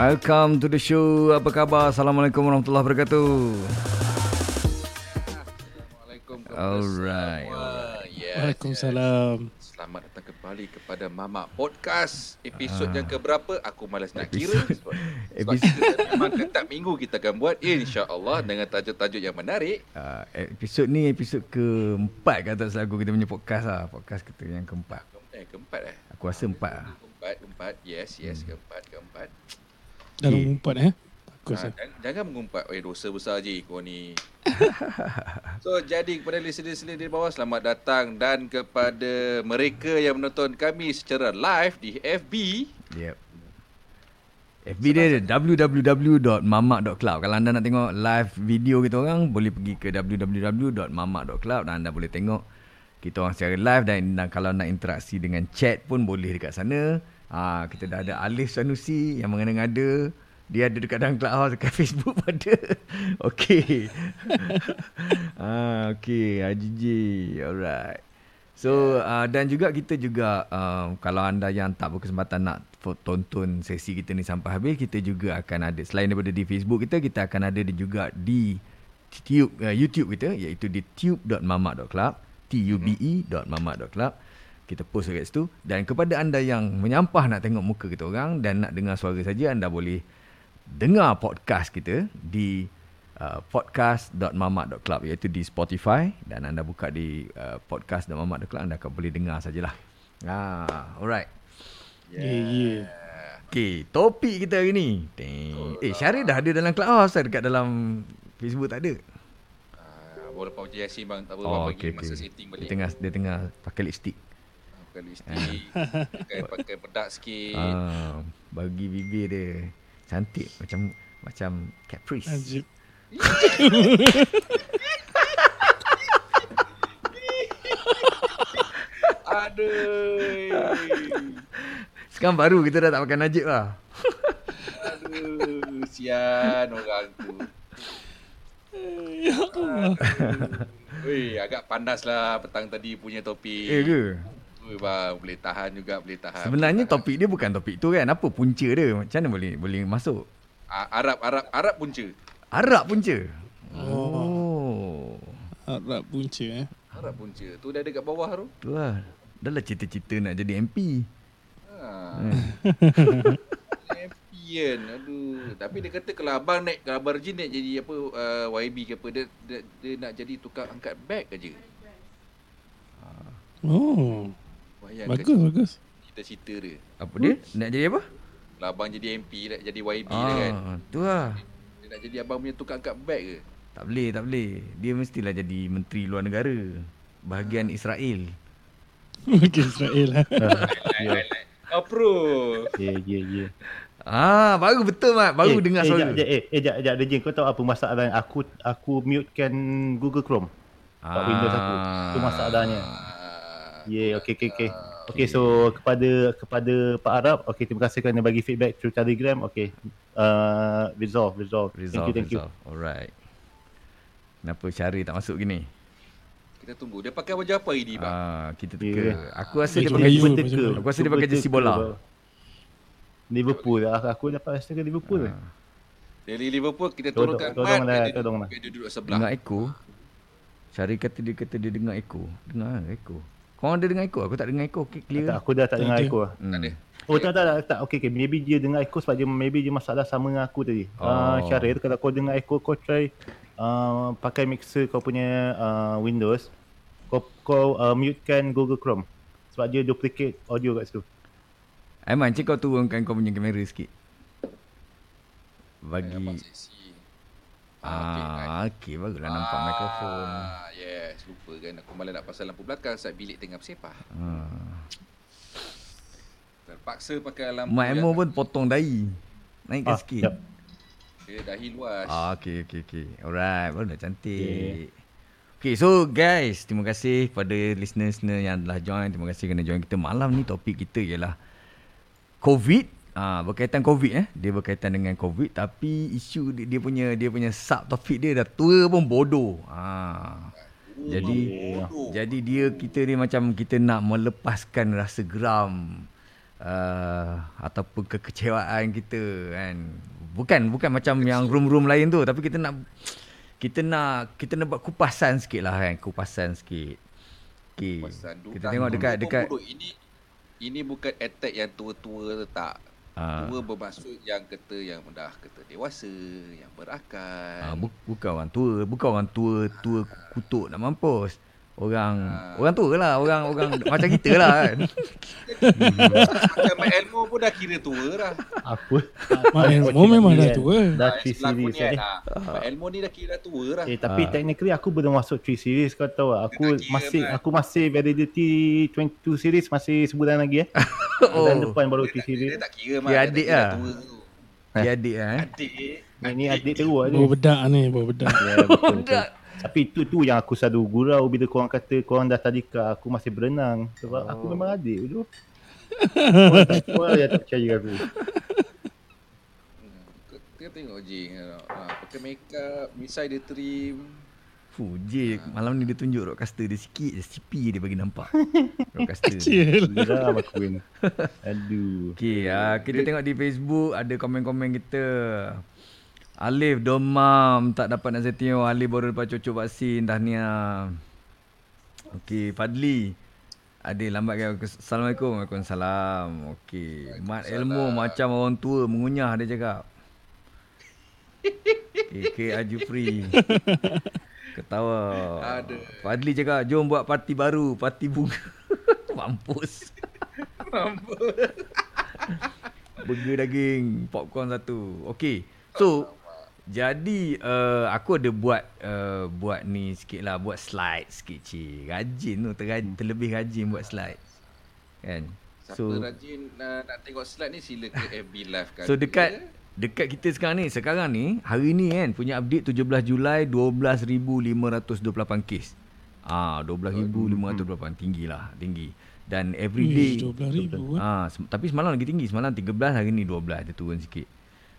Welcome to the show. Apa khabar? Assalamualaikum warahmatullahi wabarakatuh. Assalamualaikum Alright. Yes, Waalaikumsalam. yes. Selamat datang kembali kepada Mamak Podcast. Episod yang keberapa? Aku malas nak kira. Sebab, sebab Episod- kita memang tetap minggu kita akan buat insya-Allah dengan tajuk-tajuk yang menarik. Uh, episod ni episod keempat kata selaku kita punya podcast lah. Podcast kita yang keempat. Eh, keempat eh. Aku rasa empat lah. Keempat, keempat. Yes, yes, keempat, keempat. Dalam Okay. umpat eh. Ha, eh. jangan, jangan mengumpat. Eh, dosa besar je kau ni. so, jadi kepada listener-listener di bawah, selamat datang. Dan kepada mereka yang menonton kami secara live di FB, Yep. FB dia ada www.mamak.club. Kalau anda nak tengok live video kita orang, boleh pergi ke www.mamak.club dan anda boleh tengok kita orang secara live dan, dan kalau nak interaksi dengan chat pun boleh dekat sana. Ah kita dah ada Alif Sanusi yang mengada-ngada. Dia ada dekat dalam clubhouse dekat Facebook pun ada. Okey. ah okey, Haji J. Alright. So uh, dan juga kita juga uh, kalau anda yang tak berkesempatan nak tonton sesi kita ni sampai habis kita juga akan ada selain daripada di Facebook kita kita akan ada juga di tube uh, YouTube kita iaitu di tube.mamak.club tube.mamak.club kita post dekat situ dan kepada anda yang menyampah nak tengok muka kita orang dan nak dengar suara saja anda boleh dengar podcast kita di uh, podcast.mamak.club iaitu di Spotify dan anda buka di uh, podcast.mamak.club anda akan boleh dengar sajalah. Ah, alright. Ya, ya. Okay, topik kita hari ni. Deng. Eh, Syarif dah ada dalam clubhouse lah dekat dalam Facebook tak ada. uh, boleh lepas ujian Yasin bang, tak apa Oh, oh, okey bagi masa okey. setting Dia balik. tengah dia tengah pakai lipstick. Pakai lipstick, pakai, pakai bedak sikit. Ah, bagi bibir dia cantik macam macam Caprice. Ajib. Aduh. Sekarang baru kita dah tak pakai Najib lah. Aduh, sian orang tu. Ya Allah. Weh, agak panas lah petang tadi punya topik. Eh ke? Ui, bang, boleh tahan juga, boleh tahan. Sebenarnya boleh tahan. topik dia bukan topik tu kan. Apa punca dia? Macam mana boleh boleh masuk? Arab, Arab, Arab punca. Arab punca. Oh. Oh. Harap punca eh. Arab punca. Tu dah ada kat bawah tu. Tu lah. Dah lah cita-cita nak jadi MP. Ha. Happy kan. Aduh. Tapi dia kata kalau abang naik, kalau abang Rajin naik jadi apa, uh, YB ke apa, dia, dia, dia nak jadi tukang angkat beg aja. Oh. Bayangkan Bagus, bagus. cita-cita dia. Apa dia? Nak jadi apa? Kalau abang jadi MP, nak jadi YB ah. kan. Ah, tu lah. Dia nak jadi abang punya tukang angkat beg ke? Tak boleh, tak boleh. Dia mestilah jadi menteri luar negara. Bahagian Israel. Okey Israel lah. Ya, Oh, pro. ya, ya, ya. Ah, baru betul mat. Baru eh, dengar eh, suara. jap, jap, eh, eh, jap, jap, Dejin, kau tahu apa masalah yang aku aku mutekan Google Chrome. Kat Windows aku. Tu masalahnya. Ah, Ya, yeah, okey, okey, okey. Okey, so kepada kepada Pak Arab, okey, terima kasih kerana bagi feedback through Telegram. Okey. Uh, resolve, resolve. Resolve, thank you, thank you. resolve. Alright. Kenapa Syari tak masuk gini? Kita tunggu. Dia pakai baju apa hari ni, bang? Ah, kita Ya. teka. Aku rasa dia Baju pakai baju teka. Aku rasa dia pakai jersey bola. Liverpool. Aku aku dapat rasa ke Liverpool. Ah. Dari Liverpool, kita Tolong- turunkan tolong Mat. lah, dia- tolong lah. dia duduk sebelah. Dengar echo. Syari kata dia kata dia dengar echo. Dengar lah Kau ada dengar echo? Aku tak dengar echo. Okay, Tak, clear. aku dah tak Tak dengar echo lah. Hmm. Tak ada. Oh tak tak tak, tak. Okey okey maybe dia dengar echo sebab dia maybe dia masalah sama dengan aku tadi. Oh. Oh. Uh, Syaril kalau kau dengar echo kau try uh, pakai mixer kau punya uh, Windows. Kau kau uh, mutekan Google Chrome. Sebab dia duplicate audio kat situ. Aiman, cik kau turunkan kau punya kamera sikit. Bagi... Seksi. okey. Ah, okey. Barulah nampak mikrofon. Ah, yes, lupa kan. Aku malah nak pasal lampu belakang saat bilik tengah bersepah. Ah. Terpaksa pakai lampu Mak Emo pun potong dahi. Naikkan Ah, sikit. jap. dia dahi luas. Ah, okey, okey, okey. Alright, baru dah cantik. Okay, so guys, terima kasih kepada listener-listener yang telah join. Terima kasih kerana join kita. Malam ni topik kita ialah COVID. Ah, berkaitan COVID eh. Dia berkaitan dengan COVID tapi isu dia, dia punya dia punya sub topik dia dah tua pun bodoh. Ah. Jadi Bodoh. jadi dia kita ni macam kita nak melepaskan rasa geram uh, ataupun kekecewaan kita kan. Bukan bukan macam yang room-room lain tu tapi kita nak kita nak kita nak buat kupasan sikit lah kan, kupasan sikit. Okay. Dulu Kita tengok dekat dekat bodoh. Ini ini bukan attack yang tua-tua tak. Ah. Tua bermaksud yang kata yang dah kata dewasa, yang berakal. Ah, bu- bukan orang tua, bukan orang tua tua kutuk nak mampus. Orang Ah. orang tua lah, orang orang macam kita lah kan. Macam Mak Elmo pun dah kira tua dah. Apa? Mak Elmo memang dah tua. Dah Ah, 3 sebelah series ni. ah. Mak Elmo ni dah kira tua dah. Eh tapi Ah. technically aku belum masuk 3 series kau tahu? Aku kira, masih Mat. aku masih validity 22 series masih sebulan lagi eh. Oh. Bulan depan baru Dia 3 tak, series. dia tak kira mak. Dia adik kira lah. Dia adik lah eh. Adik. Ni adik teruk ni. Bawa bedak ni, bawa bedak. Ya betul betul. Tapi tu tu yang aku selalu gurau bila korang kata korang dah tadika aku masih berenang. Sebab aku Oh. memang adik tu. Korang tak korang yang tak percaya aku. Kau- Kau tengok je. Ha, pakai makeup, misai dia trim. Fuh, J malam ni dia tunjuk roadcaster dia sikit je CP dia bagi nampak. roadcaster. Kecil. Geram aku ni. Aduh. Okey, ah kita tengok di Facebook ada komen-komen kita. Alif domam tak dapat nak setting. Alif baru lepas cucuk vaksin tahniah. Okey, Fadli. Ada lambat ke? Assalamualaikum. Waalaikumsalam. Okey. Mat Elmo macam orang tua mengunyah dia cakap. Okey, K Ajufri. Ketawa. Ada. Fadli cakap, jom buat parti baru, parti bunga. Mampus. Burger daging, popcorn satu. Okey. So, jadi uh, aku ada buat uh, buat ni sikit lah, buat slide sikit cik. Rajin tu, terrajin, terlebih rajin buat slide. Kan? Siapa So, rajin uh, nak tengok slide ni sila ke FB live kan. so dekat dekat kita sekarang ni, sekarang ni, hari ni kan, punya update 17 Julai 12,528 kes. Ah, 12,528 tinggi lah, tinggi. Dan every day Ish, 12,000 eh. Ah, sem- tapi semalam lagi tinggi. Semalam 13, hari ni 12. Dia turun sikit.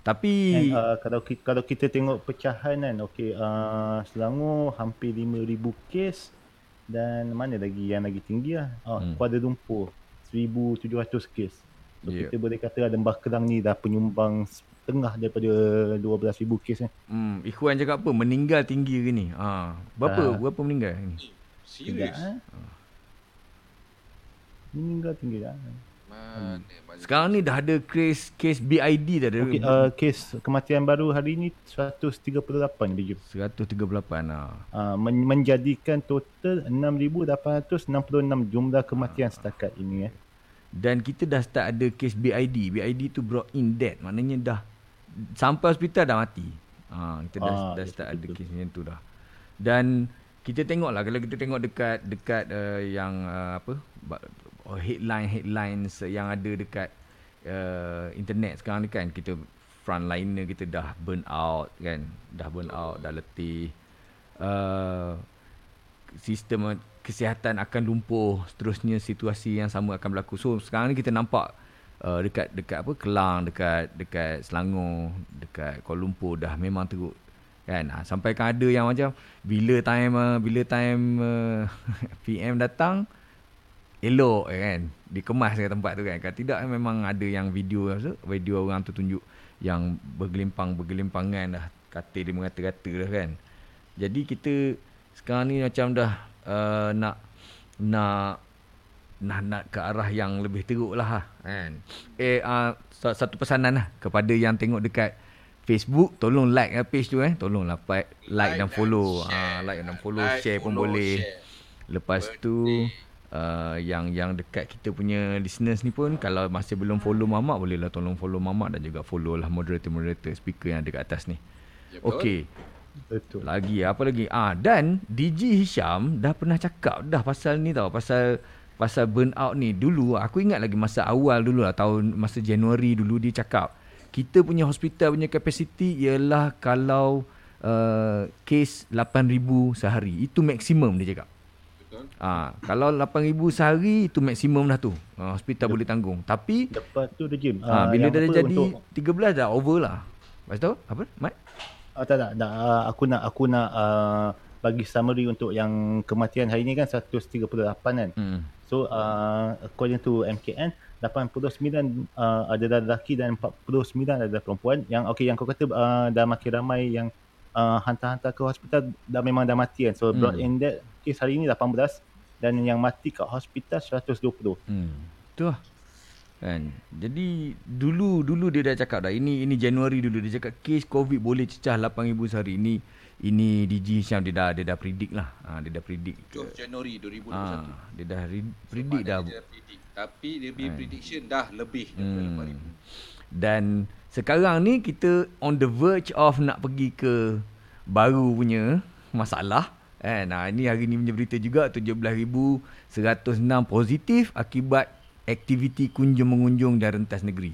Tapi And, uh, kalau kita, kalau kita tengok pecahan kan, okey uh, Selangor hampir 5000 kes dan mana lagi yang lagi tinggi lah. Oh, Hmm. Kuala Lumpur 1700 kes. So Yeah. kita boleh kata Lembah Kelang ni dah penyumbang setengah daripada 12000 kes ni. hmm, Ikhwan cakap apa? Meninggal tinggi hari ni. Ah, berapa? Ah. Berapa meninggal ni? Serius? eh? Meninggal tinggi dah. Mana banyak. Sekarang ni dah ada kes kes BID dah ada. Okey, uh, kes kematian baru hari ni 138 BG. 138 ah. Uh, men- menjadikan total 6866 jumlah kematian setakat ini eh. Dan kita dah start ada kes BID. BID tu brought in dead. Maknanya dah sampai hospital dah mati. Ha, kita dah, Ah, dah start ada betul. kes macam tu dah. Dan kita tengok lah kalau kita tengok dekat dekat uh, yang uh, apa ba- oh, headline headlines yang ada dekat uh, internet sekarang ni kan kita frontliner kita dah burn out kan dah burn out dah letih. Uh, sistem kesihatan akan lumpuh seterusnya situasi yang sama akan berlaku. So sekarang ni kita nampak uh, dekat dekat apa Kelang dekat dekat Selangor dekat Kuala Lumpur dah memang teruk kan. Ha, sampai kan ada yang macam bila time uh, bila time uh, PM datang elok eh, kan? Dikemas ke tempat tu kan? Kalau tidak eh, memang ada yang video video orang tu tunjuk yang bergelimpang bergelimpangan dah katil dia merata-rata dah kan? Jadi kita sekarang ni macam dah uh, nak nak nak nak ke arah yang lebih teruk lah kan? Eh uh, satu pesanan lah kepada yang tengok dekat Facebook tolong like lah page tu eh. Tolonglah like, like dan follow. Ah like dan follow Like, share pun follow, boleh. share. lepas tu uh, yang yang dekat kita punya listeners ni pun kalau masih belum follow Mamak bolehlah tolong follow Mamak dan juga follow lah moderator-moderator speaker yang ada kat atas ni Ya, okey Betul. lagi apa lagi? Ah dan DJ Hisham dah pernah cakap dah pasal ni tau, pasal pasal burnout ni. Dulu aku ingat lagi masa awal dulu lah tahun masa Januari dulu dia cakap kita punya hospital punya capacity ialah kalau uh, kes 8000 sehari. Itu maksimum dia cakap. Ah kalau 8000 sehari itu maksimum dah tu. Ah, hospital boleh tanggung. Tapi Lepas tu dia ah, ah, bila dah jadi untuk 13 dah over lah. Lepas tu apa? Mat? Ah, tak tak, tak uh, aku nak aku nak uh, bagi summary untuk yang kematian hari ni kan 138 kan. Hmm. So uh, according to MKN 89 uh, adalah lelaki dan 49 adalah perempuan. Yang okey yang kau kata uh, dah makin ramai yang uh, hantar-hantar ke hospital dah memang dah mati kan. So Hmm. brought in that case hari ni 18 dan yang mati kat hospital 120. Hmm. Tu lah. Kan. Jadi dulu dulu dia dah cakap dah ini ini Januari dulu dia cakap kes COVID boleh cecah 8000 sehari ini ini DG Syam dia dah dia dah predict lah. Ha, dia dah predict. 7 Januari 2021. Ha, dia dah re- predict dah. Dia predict. Tapi dia punya prediction dah lebih daripada Hmm. 4000. Dan sekarang ni kita on the verge of nak pergi ke baru punya masalah. Eh, nah ini hari ni punya berita juga 17,106 positif akibat aktiviti kunjung mengunjung dan rentas negeri.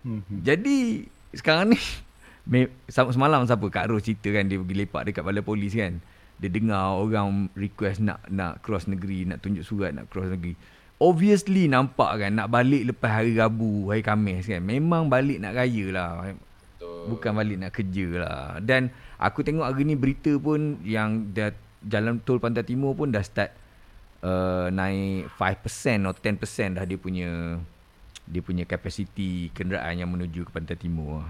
Hmm. Jadi sekarang ni me- semalam siapa Kak Ros cerita kan dia pergi lepak dekat balai polis kan. Dia dengar orang request nak nak cross negeri, nak tunjuk surat nak cross negeri. Obviously nampak kan nak balik lepas hari Rabu, hari Khamis kan. Memang balik nak raya lah. Betul. Bukan balik nak kerja lah. Dan aku tengok hari ni berita pun yang dah jalan tol Pantai Timur pun dah start uh, naik 5% atau 10% dah dia punya dia punya kapasiti kenderaan yang menuju ke Pantai Timur.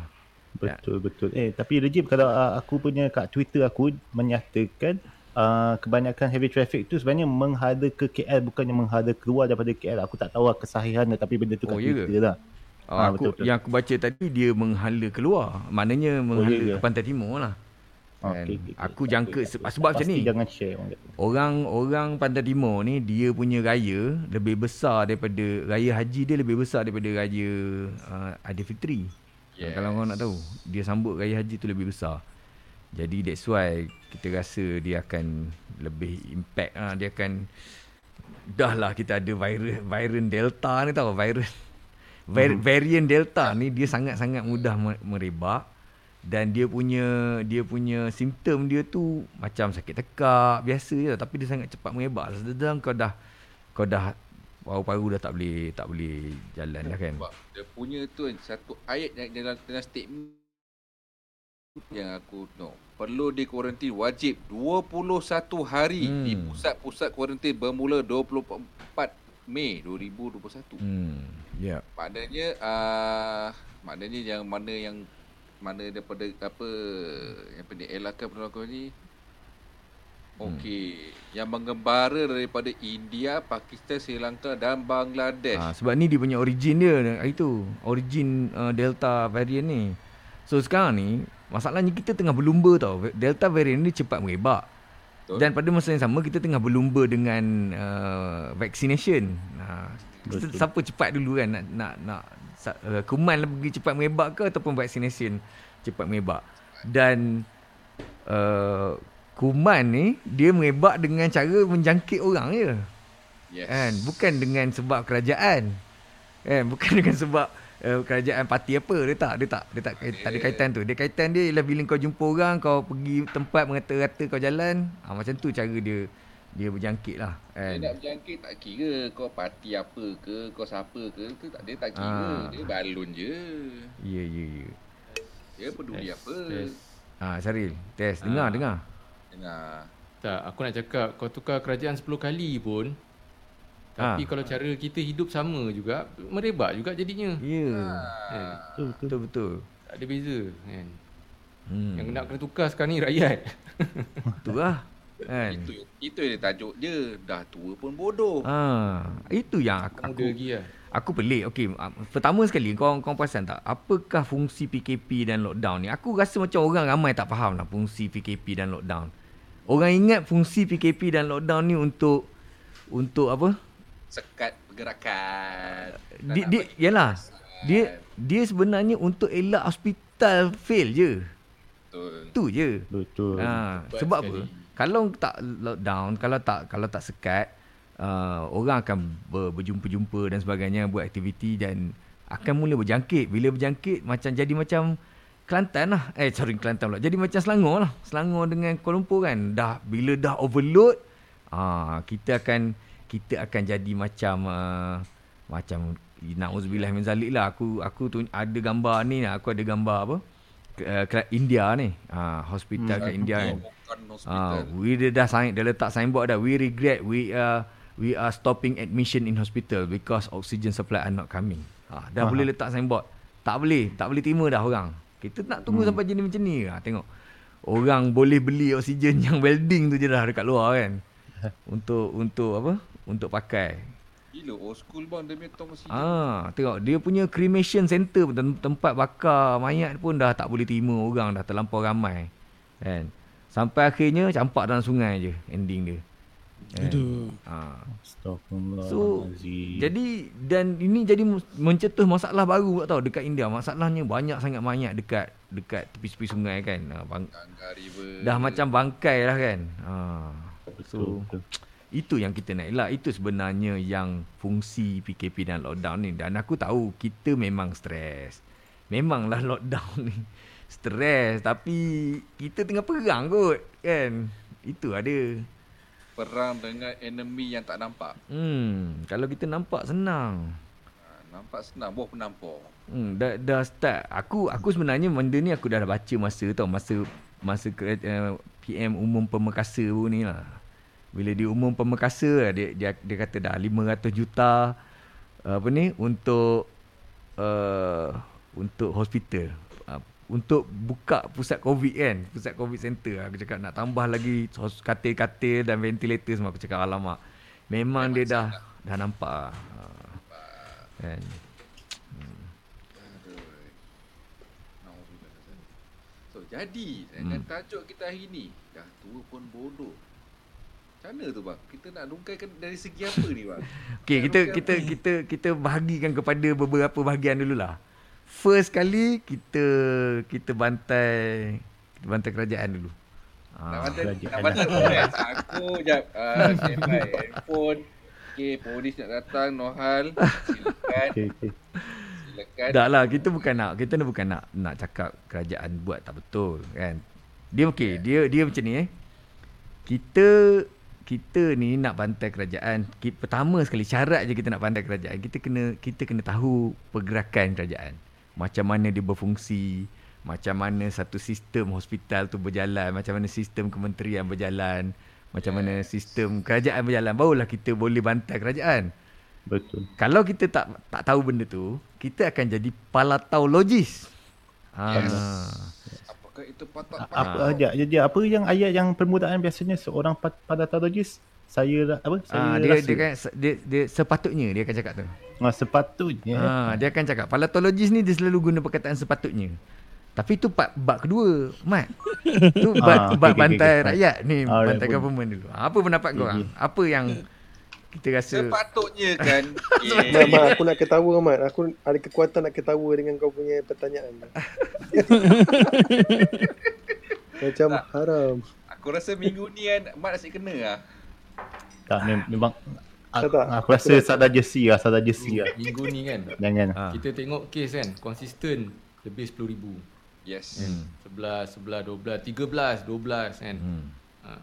Betul betul. Eh tapi Rejib kalau uh, aku punya kat Twitter aku menyatakan uh, kebanyakan heavy traffic tu sebenarnya menghada ke KL bukannya menghada keluar daripada KL. Aku tak tahu lah kesahihan tapi benda tu kat Oh, ya ke? Twitter lah. Oh, Ah, aku betul, betul. yang aku baca tadi dia menghala keluar. Maknanya menghala ya ke ke? Pantai Timur lah. Kan? okey, okey. Aku jangka se- sebab macam Pasti ni. jangan share orang kata. Orang orang Pantai Timur ni dia punya raya lebih besar daripada raya haji dia lebih besar daripada raya uh, Aidilfitri. Yes. Kalau kau nak tahu, dia sambut raya haji tu lebih besar. Jadi that's why kita rasa dia akan lebih impact lah. Dia akan dah lah kita ada virus varian delta ni tau virus var, varian delta ni dia sangat-sangat mudah me- merebak dan dia punya dia punya simptom dia tu macam sakit tekak biasa je tapi dia sangat cepat merebak sedang kau dah kau dah paru-paru dah tak boleh tak boleh jalan dah kan dia punya tu kan, satu ayat yang dalam, dalam statement yang aku no perlu di kuarantin wajib 21 hari Hmm. di pusat-pusat kuarantin bermula 24 Mei 2021. hmm ya yeah. Maknanya uh, maknanya yang mana yang mana daripada apa yang pendek elakkan penolakan ni Okey, yang mengembara daripada India, Pakistan, Sri Lanka dan Bangladesh. Ha, sebab ni dia punya origin dia hari tu. Origin uh, Delta variant ni. So sekarang ni masalahnya kita tengah berlumba tau. Delta variant ni cepat merebak. Betul. Dan pada masa yang sama kita tengah berlumba dengan uh, vaccination. Ha, kita, siapa cepat dulu kan nak nak nak uh, kuman lebih cepat merebak ke ataupun vaccination cepat merebak. Dan uh, kuman ni dia merebak dengan cara menjangkit orang je. Yes. Kan bukan dengan sebab kerajaan. Kan bukan dengan sebab uh, kerajaan parti apa dia tak dia tak dia tak kait, tak ada kaitan tu. Dia kaitan dia ialah bila kau jumpa orang kau pergi tempat mengata-rata kau jalan, ah macam tu cara dia dia berjangkit lah Dia kan. nak berjangkit tak kira kau parti apa ke, kau siapa ke, tu tak dia tak kira. Ah. Dia balun je. Ya ya ya. Dia peduli apa. Yes. Ah Syaril, test dengar Ah. dengar. Dengar. Tak, aku nak cakap kau tukar kerajaan 10 kali pun tapi Ah. kalau cara kita hidup sama juga merebak juga jadinya. Ya. Kan? Betul betul. Betul betul. Tak ada beza kan. Hmm. Yang nak kena tukar sekarang ni rakyat. tu lah. Kan. Itu itu yang dia tajuk dia. Dah tua pun bodoh. Ah, itu yang aku, aku lagi lah. Aku pelik. Okey, ah, pertama sekali kau kau perasan tak apakah fungsi PKP dan lockdown ni? Aku rasa macam orang ramai tak faham lah fungsi PKP dan lockdown. Orang ingat fungsi PKP dan lockdown ni untuk untuk apa? Sekat pergerakan. Dia, dia yalah. Dia dia sebenarnya untuk elak hospital fail je. Betul. Tu je. Betul. Ha, sebab sekali. apa? Kalau tak lockdown, kalau tak kalau tak sekat, uh, orang akan ber, berjumpa-jumpa dan sebagainya buat aktiviti dan akan mula berjangkit. Bila berjangkit macam jadi macam Kelantan lah. Eh sorry Kelantan pula. Jadi macam Selangor lah. Selangor dengan Kuala Lumpur kan. Dah bila dah overload, ah kita akan kita akan jadi macam uh, macam nauzubillah min zalik lah. Aku aku tu ada gambar ni lah. Aku ada gambar apa? Uh, India ni. Ah hospital kat India kan. Ah, hospital. we dia dah sign dia letak signboard dah. We regret we uh, we are stopping admission in hospital because oxygen supply are not coming. Ha, dah Aha. boleh letak signboard. Tak boleh, tak boleh terima dah orang. Kita nak tunggu Hmm. sampai jenis macam ni. Ha, tengok. Orang boleh beli oksigen yang welding tu je dah dekat luar kan. Untuk untuk apa? Untuk pakai. Gila old school bang dia punya tong mesin. Ah, tengok dia punya cremation center tempat bakar mayat pun dah tak boleh terima orang dah terlampau ramai. Kan? Sampai akhirnya campak dalam sungai je ending dia. Kan? Aduh. Ah. Astagfirullah. So jadi dan ini jadi mencetus masalah baru tak tahu dekat India. Masalahnya banyak sangat mayat dekat dekat tepi-tepi sungai kan. Ah, bang, dah macam bangkai lah kan. Ah. So betul. itu yang kita nak elak. Itu sebenarnya yang fungsi PKP dan lockdown ni. Dan aku tahu kita memang stres. Memanglah lockdown ni stres. Tapi kita tengah perang kot. Kan? Itu ada. perang dengan enemy yang tak nampak. Hmm, kalau kita nampak senang. Ha, nampak senang buah penampar. Hmm, dah, dah start. Aku aku sebenarnya benda ni aku dah baca masa tau. Masa masa uh, PM umum pemekasa pun ni lah. Bila dia umum pemekasa dia dia, dia kata dah 500 juta apa ni untuk uh, untuk hospital. Untuk buka pusat COVID kan Pusat COVID center Aku cakap nak tambah lagi Katil-katil dan ventilator semua Aku cakap alamak Memang, dia dah Dah nampak uh, Kan. So jadi dengan Hmm. tajuk kita hari ni dah tua pun bodoh. Macam mana tu bang? Kita nak rungkaikan dari segi apa ni bang? Okay, kita kita kita kita bahagikan kepada beberapa bahagian dululah. First kali kita kita bantai kita bantai kerajaan dulu. Nak Ah, bantai kerajaan nak bantai. Aku jap uh, standby handphone. Okay, polis nak datang Nohal. Silakan. Okay, okay. Silakan. dah lah kita bukan nak kita ni bukan nak nak cakap kerajaan buat tak betul kan. Dia okey, dia dia macam ni eh. Kita kita ni nak bantai kerajaan. Ki- Pertama sekali syarat je kita nak bantai kerajaan, kita kena kita kena tahu pergerakan kerajaan. Macam mana dia berfungsi, macam mana satu sistem hospital tu berjalan, macam mana sistem kementerian berjalan, macam mana sistem kerajaan berjalan, barulah kita boleh bantai kerajaan. Betul. Kalau kita tak tak tahu benda tu, kita akan jadi palataologis. Ha. Apakah itu patah Apa aja jadi apa yang ayat yang permulaan biasanya seorang pa- padatologis saya apa saya Ah, dia rasa dia kan dia, dia sepatutnya dia akan cakap tu. ah, sepatutnya Ha, dia akan cakap palatologis ni dia selalu guna perkataan sepatutnya. Tapi tu part bab kedua, Mat. Tu bab, Ah, okey, bab okey, bantai okey. rakyat ni, Alright, bantai government dulu. Ha, Apa pendapat kau orang? Apa yang kita rasa Sepatutnya kan. Mat, Mat, aku nak ketawa Mat. Aku ada kekuatan nak ketawa dengan kau punya pertanyaan. Macam haram. Aku rasa minggu ni kan Mat asyik kena lah. tak mem- memang Tak, aku, tak. aku rasa sadar jersey lah sadar jersey lah Minggu ni kan jangan ha. Kita tengok kes kan Konsisten Lebih 10 ribu Yes. Hmm. 11, 11, 12, 13, 12 kan Hmm. ha.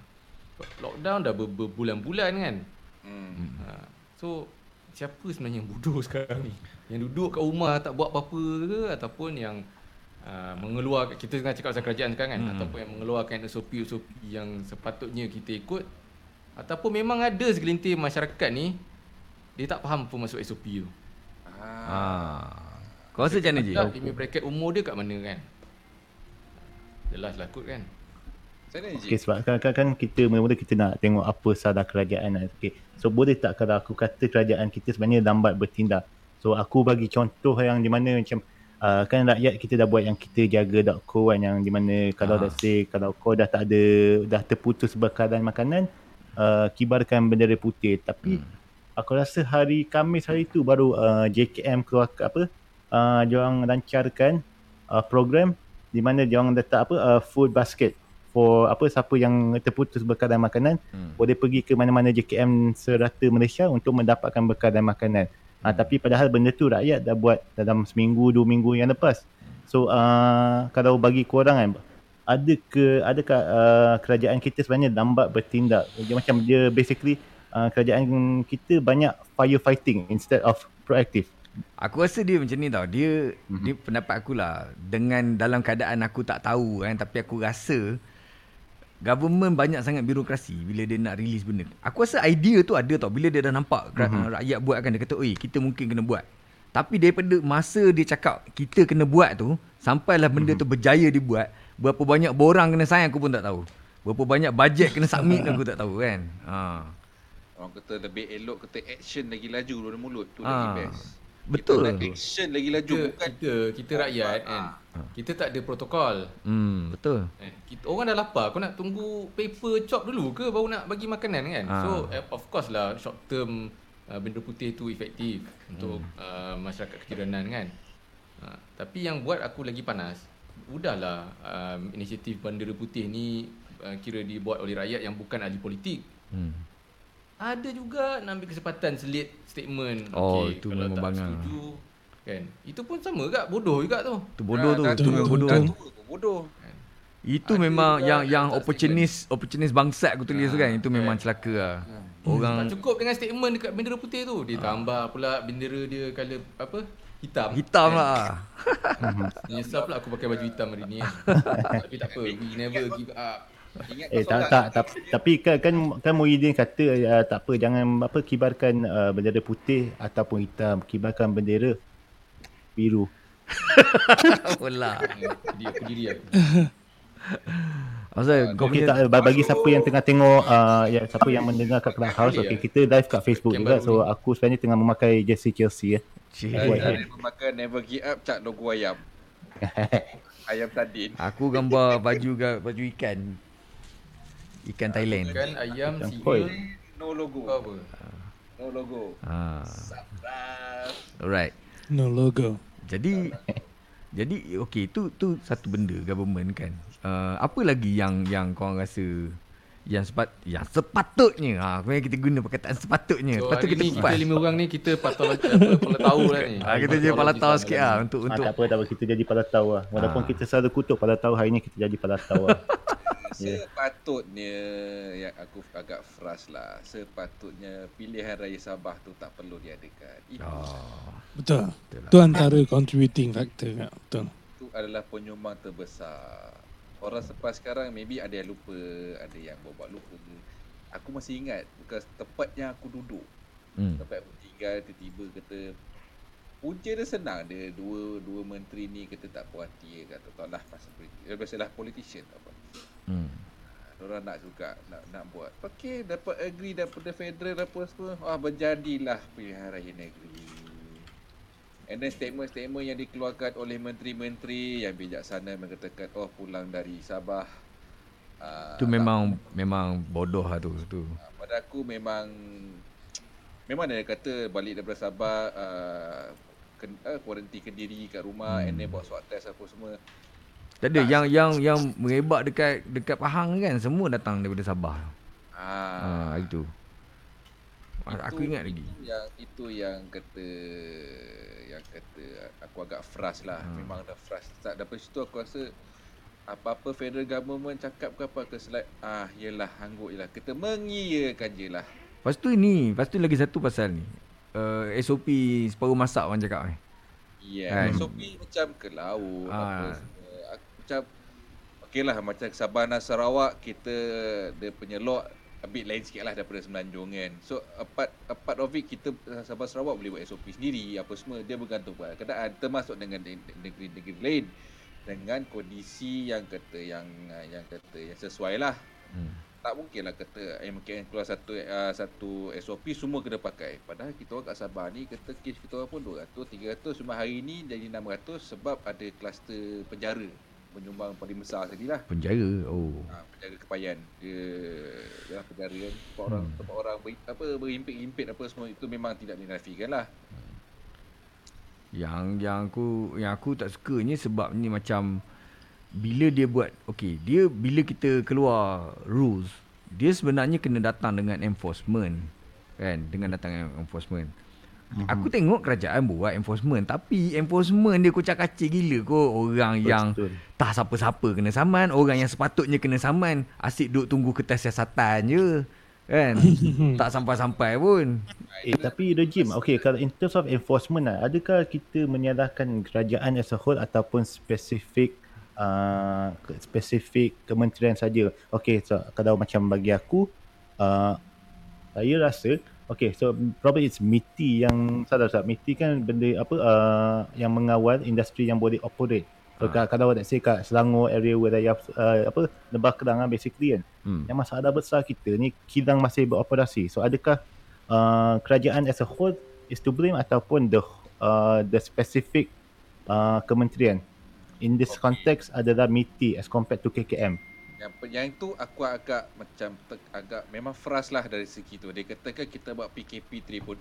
Lockdown dah ber- berbulan-bulan kan Hmm. ha. So Siapa sebenarnya yang bodoh sekarang ni Yang duduk kat rumah tak buat apa-apa ke Ataupun yang uh, Mengeluarkan Kita tengah cakap pasal kerajaan sekarang kan Hmm. Ataupun yang mengeluarkan SOP-SOP Yang sepatutnya kita ikut Ataupun memang ada segelintir masyarakat ni Dia tak faham apa masuk SOP tu Ah. Ha. Kau rasa macam mana je? Limit bracket umur dia kat mana kan Jelas lah kot kan? Okay, sebab kan kita mula-mula kita nak tengok apa sadar kerajaan. lah. Okay. So boleh tak kalau aku kata kerajaan kita sebenarnya lambat bertindak. So aku bagi contoh yang di mana macam uh, kan rakyat kita dah buat yang kita jaga.co kan yang di mana kalau Ah. let's say kalau kau dah tak ada dah terputus bekalan makanan uh, kibarkan bendera putih tapi hmm. aku rasa hari Khamis hari tu baru uh, JKM keluar ke apa uh, diorang lancarkan uh, program di mana diorang letak apa uh, food basket for apa siapa yang terputus bekalan makanan Hmm. boleh pergi ke mana-mana JKM serata Malaysia untuk mendapatkan bekalan makanan. Ha, tapi padahal benda tu rakyat dah buat dalam seminggu dua minggu yang lepas. So uh, kalau bagi korang kan ada ke adakah uh, kerajaan kita sebenarnya lambat bertindak? Dia macam dia basically uh, kerajaan kita banyak firefighting instead of proactive. Aku rasa dia macam ni tau. Dia Mhm. mm-hmm. dia pendapat aku lah dengan dalam keadaan aku tak tahu kan tapi aku rasa government banyak sangat birokrasi bila dia nak release benda. Aku rasa idea tu ada tau. Bila dia dah nampak mm-hmm. rakyat buat kan dia kata, "Oi, kita mungkin kena buat." Tapi daripada masa dia cakap kita kena buat tu, sampailah benda mm-hmm. tu berjaya dibuat, berapa banyak borang kena sign aku pun tak tahu. Berapa banyak bajet kena submit aku tak tahu kan. Ha. Orang kata lebih elok kata action lagi laju daripada mulut tu Ah, lagi best. Betul. Kita nak action lagi laju Kita, bukan kita, kita rakyat kan. Kita tak ada protokol. Hmm, betul. Eh, kita, orang dah lapar, kau nak tunggu paper chop dulu ke baru nak bagi makanan kan? Ah. So eh, of course lah short term uh, bendera putih tu efektif untuk uh, masyarakat keciranan kan. Uh, tapi yang buat aku lagi panas, udahlah um, inisiatif bendera putih ni uh, kira dibuat oleh rakyat yang bukan ahli politik. Hmm. Ada juga nak ambil kesempatan selit statement. Oh, Okey, itu kalau memang tak bangang. setuju kan. Itu pun sama juga bodoh juga tu. Tu bodoh tu. Ah, Tu dah memang tu, bodoh. tu, bodoh. Itu Ada memang yang yang tak opportunist opportunist bangsat aku tulis tu kan. Itu memang kan. celaka lah. Tak Orang cukup dengan statement dekat bendera putih tu. Dia tambah pula bendera dia colour apa? Hitam. hitam Kan? lah. Menyesal pula aku pakai baju hitam hari ni kan. Tapi tak apa. We never give up. Ingat Eh tak tak tak tapi kan kan kan Muhyiddin kata uh, tak apa jangan apa kibarkan uh, bendera putih ataupun hitam kibarkan bendera biru. Bola. Jadi aku diri aku. Pasal kau punya tak bagi siapa yang tengah tengok uh, ya siapa yang mendengar kat Clubhouse Boleh okey kita live kat Facebook juga so ni. aku sebenarnya tengah memakai jersey Chelsea ya. Cik. Saya ada memakai never give up cat logo ayam. ayam sardin. Aku gambar baju baju ikan. Ikan Thailand. Kan ayam, singa, koi. No logo. kau apa? No logo. Ha. Alright. No logo. Jadi jadi okey tu tu satu benda government kan. Uh, apa lagi yang yang kau rasa yang sepat yang sepatutnya ha kemudian kita guna perkataan sepatutnya. So hari kita ni kupas. kita lima orang ni kita patol apa pala tahu lah ni. Ha, kita jadi pala tahu sikit ah untuk Ah, untuk tak apa tak apa kita jadi pada tahu lah. Walaupun Ah. kita selalu kutuk pada tahu hari ni kita jadi pada tahu lah. Sepatutnya yang aku agak frust lah. Sepatutnya pilihan Raya Sabah tu tak perlu diadakan. Itu, oh, Betul. betul lah. Tu antara contributing factor kan. Betul. itu adalah penyumbang terbesar. Orang sepas sekarang maybe ada yang lupa, ada yang buat lupa. Aku masih ingat bekas tempat yang aku duduk. Hmm. Tempat aku tinggal tiba-tiba kata Punca dia senang dia dua dua menteri ni kata tak puas hati ke kata tak lah pasal politik. Biasalah politician tak apa. Hmm. Orang nak juga nak nak buat. Okey dapat agree daripada federal apa semua. Wah berjadilah pilihan raya negeri. And then statement-statement yang dikeluarkan oleh menteri-menteri yang bijaksana mengatakan oh pulang dari Sabah. Uh, Tu memang memang bodoh lah tu tu. pada aku memang memang dia kata balik daripada Sabah uh, ken, uh, kuarantin kendiri kat rumah hmm. and then buat swab test apa semua. Tak ada yang yang yang merebak dekat dekat Pahang kan semua datang daripada Sabah. Ah, Ha itu. Aku Itu- ingat lagi. Yang itu yang kata yang kata aku agak frust lah. Hmm. Memang dah frust. Tak daripada situ aku rasa apa-apa federal government cakap ke apa ke selai ah yelah anggut je lah. Kita mengiyakan je lah. Lepas tu ni, lepas tu lagi satu pasal ni. Uh, SOP separuh masak orang cakap eh. Ya, Kan? yeah. SOP macam ke laut Ah. apa. Aku macam okey lah macam Sabah dan Sarawak kita dia punya law a bit lain sikit lah daripada Semenanjung kan. So apart apart of it kita Sabah Sarawak boleh buat SOP sendiri apa semua dia bergantung pada keadaan termasuk dengan ne- negeri-negeri lain dengan kondisi yang kata yang yang kata yang sesuai lah. Hmm. Tak mungkin lah kata MKN keluar satu uh, satu SOP semua kena pakai. Padahal kita orang kat Sabah ni kata kes kita orang pun 200, 300 cuma hari ni jadi 600 sebab ada kluster penjara penyumbang paling besar sekali lah. Penjara. Oh. Ha, penjara kepayan. Dia dalam penjara kan tempat orang Hmm. tempat orang ber, apa berimpit-impit apa semua itu memang tidak dinafikan lah. Yang yang aku yang aku tak sukanya sebab ni macam bila dia buat okey dia bila kita keluar rules dia sebenarnya kena datang dengan enforcement kan dengan datang enforcement mm-hmm. aku tengok kerajaan buat enforcement tapi enforcement dia kocak-kacir gila kot orang yang Betul. tak siapa-siapa kena saman orang yang sepatutnya kena saman asyik duduk tunggu kertas siasatan je kan tak sampai-sampai pun Eh tapi Rejim, okay kalau in terms of enforcement lah, adakah kita menyalahkan kerajaan as a whole ataupun spesifik uh, ke- spesifik kementerian saja. Okey, so kalau macam bagi aku uh, saya rasa Okay, so probably it's MITI yang salah tak? MITI kan benda apa uh, yang mengawal industri yang boleh operate. So, ha. kalau let's say kat Selangor area wilayah uh, apa Lebah Kelang kan basically kan. Hmm. Yang masalah besar kita ni kilang masih beroperasi. So adakah uh, kerajaan as a whole is to blame ataupun the uh, the specific uh, kementerian? In this Okay. context adalah MITI as compared to KKM. Yang yang itu aku agak macam ter, agak memang frust lah dari segi tu. Dia katakan kita buat PKP 3.0.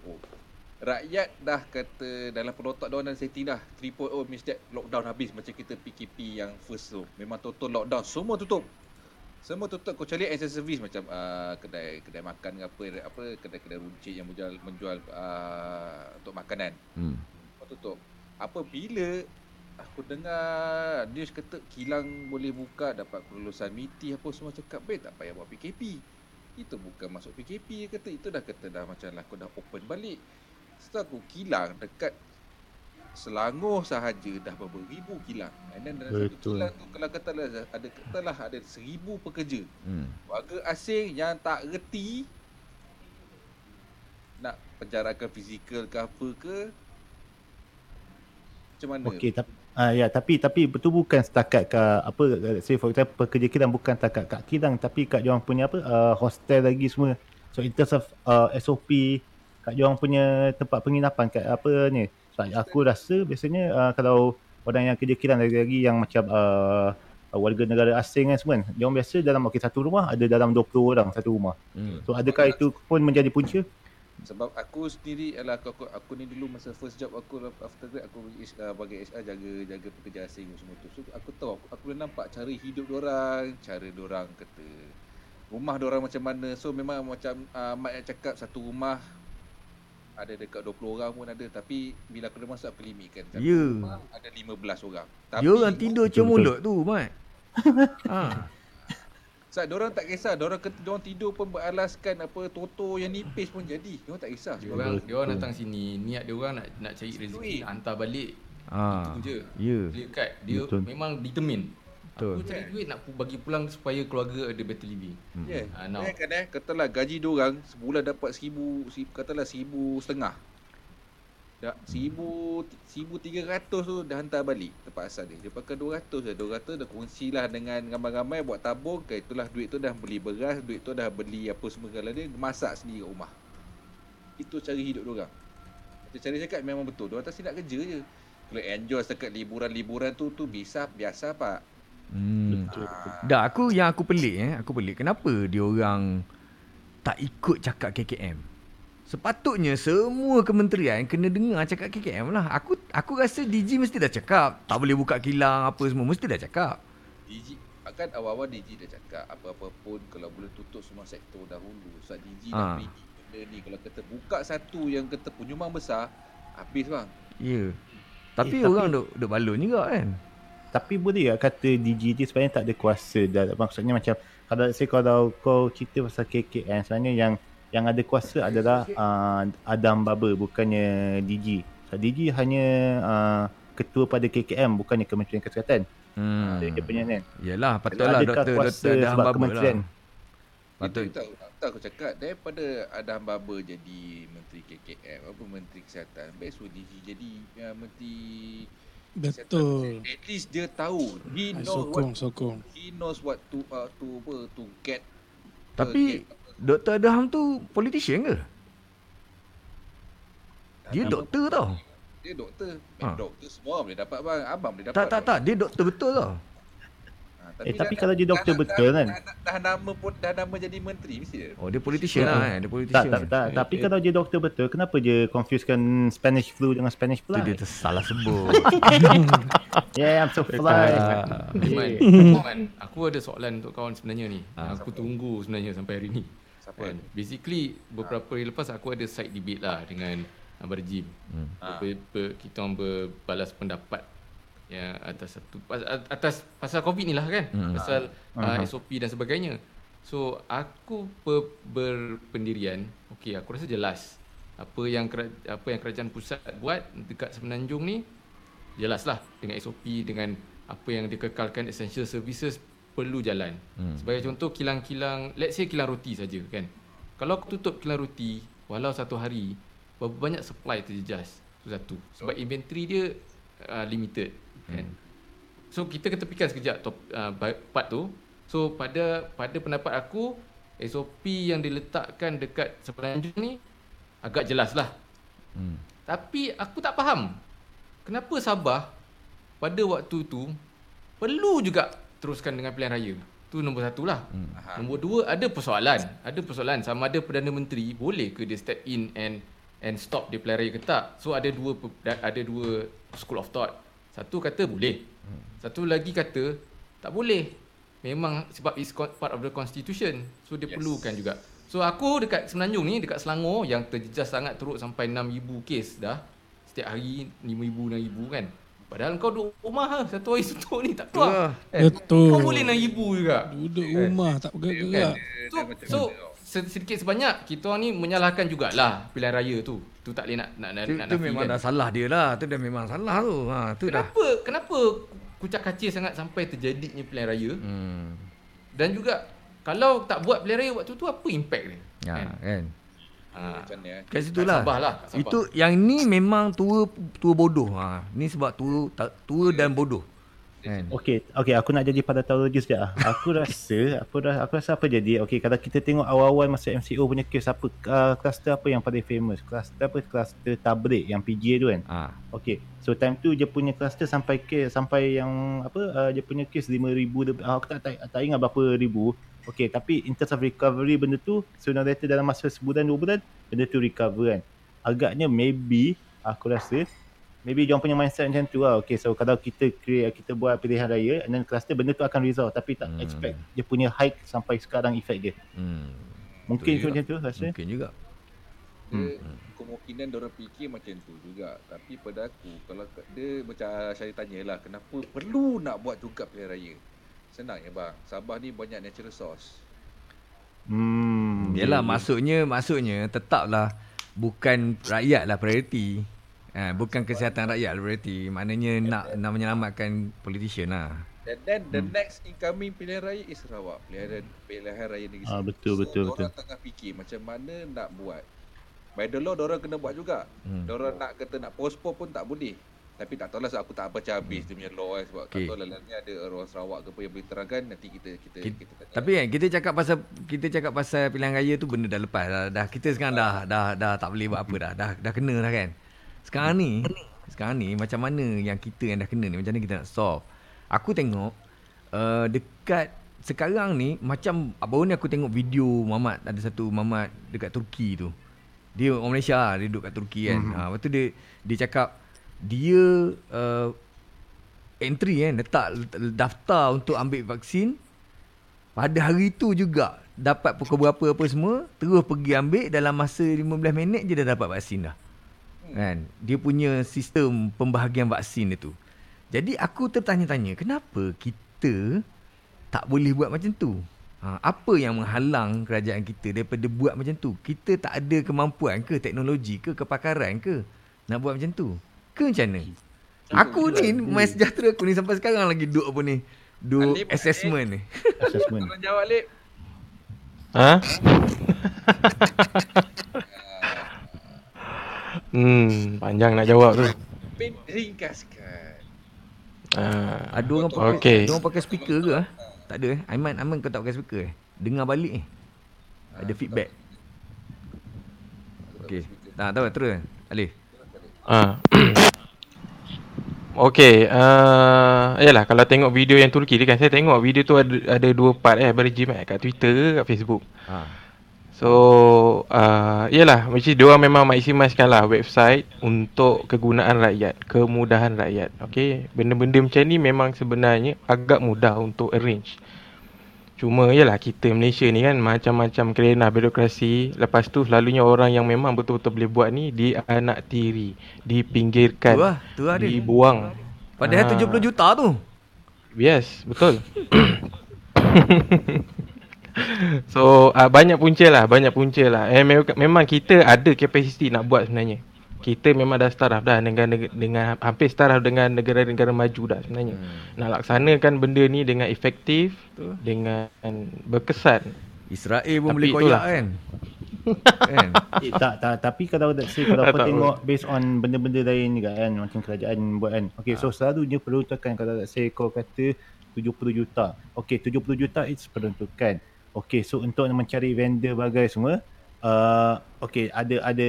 Rakyat dah kata dalam pelotak dia dah setting dah 3.0 means that lockdown habis macam kita PKP yang first tu. Memang total lockdown, semua tutup. Semua tutup kecuali essential service macam uh, kedai kedai makan ke apa apa kedai-kedai runcit yang menjual menjual uh, untuk makanan. Hmm. Kau tutup. Apabila aku dengar news kata kilang boleh buka dapat kelulusan MITI apa semua cakap baik tak payah buat PKP. Itu bukan masuk PKP dia kata itu dah kata dah macam lah aku dah open balik. Setelah aku kilang dekat Selangor sahaja dah berapa ribu kilang. And then dalam satu kilang tu kalau katalah ada katalah ada seribu pekerja. Hmm. Warga asing yang tak reti nak penjarakan fizikal ke apa ke macam mana? Okey, tapi ah ya, tapi tapi betul bukan setakat ke apa say for example pekerja kilang bukan setakat kat kilang tapi kat dia orang punya apa uh, hostel lagi semua. So in terms of uh, SOP kat dia orang punya tempat penginapan kat apa ni. So, aku rasa biasanya uh, kalau orang yang kerja kilang lagi-lagi yang macam uh, warga negara asing kan semua kan. Dia orang biasa dalam okey satu rumah ada dalam 20 orang satu rumah. Hmm. So adakah itu pun menjadi punca? Sebab aku sendiri adalah aku, aku, aku ni dulu masa first job aku after grad aku uh, bagi HR jaga jaga pekerja asing semua tu. So aku tahu aku, aku boleh nampak cara hidup orang, cara orang kata rumah orang macam mana. So memang macam uh, mak yang cakap satu rumah ada dekat 20 orang pun ada tapi bila aku dah masuk aku limitkan Ya. rumah ada 15 orang. Tapi Dia orang tidur cium mulut tu, Mat. ha. Sebab diorang tak kisah, diorang kata diorang tidur pun beralaskan apa toto yang nipis pun jadi. Diorang tak kisah. Dia Sebab orang dia orang datang sini, niat dia orang nak nak cari rezeki, nak hantar balik. Ha. Itu je. Ya. Clear cut. Dia Betul. memang determine. Betul. Aku cari duit nak bagi pulang supaya keluarga ada better living. Hmm. Ya. Ah, now. Yeah. kan eh, katalah gaji diorang sebulan dapat seribu, katalah seribu setengah. Dah seribu, seribu tiga ratus tu dah hantar balik tempat asal dia. Dia pakai dua ratus je. Dua ratus dah kongsilah dengan ramai-ramai buat tabung. Ke itulah duit tu dah beli beras, duit tu dah beli apa semua segala dia. Masak sendiri kat rumah. Itu cara hidup diorang. Macam cara cakap memang betul. Diorang tak nak kerja je. Kalau enjoy setakat liburan-liburan tu, tu bisa biasa pak. Hmm. Betul. Ah, Dah aku yang aku pelik eh, aku pelik kenapa dia orang tak ikut cakap KKM. Sepatutnya semua kementerian kena dengar cakap KKM lah. Aku aku rasa DG mesti dah cakap tak boleh buka kilang apa semua mesti dah cakap. DG akan awal-awal DG dah cakap apa-apa pun kalau boleh tutup semua sektor dahulu. Sebab DG Ha. dah predict benda ni kalau kata buka satu yang kata penyumbang besar habis bang. Ya. Tapi Eh, tapi- orang duk duk balon juga kan. Tapi boleh tak kata DG ni sebenarnya tak ada kuasa dah. Maksudnya macam kalau say kalau kau cerita pasal KKN sebenarnya yang yang ada kuasa adalah uh, Adam Baba bukannya DG. So, DG hanya uh, ketua pada KKM bukannya Kementerian Kesihatan. Hmm. Dia, dia punya ni. Yalah patutlah doktor kuasa doktor dah sebab hamba kementerian? lah. Patut tak, tak aku cakap daripada Adam Baba jadi menteri KKM apa menteri kesihatan best for DG jadi uh, menteri Betul. At least dia tahu he I know sokong, what sokong. he knows what to uh, to apa to get Tapi uh, get, Dr. Adham tu politician ke? Dia Adam doktor tau. dia doktor Ha. ha. doktor semua boleh dapat bang abang boleh dapat Tak tak tak, dia doktor betul tau. Ha, Eh, tapi dah- kalau dia doktor dah- betul dah, kan? dah, dah, dah nama pun dah nama jadi menteri mesti dia. Oh, dia politician lah kan. Dia Tak, politician. tak, tak. Tapi kalau dia doktor betul, kenapa dia confusekan Spanish flu dengan Spanish fly? dia tersalah sebut. Yeah, I'm so fly. Ah. Iman. Iman, aku ada soalan untuk kawan sebenarnya ni. Ah. aku tunggu sebenarnya sampai hari ni. Siapa? Kan? Basically beberapa hari lepas aku ada side debate lah dengan Abang Jim. Hmm. Ah. Ber, ber, kita orang berbalas pendapat ya atas satu pas- atas pasal covid ni lah kan. Hmm. Pasal uh, Aha. SOP dan sebagainya. So aku ber, berpendirian, okey aku rasa jelas apa yang kera, apa yang kerajaan pusat buat dekat Semenanjung ni jelaslah dengan SOP dengan apa yang dikekalkan essential services perlu jalan. Hmm. Sebagai contoh kilang-kilang, let's say kilang roti saja kan. Kalau aku tutup kilang roti walau satu hari, berapa banyak supply terjejas? Itu satu. Sebab inventory dia uh, limited kan. So kita kena fikir sekejap top, uh, part tu. So pada pada pendapat aku SOP yang diletakkan dekat semenanjung ni agak jelas lah. Hmm. Tapi aku tak faham. Kenapa Sabah pada waktu tu perlu juga teruskan dengan pilihan raya. Tu nombor satu lah. Hmm. Nombor dua ada persoalan. Ada persoalan sama ada Perdana Menteri boleh ke dia step in and and stop dia pilihan raya ke tak. So ada dua ada dua school of thought. Satu kata boleh. Satu lagi kata tak boleh. Memang sebab is con- part of the constitution. So dia. Yes. perlukan juga. So aku dekat Semenanjung ni dekat Selangor yang terjejas sangat teruk sampai 6000 kes dah. Setiap hari 5000 6000 kan. Padahal kau duduk rumah lah. Satu hari suntuk ni tak keluar. Eh, Betul. Kau boleh 6000 juga. Duduk rumah tak bergerak. So, so se- sedikit sebanyak kita orang ni menyalahkan jugalah pilihan raya tu. Tu tak boleh nak nak nak, Tu, nak tu memang dah salah dia lah. Tu dah memang salah tu. Ha, tu dah. Kenapa kenapa kucak kacir sangat sampai terjadinya pilihan raya? Hmm. Dan juga kalau tak buat pilihan raya waktu tu apa impact dia? Ya, Kan? kan. Ha. Macam ni eh. Kat situ lah. Sabah lah, Sabah. Itu yang ni memang tua tua bodoh. Ha, ni sebab tua ta- tua dan bodoh. Kan. Okey, okey aku nak jadi pada tautologi sekejap. ah. Aku rasa, aku dah aku rasa apa jadi? Okey, kalau kita tengok awal-awal masa MCO punya kes apa uh, kluster apa yang paling famous? Kluster apa? Kluster tabrik yang PGA tu kan. Ha. Okey. So time tu dia punya kluster sampai kes sampai yang apa uh, dia punya kes 5000 lebih. Uh, aku tak, tak tak ingat berapa ribu. Okey, tapi in terms of recovery benda tu sooner or later dalam masa sebulan dua bulan benda tu recover kan. Agaknya maybe aku rasa maybe dia punya mindset macam tu lah. Okay, so kalau kita create, kita buat pilihan raya and then cluster benda tu akan resolve tapi tak Hmm. hmm. expect dia punya hike sampai sekarang effect dia. Hmm. Mungkin ke macam tu rasa? Mungkin juga. Dia kemungkinan dia orang fikir macam tu juga. Tapi pada aku kalau dia macam saya tanyalah kenapa perlu nak buat juga pilihan raya. Senang ya bang. Sabah ni banyak natural resource. Hmm. Yalah ya, ya. maksudnya maksudnya tetaplah bukan rakyat lah priority. Ha, bukan kesihatan rakyat lah priority. Maknanya nak nak menyelamatkan politician lah. And then the next incoming pilihan raya is Sarawak. Pilihan pilihan raya negeri Ah, betul, so, betul, Orang tengah fikir macam mana nak buat. By the law orang kena buat juga. Hmm. Hmm. Orang nak kata nak postpone pun tak boleh. Tapi tak tahulah sebab aku tak baca habis dia punya law kan sebab Okay. tak tahu lah ni ada orang Sarawak ke apa yang boleh terangkan nanti kita kita Kita, kita tanya. tapi kan kita cakap pasal kita cakap pasal pilihan raya tu benda dah lepas dah, dah kita sekarang dah dah dah tak boleh buat apa dah. Dah dah kena dah kan. Sekarang ni sekarang ni macam mana yang kita yang dah kena ni macam mana kita nak solve. Aku tengok uh, dekat sekarang ni macam baru ni aku tengok video Muhammad ada satu Muhammad dekat Turki tu. Dia orang Malaysia lah, dia duduk kat Turki kan. Mm-hmm. Ha, lepas tu dia dia cakap dia uh, entry kan letak daftar untuk ambil vaksin pada hari tu juga dapat pukul berapa apa semua terus pergi ambil dalam masa 15 minit je dah dapat vaksin dah. Kan? Dia punya sistem pembahagian vaksin dia tu. Jadi aku tertanya-tanya kenapa kita tak boleh buat macam tu? Ha, apa yang menghalang kerajaan kita daripada buat macam tu? Kita tak ada kemampuan ke teknologi ke kepakaran ke nak buat macam tu? Ke macam mana? Aku ni my sejahtera aku ni sampai sekarang lagi duk apa ni? Duk Alip, assessment ni. assessment. Tolong jawab Lip. Ha? hmm, panjang nak jawab tu. Pin ringkaskan. Ha. Ada orang pakai Okey. ada orang pakai speaker ke? ah? Tak ada eh. Aiman, Aiman kau tak pakai speaker eh? Dengar balik eh. Ada feedback. Okey. Tak tahu terus. Alif. Ha. Okey, uh, yalah kalau tengok video yang Turki ni kan saya tengok video tu ada ada dua part eh eh kat Twitter kat Facebook. Ha. So, uh, yalah mesti dia orang memang maksimalkan lah website untuk kegunaan rakyat, kemudahan rakyat. Okey, benda-benda macam ni memang sebenarnya agak mudah untuk arrange. Cuma yalah kita Malaysia ni kan macam-macam kerana birokrasi Lepas tu selalunya orang yang memang betul-betul boleh buat ni Dianak tiri Dipinggirkan Tu lah, tu lah dia. Dibuang Padahal Ah. 70 juta tu. Yes, betul So uh, banyak punca lah, banyak punca lah eh, me- Memang kita ada kapasiti nak buat sebenarnya kita memang dah staraf dah dengan dengan hampir staraf dengan negara-negara maju dah sebenarnya. Hmm. Nak laksanakan benda ni dengan efektif, Betul. dengan berkesan. Israel pun Tapi boleh koyak kan. kan? Eh, tak, tak, tapi kalau let's say kalau Tak kau tengok based on benda-benda lain juga kan macam kerajaan buat kan. Okay, so selalunya peruntukan kalau let's say kau kata 70 juta. Okay, 70 juta it's peruntukan. Okay, so untuk mencari vendor bagai semua, uh, okay ada ada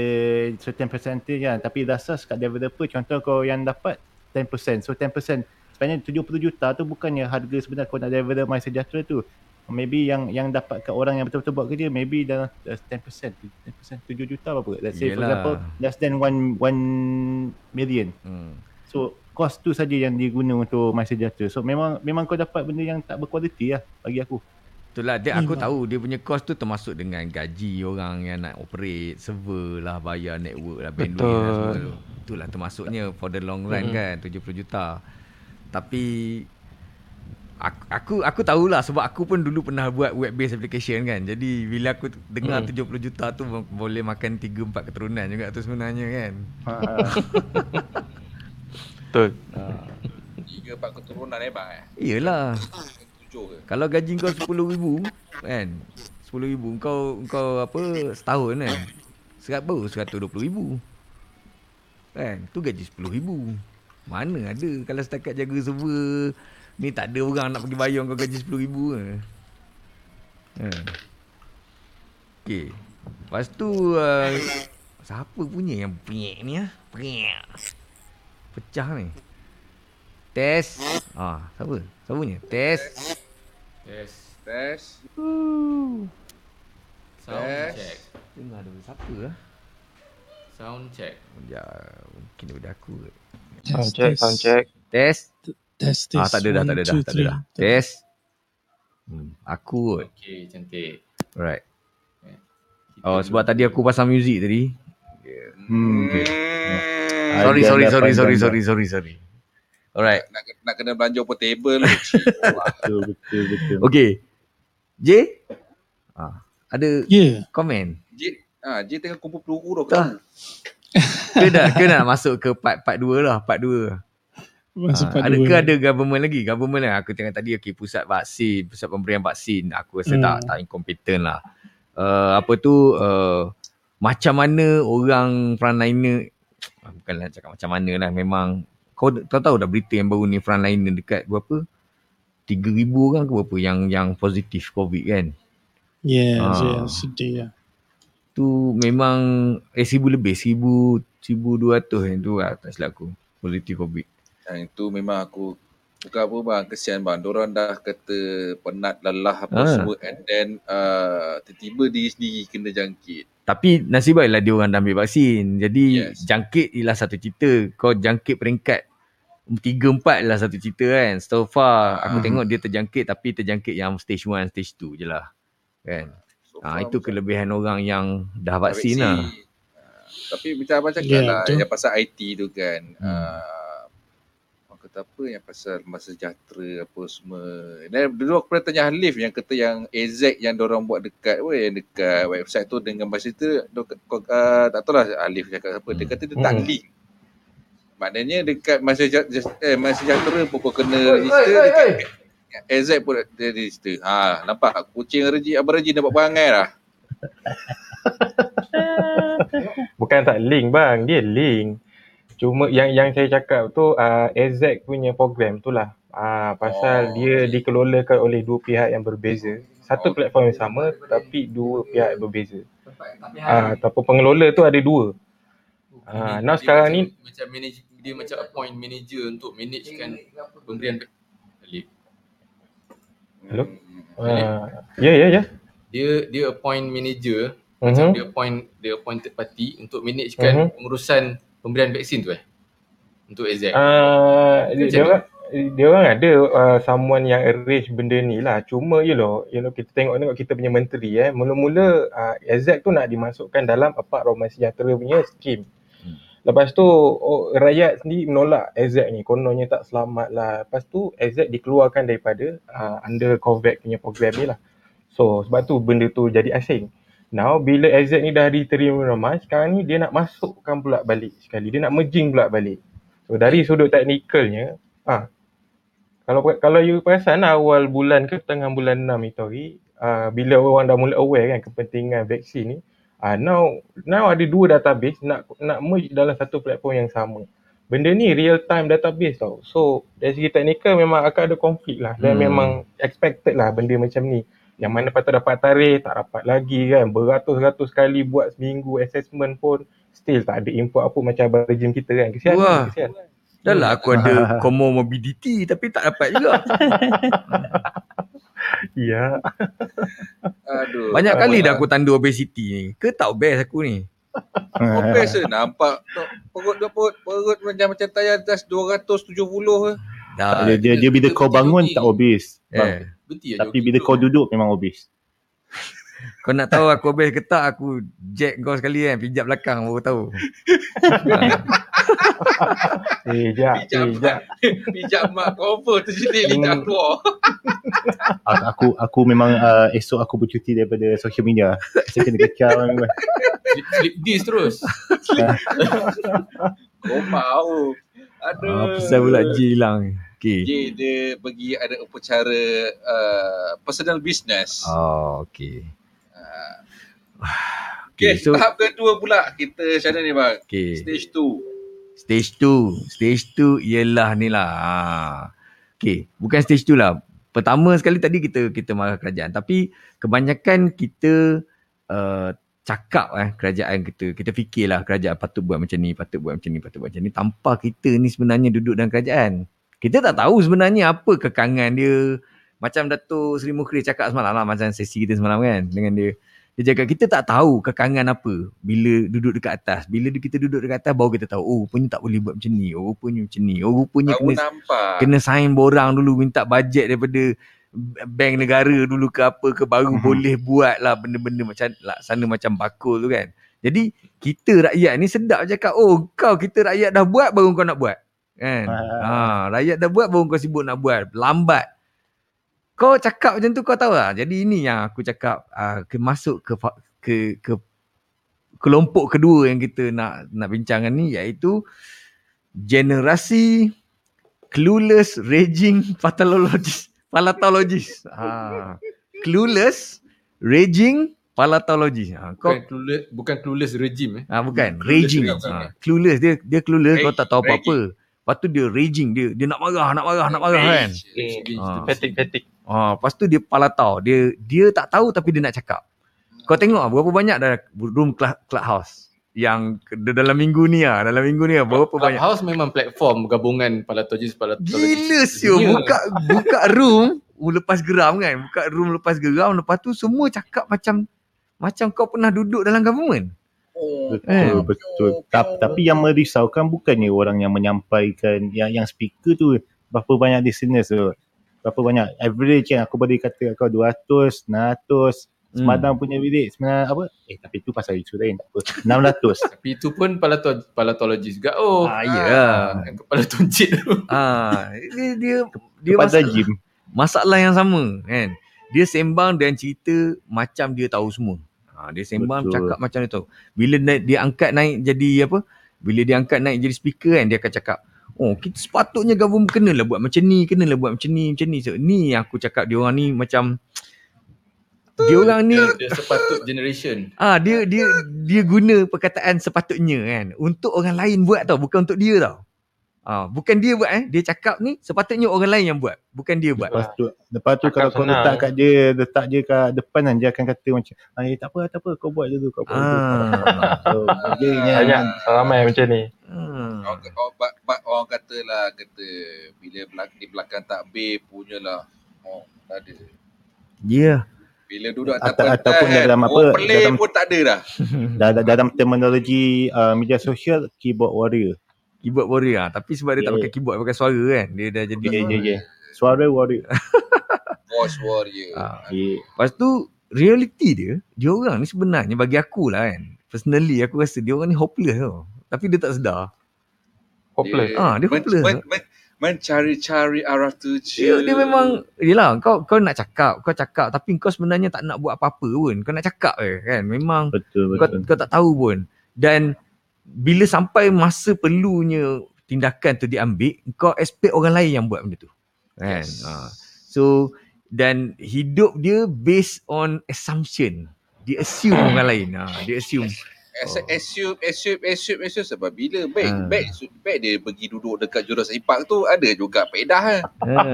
certain percentage kan tapi dasar kat developer contoh kau yang dapat 10%. So 10% sebenarnya 70 juta tu bukannya harga sebenar kau nak develop My Sejahtera tu. Maybe yang yang dapat kat orang yang betul-betul buat kerja maybe dalam uh, 10%. 10% 7 juta apa. Let's say for Yelah. example less than 1 1 million. Hmm. So cost tu saja yang diguna untuk My Sejahtera. So memang memang kau dapat benda yang tak berkualiti lah bagi aku. Itulah dia aku Memang. tahu dia punya cost tu termasuk dengan gaji orang yang nak operate server lah, bayar network lah, bandwidth lah semua tu. Itulah termasuknya for the long run Mm-mm. kan 70 juta. Tapi aku aku aku tahulah sebab aku pun dulu pernah buat web based application kan. Jadi bila aku dengar Mm. 70 juta tu boleh makan 3 4 keturunan juga tu sebenarnya kan. Ha, Betul. Tiga empat keturunan eh bang eh. Iyalah. Kalau gaji kau 10,000 kan? 10,000 kau kau apa setahun kan? Serat baru 120,000 Kan? Tu gaji 10,000 Mana ada? Kalau setakat jaga server Ni tak ada orang nak pergi bayar kau gaji 10,000 ke? Ha. Okay Lepas tu uh, Siapa punya yang penyek ni ah? Penyek. Pecah ni. Test. Ah, siapa? Siapa punya? Test Yes. Tes. Sound Yes. check. Dengar dulu siapa lah Sound check. Ya, mungkin daripada aku ke. Sound check, sound check. Test. Test, test. Ah, tak ada dah, tak ada dah, One, two, tak ada dah. three. Test. Hmm, aku kot. Okay, cantik. Right. Kita Oh, sebab tadi aku pasang muzik tadi. hmm, okay. Sorry, Ajar sorry, dah sorry, panjang sorry, dah. sorry, sorry, sorry. Alright. Nak, nak kena belanja portable. Wah. Betul, betul, betul. Okay. J? Ah, ada Ya. komen? J, ah, J tengah kumpul peluru dah. Tak. Ke dah, ke nak masuk ke part part 2 lah, part 2. Masuk Ah, part ada ke ada government lagi? Government lah. Aku tengok tadi okay, pusat vaksin, pusat pemberian vaksin. Aku rasa Hmm. tak tak incompetent lah. Uh, apa tu uh, macam mana orang frontliner ah, bukanlah cakap macam mana lah memang kau kau tahu dah berita yang baru ni frontliner dekat berapa 3000 orang ke berapa yang yang positif covid kan Yes, Ah. yes, sedih lah. tu memang eh seribu lebih seribu seribu dua ratus yang tu lah tak silap aku positif covid Yang itu memang aku bukan apa bang, kesian bang. Diorang dah kata penat, lelah apa Ah. semua and then uh, tiba-tiba diri sendiri kena jangkit. Tapi nasib baiklah dia orang dah ambil vaksin. Jadi yes. Jangkit ialah satu cerita. Kau jangkit peringkat tiga empat ialah satu cerita kan. So far aku Ah. tengok dia terjangkit tapi terjangkit yang stage 1, stage 2 je lah. Kan. So far itu kelebihan orang yang dah dah vaksin lah. Ah, Tapi macam abang cakap Ya, lah, yang pasal IT tu kan. Hmm. Uh, kata apa yang pasal masa sejahtera apa semua. Dan dulu aku pernah tanya Halif yang kata yang AZ yang dorang buat dekat apa yang dekat website tu dengan masa tu uh, tak tahu lah Halif cakap apa. Dia kata dia tak Hmm. link. Maknanya dekat masa Seja- eh, masa sejahtera pun kau kena register dekat AZ pun dia register. Ha, nampak kucing Reji Abang Reji dapat perangai lah. Bukan tak link bang, dia link. Cuma yang yang saya cakap tu uh, AZ punya program tu lah. Uh, pasal Oh, dia dikelolakan oleh dua pihak yang berbeza. Satu Oh. platform yang sama tapi dua pihak yang berbeza. Ah, uh, pengelola tu ada dua. Ah, now dia sekarang macam, ni- macam manage dia macam appoint manager untuk managekan pemberian Alif. Hello? Uh, ya ya ya. Dia dia appoint manager Mhm. macam dia appoint dia appoint third party untuk managekan Mhm. pengurusan pemberian vaksin tu eh. Untuk AZ. Uh, dia, Macam dia orang dia orang ada uh, someone yang arrange benda ni lah. Cuma you know, you know kita tengok-tengok kita punya menteri eh. Mula-mula uh, AZ tu nak dimasukkan dalam Apart Ramai Sejahtera punya skim. Hmm. Lepas tu oh, rakyat sendiri menolak AZ ni. Kononnya tak selamat lah. Lepas tu AZ dikeluarkan daripada uh, under COVAX punya program ni lah. So sebab tu benda tu jadi asing. Now bila AZ ni dah diterima ramai, sekarang ni dia nak masukkan pula balik sekali. Dia nak merging pula balik. So dari sudut teknikalnya, ah kalau kalau you perasan lah, awal bulan ke tengah bulan 6 itu hari, uh, bila orang dah mula aware kan kepentingan vaksin ni, uh, now now ada dua database nak nak merge dalam satu platform yang sama. Benda ni real time database tau. So dari segi teknikal memang akan ada konflik lah dan Hmm. memang expected lah benda macam ni. Yang mana patut dapat tarikh, tak dapat lagi kan. Beratus-ratus kali buat seminggu assessment pun still tak ada input apa macam abang rejim kita kan. Kesian. Wah. Kesian. Dah lah aku ada comorbidity tapi tak dapat juga. Ya. Aduh. Banyak kali dah aku tandu obesity ni. Ke tak obes aku ni? Best ke nampak perut perut perut macam macam tayar atas 270 ke. Dah. dia, dia, dia bila kau bangun tak obes. Bang. Eh, Berhenti lah Tapi jogging bila kau duduk memang obes. kau nak tahu aku obes ke tak aku jack kau sekali kan pijak belakang baru tahu. Eh, jap. Pijak Eh. Pijak mak cover tu jadi lidah keluar. Aku aku, aku memang uh, esok aku bercuti daripada social media. Saya kena kecam memang. Slip, slip disc terus. Kau mau. Aduh. Ah, pasal pula J hilang. Okey. J dia pergi ada upacara uh, personal business. Oh, okey. Uh, Okay, okay, so tahap kedua pula kita macam ni bang? okay. Stage 2. Stage 2. Stage 2 ialah ni lah. Ha. Okay. Bukan stage 2 lah. Pertama sekali tadi kita kita marah kerajaan. Tapi kebanyakan kita uh, cakap eh kerajaan kita. Kita fikirlah kerajaan patut buat macam ni, patut buat macam ni, patut buat macam ni. Tanpa kita ni sebenarnya duduk dalam kerajaan. Kita tak tahu sebenarnya apa kekangan dia. Macam Dato' Seri Mukri cakap semalam lah. Macam sesi kita semalam kan. Dengan dia. Dia cakap kita tak tahu kekangan apa bila duduk dekat atas. Bila kita duduk dekat atas baru kita tahu oh rupanya tak boleh buat macam ni. Oh rupanya macam ni. Oh rupanya Baru kena nampak. kena sign borang dulu minta bajet daripada bank negara dulu ke apa ke baru Mhm. boleh buat lah benda-benda macam laksana macam bakul tu kan. Jadi kita rakyat ni sedap cakap oh kau kita rakyat dah buat baru kau nak buat. Kan? Ha, rakyat dah buat baru kau sibuk nak buat. Lambat. Kau cakap macam tu kau tahu lah. Jadi ini yang aku cakap uh, ke masuk ke ke ke kelompok kedua yang kita nak nak bincangkan ni iaitu generasi clueless raging pathologist palatologist. Ha. Clueless raging palatologist. Ha, kau Bukan clueless, bukan clueless regime eh. Ah bukan, Clueless raging. Ha, clueless dia dia clueless kau tak tahu apa-apa. Lepas tu dia raging dia dia nak marah, nak marah, nak marah kan. Ah. Fetik, fetik. Ha, lepas tu dia palatau. Dia dia tak tahu tapi dia nak cakap. Kau tengok ah, berapa banyak dah room club, clubhouse yang dalam minggu ni ah, dalam minggu ni ah, berapa banyak. Clubhouse memang platform gabungan palatologis palatologis. Gila siul dunia. buka buka room uh, lepas geram kan. Buka room lepas geram lepas tu semua cakap macam macam kau pernah duduk dalam government. Oh, Eh. Betul, betul. Ta- tapi yang merisaukan bukannya orang yang menyampaikan yang yang speaker tu berapa banyak listeners tu. Berapa banyak average yang aku boleh kata kau 200, 100, Hmm. Semadang punya bilik sebenarnya apa? Eh tapi tu pasal isu lain tak apa. 600. Tapi itu pun palato- palatologis juga. Oh, Ah, ya. yang kepala tuncit tu. Ah, dia dia dia Kepada masalah, gym. masalah yang sama kan. Dia sembang dan cerita macam dia tahu semua. Ha, dia sembang Betul. cakap macam dia tahu. Bila naik, dia angkat naik jadi apa? Bila dia angkat naik jadi speaker kan dia akan cakap, "Oh, kita sepatutnya government kenalah buat macam ni, kenalah buat macam ni, macam ni." So, ni yang aku cakap dia orang ni macam dia orang ni The, the sepatut generation. ah dia dia dia guna perkataan sepatutnya kan untuk orang lain buat tau, bukan untuk dia tau. Ah, bukan dia buat eh. Dia cakap ni sepatutnya orang lain yang buat, bukan dia buat. Lepas tu, lepas tu kalau kau senang. letak kat dia, letak dia kat depan kan, dia akan kata macam, ah, eh, tak apa, tak apa, kau buat dulu, kau buat. Ah. So, dia yang, Banyak ramai macam ni. Hmm. Orang, orang, bak, bak, orang kata lah kata bila belak, di belakang takbir punyalah oh tak ada. Ya. Bila duduk Ata- atas ataupun pentas, dalam apa, orang pelik dalam- pun tak ada dah. dalam, dalam terminologi uh, media sosial, keyboard warrior. Keyboard warrior ah. Tapi sebab dia tak Yeah. pakai keyboard, pakai suara kan. Dia dah jadi. Ya, ya, ya. Suara warrior. Voice warrior. Ah. Okay. Lepas tu reality dia, dia orang ni sebenarnya bagi aku lah kan. Personally aku rasa dia orang ni hopeless tau. Tapi dia tak sedar. Hopeless. Ah, dia men, hopeless. men, men, Mencari-cari arah tuju. Dia, dia memang Yelah kau kau nak cakap Kau cakap Tapi kau sebenarnya tak nak buat apa-apa pun Kau nak cakap je kan Memang Betul kau, betul. kau tak tahu pun Dan Bila sampai masa perlunya Tindakan tu diambil Kau expect orang lain yang buat benda tu Kan Yes. ha. So Dan hidup dia Based on assumption Dia assume orang lain ha. Dia assume As- Oh. Assume, assume, assume, assume sebab bila baik, Ah. baik, baik dia pergi duduk dekat Jurassic Park tu ada juga pedah. ha.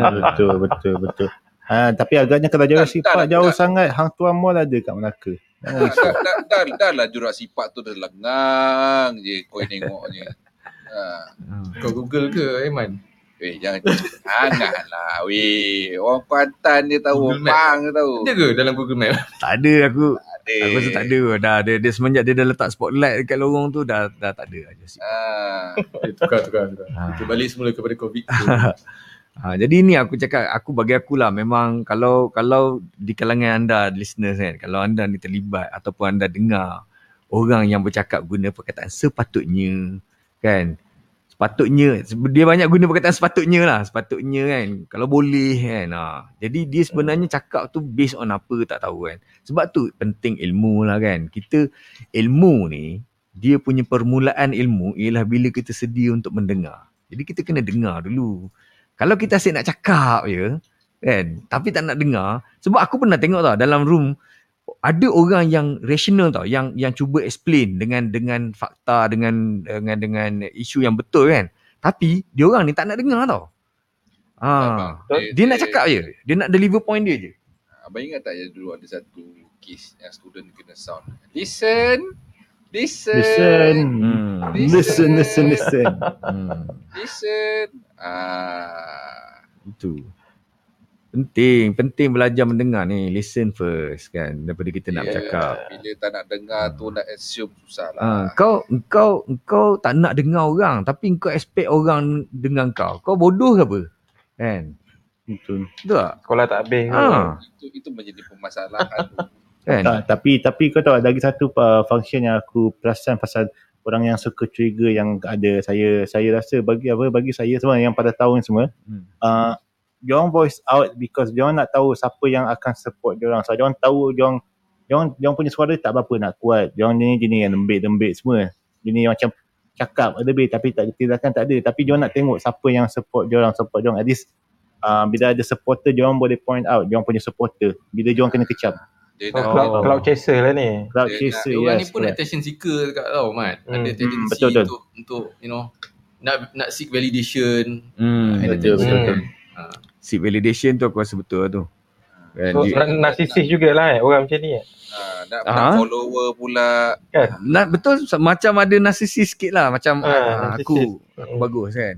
Betul betul betul. Ha, tapi agaknya kalau Jurassic Tak, tak, Park jauh tak. sangat Hang Tuah Mall ada kat Melaka. Jangan Dah, dah, dah, dah, dah lah Jurassic Park tu dah lengang je kau tengoknya. Ha. Kau Google ke Aiman? Eh jangan janganlah weh. Orang Kuantan dia tahu, Google. Pang dia tahu. Ada ke dalam Google Map? Tak ada aku Ada. Aku rasa tak ada dah dia, dia semenjak dia dah letak spotlight dekat lorong tu dah dah tak ada aja sih. Ah. Eh, tukar, tukar, tukar. Ha. Kita balik semula kepada COVID. Ha, jadi ni aku cakap aku bagi aku lah memang kalau kalau di kalangan anda listeners kan kalau anda ni terlibat ataupun anda dengar orang yang bercakap guna perkataan sepatutnya kan? Sepatutnya dia banyak guna perkataan sepatutnya lah sepatutnya kan kalau boleh kan ha. jadi dia sebenarnya cakap tu based on apa tak tahu kan. Sebab tu penting ilmu lah kan. Kita ilmu ni dia punya permulaan ilmu ialah bila kita sedia untuk mendengar. Jadi kita kena dengar dulu kalau kita asyik nak cakap je kan? Tapi tak nak dengar. Sebab aku pernah tengok tau dalam room ada orang yang rational tau yang yang cuba explain dengan dengan fakta dengan dengan dengan isu yang betul kan? Tapi dia orang ni tak nak dengar tau. Abang, ha dia nak cakap je. Dia nak deliver point dia je. Abang ingat tak ya dulu ada satu case yang student kena sound. Listen. Listen. Listen. hmm. Listen, listen, listen. hmm. Listen. Ah. itu penting penting belajar mendengar ni listen first kan daripada kita nak Yeah. bercakap Bila tak nak dengar tu nak assume susah lah. Ha, kau kau kau tak nak dengar orang tapi kau expect orang dengar kau. Kau bodoh ke apa? Kan? Betul. Betul tak? Sekolah tak habis. Ha, Itu itu menjadi permasalahan. Kan? Tak, tapi tapi kau tahu ada lagi satu uh, function yang aku perasan pasal orang yang suka trigger yang ada saya saya rasa bagi apa bagi saya semua yang pada tahun semua Hmm. uh, diorang voice out because diorang nak tahu siapa yang akan support diorang. So diorang tahu diorang diorang, diorang punya suara tak berapa nak kuat. Diorang ni jenis yang lembik-lembik semua. Jenis macam cakap lebih tapi tak tindakan tak ada. Tapi diorang nak tengok siapa yang support diorang, support diorang. At least uh, bila ada supporter diorang boleh point out diorang punya supporter. Bila diorang kena kecam. Dia Oh, nak cloud, Oh. cloud chaser lah ni. Crowd Dia chaser, Orang yes. ni pun correct. attention seeker dekat tau Mat. Hmm. Ada tendency Hmm, betul, betul. untuk untuk you know nak nak seek validation Hmm. betul, attention. betul. Ha. Seek validation tu aku rasa betul lah tu. Kan? So, Dia- na- narcissist jugalah eh, orang macam ni. Eh. ah, nak, Ah. nak follower pula. Nak betul macam ada narcissist sikit lah macam Ah, ah, aku aku bagus kan.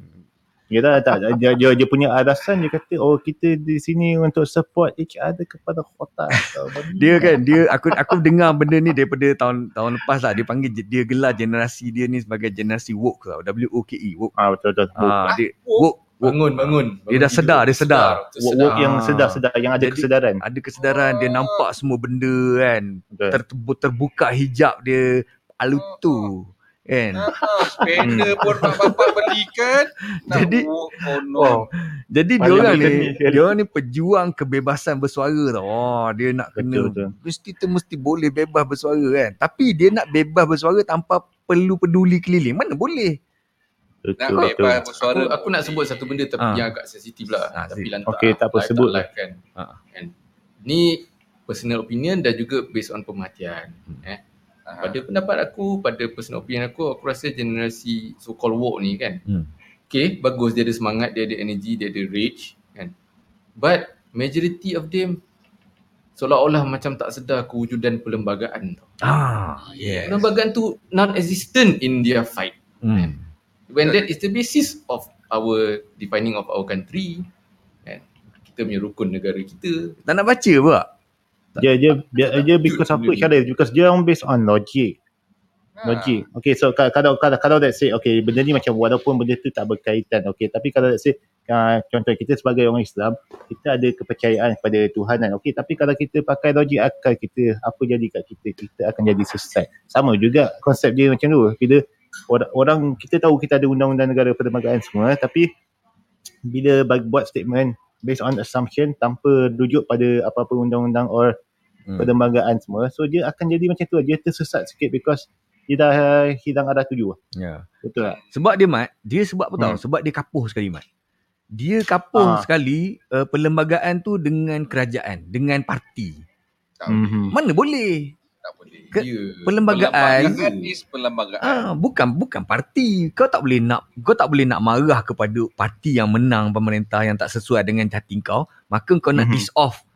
Yelah tak dia, dia, dia punya alasan dia kata oh kita di sini untuk support each other kepada kota. Dia kan dia aku aku dengar benda ni daripada tahun tahun lepas lah dia panggil dia gelar generasi dia ni sebagai generasi woke tau. W O K E woke. Ah betul betul. Woke, Ah dia Woke? woke Bangun, bangun. Dia dah Bangun sedar, dia sedar. Woke yang sedar-sedar yang ada Jadi- kesedaran. ada kesedaran dia nampak semua benda kan ter, terbuka hijab dia alutu kan Ah, sepeda pun mak bapak belikan. Nak Jadi- walk, oh no. Wow. jadi dia orang ni dia orang ni pejuang kebebasan bersuara tau oh, dia nak kena Betul, betul. mesti tu mesti boleh bebas bersuara kan tapi dia nak bebas bersuara tanpa perlu peduli keliling mana boleh Nak Betul betul. bebas bersuara. Aku, aku nak sebut satu benda tapi Ah. yang agak sensitif lah. Ah, tapi lantak. Okey, tak apa, live, sebut. live kan. Ah. kan. Ni personal opinion dan juga based on pemerhatian. Eh. Ah. Pada pendapat aku, pada personal opinion aku, aku rasa generasi so called woke ni kan. Hmm. Okay, bagus dia ada semangat, dia ada energy, dia ada rage kan. But majority of them seolah-olah macam tak sedar kewujudan perlembagaan tau. ah yes Perlembagaan tu non-existent in their fight. hmm. When that is the basis of our defining of our country, kan? Kita punya rukun negara kita. tak nak baca pula Dia dia dia, dia because apa Sendiri. cara because dia orang based on logic. Ah. Logik. Okay, so ka- kalau kalau kalau let's say okay benda ni macam walaupun benda tu tak berkaitan okay tapi kalau let's say uh, contoh kita sebagai orang Islam kita ada kepercayaan kepada Tuhan kan okay tapi kalau kita pakai logik akal kita apa jadi kat kita kita akan jadi sesat. Sama juga konsep dia macam tu bila orang, orang kita tahu kita ada undang-undang negara perlembagaan semua tapi bila buat statement based on assumption tanpa rujuk pada apa-apa undang-undang or Hmm. perlembagaan semua. So dia akan jadi macam tu. Dia tersesat sikit because dia dah hilang arah tuju. Ya. Betul tak? Sebab dia Mat, dia sebab apa tahu? Hmm. Sebab dia kapuh sekali Mat. Dia kapuh Ah. sekali uh, perlembagaan tu dengan kerajaan, dengan parti. Mhm. boleh. Mana boleh? Tak boleh. Ke- Ya. Perlembagaan Perlembagaan is perlembagaan. Ah, bukan bukan parti. Kau tak boleh nak kau tak boleh nak marah kepada parti yang menang pemerintah yang tak sesuai dengan hati kau, maka kau nak Mhm. dis off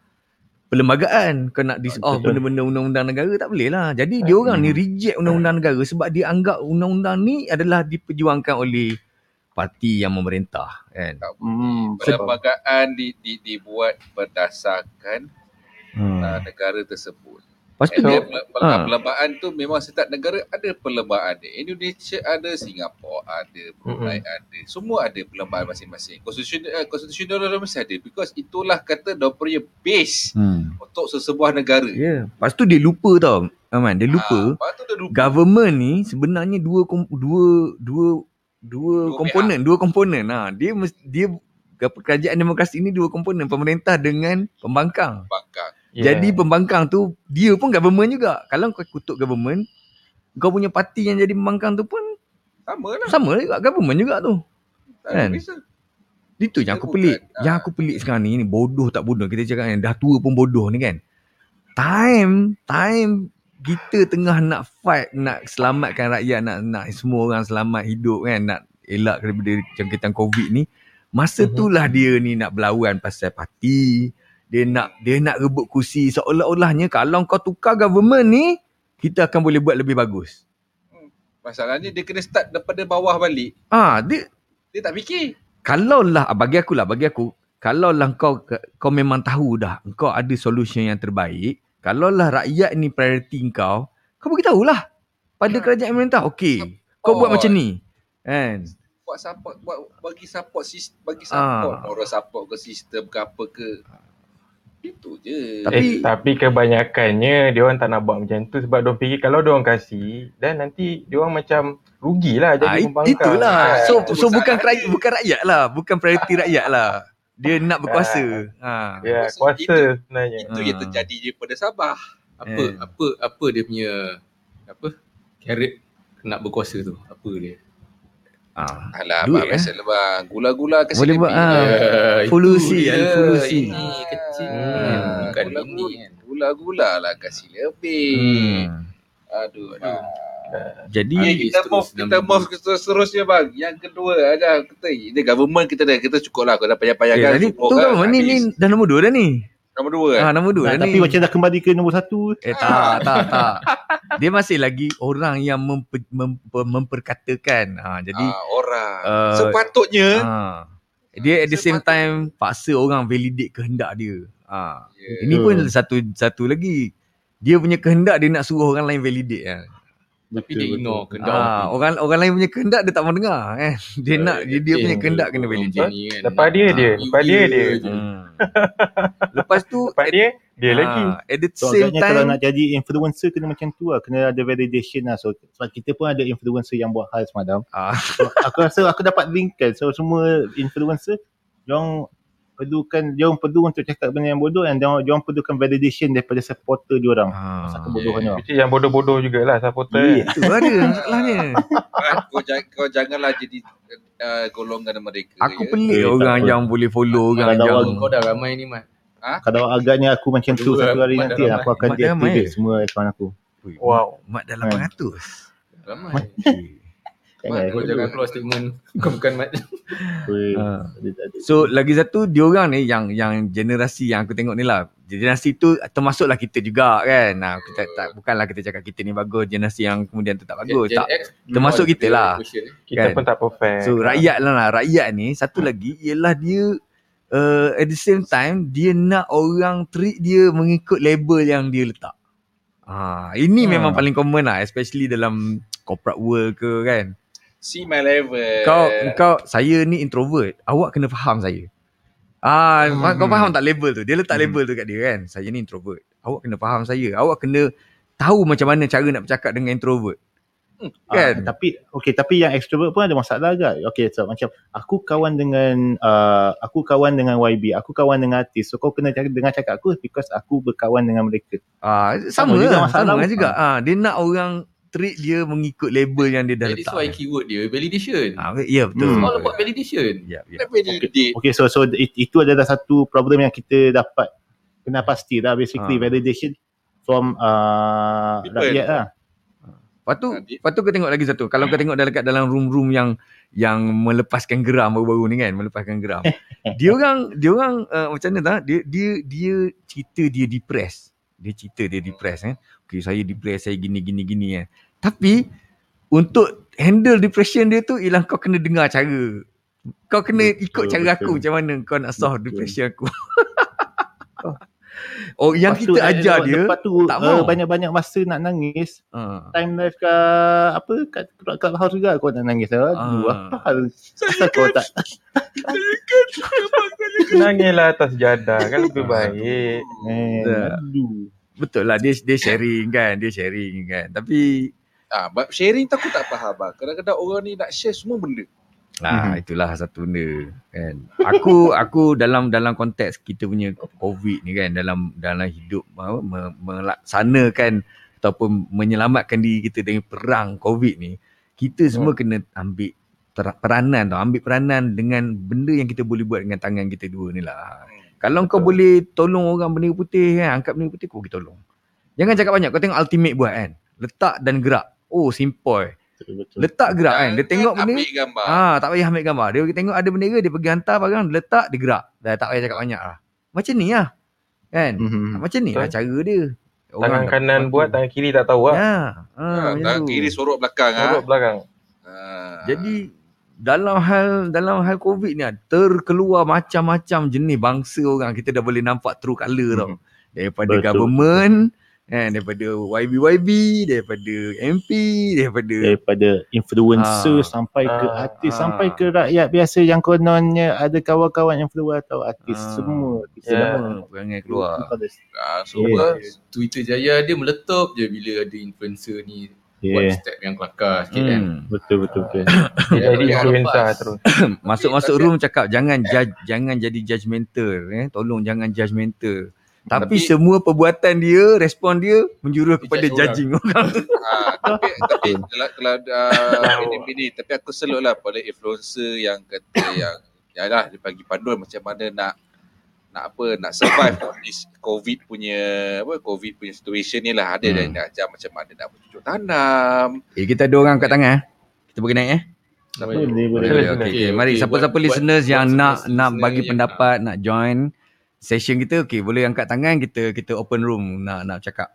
perlembagaan. Kau nak dis off Betul. benda-benda undang-undang negara tak boleh lah. Jadi dia orang ni reject undang-undang negara sebab dia anggap undang-undang ni adalah diperjuangkan oleh parti yang memerintah kan. Hmm, Perlembagaan di, di, dibuat berdasarkan Hmm. uh, negara tersebut. Lepas tu And then, dia, pel- ah. perlembagaan tu memang setiap negara ada perlembagaan dia. Indonesia ada, Singapura ada, Brunei ada. Semua ada perlembagaan masing-masing. Uh, konstitusional mesti ada because itulah kata dia punya base hmm. untuk sesebuah negara. Ya. Yeah. Lepas tu dia lupa tau. Aman, dia lupa. Tu dia lupa. government ni sebenarnya dua kom- dua dua dua Dua komponen, dua komponen. Ha, dia mes- dia kerajaan demokrasi ni dua komponen, pemerintah dengan pembangkang. Bangkang. Yeah. Jadi pembangkang tu dia pun government juga. Kalau kau kutuk government, kau punya parti yang jadi pembangkang tu pun Sama lah. sama juga government juga tu. Tak Kan? beza. Itu yang aku pelik. bukan, Yang aku pelik sekarang ni, ni bodoh tak bodoh. Kita cakap kan, dah tua pun bodoh ni kan. Time, time kita tengah nak fight, nak selamatkan rakyat, nak nak semua orang selamat hidup kan, nak elak daripada jangkitan COVID ni. Masa Mhm. itulah dia ni nak berlawan pasal parti. Dia nak dia nak rebut kursi seolah-olahnya kalau kau tukar government ni, kita akan boleh buat lebih bagus. Masalahnya dia kena start daripada bawah balik. Ah, dia Dia tak fikir. kalau lah bagi aku lah bagi aku kalau lah kau kau memang tahu dah kau ada solution yang terbaik kalau lah rakyat ni priority kau kau beritahu lah pada kerajaan pemerintah okey kau buat macam ni kan buat support buat bagi support bagi Ah. support moral support ke sistem ke apa ke itu je Tapi- eh, tapi kebanyakannya dia orang tak nak buat macam tu sebab dia fikir kalau dia orang kasih dan nanti dia orang macam rugilah ah, jadi it- pembangkang. itulah Ah, so itu so bukan masalahnya. rakyat bukan rakyat lah bukan priority rakyat lah dia nak berkuasa ha Ya, Itu- kuasa itu- sebenarnya. itu yang Ah. terjadi daripada Sabah Apa Eh. apa apa dia punya apa? Carrot nak berkuasa tu. Apa dia? Ah alah Duit, abang biasa lah bang gula-gula kasi Boleh lebih buat, ah. Ya, Fulusi, itu dia. al-fulusi. Ini kecil. Hmm. Bukan gula-gula, ini kan. gula-gula lah kasi lebih hmm. aduh aduh jadi Okay, Habis kita terus move kita move ke seterusnya bang. Yang kedua aja kita ini government kita dah kita cukup lah kau dah payah-payah eh, kan. tadi tu kan ni ni dah nombor dua dah ni Nombor dua eh. ah nombor dua Nah, dah tapi ni macam dah kembali ke nombor satu. Eh tak, tak, tak. Dia masih lagi orang yang memper, memper, memperkatakan. Ha, jadi ah, orang. uh, Sepatutnya ha, dia at the same time paksa orang validate kehendak dia. Ha. Ya. Ini pun satu satu lagi. Dia punya kehendak dia nak suruh orang lain validate kan. Tapi dia ignore kehendak Ha, orang orang lain punya kehendak dia tak mau dengar kan. Dia nak dia, dia punya kehendak kena validate. kan. Lepas dia dia, lepas dia dia. Hmm. Lepas tu Lepas dia, dia ha, lagi. At the So same agaknya kalau time nak jadi influencer kena macam tu lah. Kena ada validation lah. So sebab kita pun ada influencer yang buat hal semalam. ah, So, aku rasa aku dapat link kan. So semua influencer, diorang perlukan, diorang perlu untuk cakap benda yang bodoh dan diorang, diorang perlukan validation daripada supporter diorang. ah. Pasal kebodohannya. Which is yang bodoh-bodoh jugalah supporter. Yeah. Itu ada masalahnya. Ah, kau, jangan, kau janganlah jadi uh, golongan mereka. Aku ya. pelik Eh, orang apa. yang boleh follow orang yang orang- Kau dah ramai ni Mat. Kalau agaknya aku macam tu Dua, satu hari Mat nanti aku akan deactivate semua akaun aku. Wow. Mat dah Hmm. 800. Ramai. Jangan. Kau jangan keluar statement kau bukan Mat. Weh, Ha. So lagi satu diorang ni yang yang generasi yang aku tengok ni lah. Generasi tu termasuklah kita juga kan. Nah, kita tak bukanlah kita cakap kita ni bagus, generasi yang kemudian tu tak bagus. Gen tak. X, Termasuk kita lah. Kita Kan? pun tak perfect. So rakyat lah, lah rakyat ni satu lagi ialah dia uh, at the same time dia nak orang treat dia mengikut label yang dia letak. Ah, ini Hmm. memang paling common lah especially dalam corporate world ke kan. See my level. Kau kau saya ni introvert. Awak kena faham saya. Ah, hmm. kau faham tak label tu? Dia letak Hmm. label tu kat dia kan. Saya ni introvert. Awak kena faham saya. Awak kena tahu macam mana cara nak bercakap dengan introvert. Kan? Ah, tapi okey tapi yang extrovert pun ada masalah agak. Okey so macam aku kawan dengan uh, aku kawan dengan YB, aku kawan dengan artis. So kau kena cakap dengan cakap aku because aku berkawan dengan mereka. Ah, Sama sama, juga juga masalah. sama juga. Ah, dia nak orang treat dia mengikut label yang dia dah That is letak. why keyword dia validation. Ah, ya betul. Hmm. All about validation. Kenapa dia dia- Okey so so it, itu adalah satu problem yang kita dapat kena pasti lah basically Ah. validation from uh, People. rakyat lah. Lepas tu, Ah, lepas tu kau tengok lagi satu. Kalau kau tengok dekat dalam room-room yang yang melepaskan geram baru-baru ni kan, melepaskan geram. dia orang dia orang uh, macam mana tak? Dia dia dia cerita dia depressed. Dia cerita dia depressed eh. Okay, saya depressed, saya gini gini gini eh. Tapi untuk handle depression dia tu ialah kau kena dengar cara. Kau kena Betul, ikut cara betul. aku macam mana kau nak solve Betul. depression aku. oh, yang Lepas tu, kita eh, ajar dia Lepas tu tak uh, banyak-banyak masa nak nangis uh, time life kat apa kat kat clubhouse juga kau nak nangis aduh Ah. apa hal asal kau tak Nangislah atas jadah kan lebih baik. eh aduh betul lah dia dia sharing kan, dia sharing kan. Tapi Ah, but sharing tu aku tak faham bang. Kadang-kadang orang ni nak share semua benda. Nah, Mhm. itulah satu benda kan. Aku aku dalam dalam konteks kita punya COVID ni kan dalam dalam hidup apa, me, melaksanakan ataupun menyelamatkan diri kita dari perang COVID ni, kita semua kena ambil ter- peranan tau, ambil peranan dengan benda yang kita boleh buat dengan tangan kita dua ni lah. Kalau kau boleh tolong orang bendera putih kan, angkat bendera putih kau pergi tolong. Jangan cakap banyak, kau tengok ultimate buat kan. Letak dan gerak. Oh, simple. betul betul Letak gerak kan. Dia tengok benda Ambil gambar. Ah, tak payah ambil gambar. Dia tengok ada bendera, dia pergi hantar barang, letak, dia gerak. Dah tak payah cakap banyak lah. Macam ni lah. Kan? Mhm. Macam ni lah cara dia. Tangan dah kanan buat, tangan kiri tak tahu lah. Ya. Ah, Ah, macam tangan tu. kiri sorok belakang ah. Sorok belakang. Ah. Jadi dalam hal dalam hal COVID ni ah, terkeluar macam-macam jenis bangsa orang. Kita dah boleh nampak true colour tau. Daripada Betul. government, kan, daripada YB-YB, daripada MP, daripada daripada influencer Ah. sampai ke Ah, artis ah. sampai ke rakyat biasa yang kononnya ada kawan-kawan influencer atau artis Ah. semua kita Ya. semua perangai keluar. ah, so Yeah. yeah. Twitter jaya dia meletup je bila ada influencer ni buat yeah. step yang kelakar sikit kan. Hmm. betul betul betul Dia jadi Yang influencer terus. Masuk-masuk room cakap jangan judge, jangan jadi judgemental eh. Tolong jangan judgemental. Tapi, Tapi- semua perbuatan dia, respon dia menjurus kepada judging orang. Ah, tapi tapi kalau kalau uh, ini ini tapi aku selut lah pada influencer yang kata yang yalah dia bagi panduan macam mana nak nak apa nak survive this covid punya apa covid punya situation ni lah ada Hmm. yang nak ajar macam mana nak bercucuk tanam eh, kita ada orang kat tangan eh. Kita boleh naik eh. boleh boleh Boleh, Boleh, boleh. boleh. Okay, Okey, mari okey. siapa-siapa Buat- listeners buat- yang buat nak nak bagi yang- pendapat, nak join session kita, okay, boleh angkat tangan kita kita open room nak nak cakap.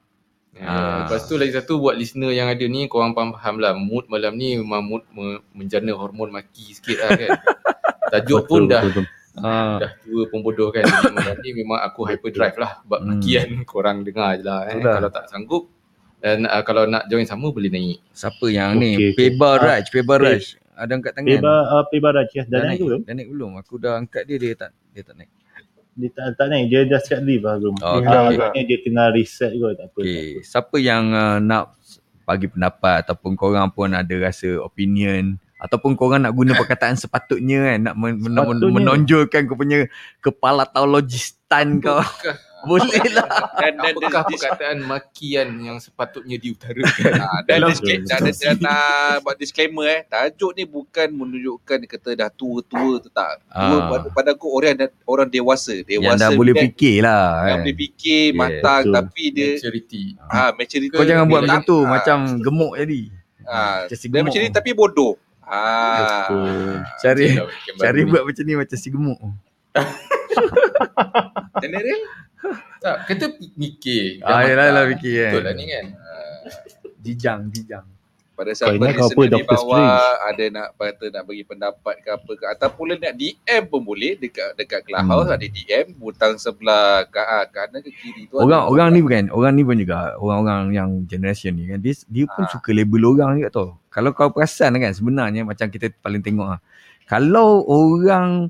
Ya, Ah. Lepas tu lagi satu buat listener yang ada ni korang faham-faham lah mood malam ni memang mood me, menjana hormon maki sikit lah kan. Tajuk pun dah betul. Ah, dah tua pun bodoh kan. Malam ni memang aku hyperdrive lah buat Hmm. makian korang dengar je lah. Eh. Itulah. Kalau tak sanggup dan uh, kalau nak join sama boleh naik. siapa yang ni? Okey, okey. Peba Ah, Raj, Peba Raj. Ada angkat tangan. Peba uh, Peba Raj ya. Dah naik ke belum? Dah naik belum? Aku dah angkat dia dia tak dia tak naik. Dia tak, tak naik. Dia dah siap leave lah. Oh, okey, Ah, agaknya dia tengah reset kot. Tak apa. Okay. Siapa yang uh, nak bagi pendapat ataupun korang pun ada rasa opinion ataupun korang nak guna perkataan sepatutnya kan nak men- men- Sepatutnya. menonjolkan kau punya kepala taologistan kau. Boleh lah. dan dan Apakah perkataan makian yang sepatutnya diutarakan? Dan, disclaimer, dan, dan, dan, buat disclaimer eh tajuk ni bukan menunjukkan kata dah tua-tua tu tak tua Ah. pada, pada aku orang orang dewasa Yang dewasa dah boleh fikir lah. yang Kan. boleh fikir Yeah, matang betul. tapi dia Maturity. ah maturity Kau jangan buat macam tu ah, macam gemuk jadi. Macam si dia gemuk. macam ni tapi bodoh ah Betul. Cari cari buat macam ni macam si gemuk. general. Tak, kata mikir. Ah, yelah matang. lah fikir kan. Betul lah ni kan. Dijang, dijang. pada Kau saat ingat kau apa, di Dr. bawah ada nak kata nak bagi pendapat ke apa ke ataupun nak DM pun boleh dekat dekat Clubhouse Hmm. ada DM butang sebelah ke ah, kanan ke kiri tu Orang orang ni bukan, orang ni pun juga orang-orang yang generation ni kan dia dia pun Ah. suka label orang juga tau. Kalau kau perasan kan sebenarnya macam kita paling tengok ah. Kalau orang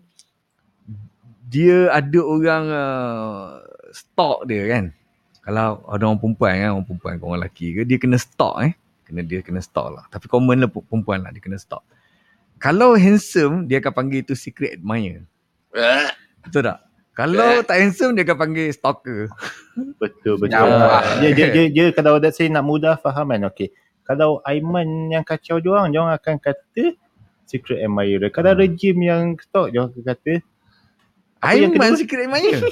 dia ada orang uh, stalk dia kan. Kalau ada orang perempuan kan, orang perempuan ke orang lelaki ke dia kena stalk eh. Kena dia kena stop lah. Tapi common lah pu- perempuan lah dia kena stop. Kalau handsome dia akan panggil itu secret admirer. Betul tak? Kalau tak handsome dia akan panggil stalker. Betul betul. Nyawa. Dia, dia, dia, dia kalau let's say nak mudah faham kan. Okay. Kalau Aiman yang kacau diorang, diorang akan kata secret admirer. Kalau rejim yang stalk, diorang akan kata Aiman secret admirer.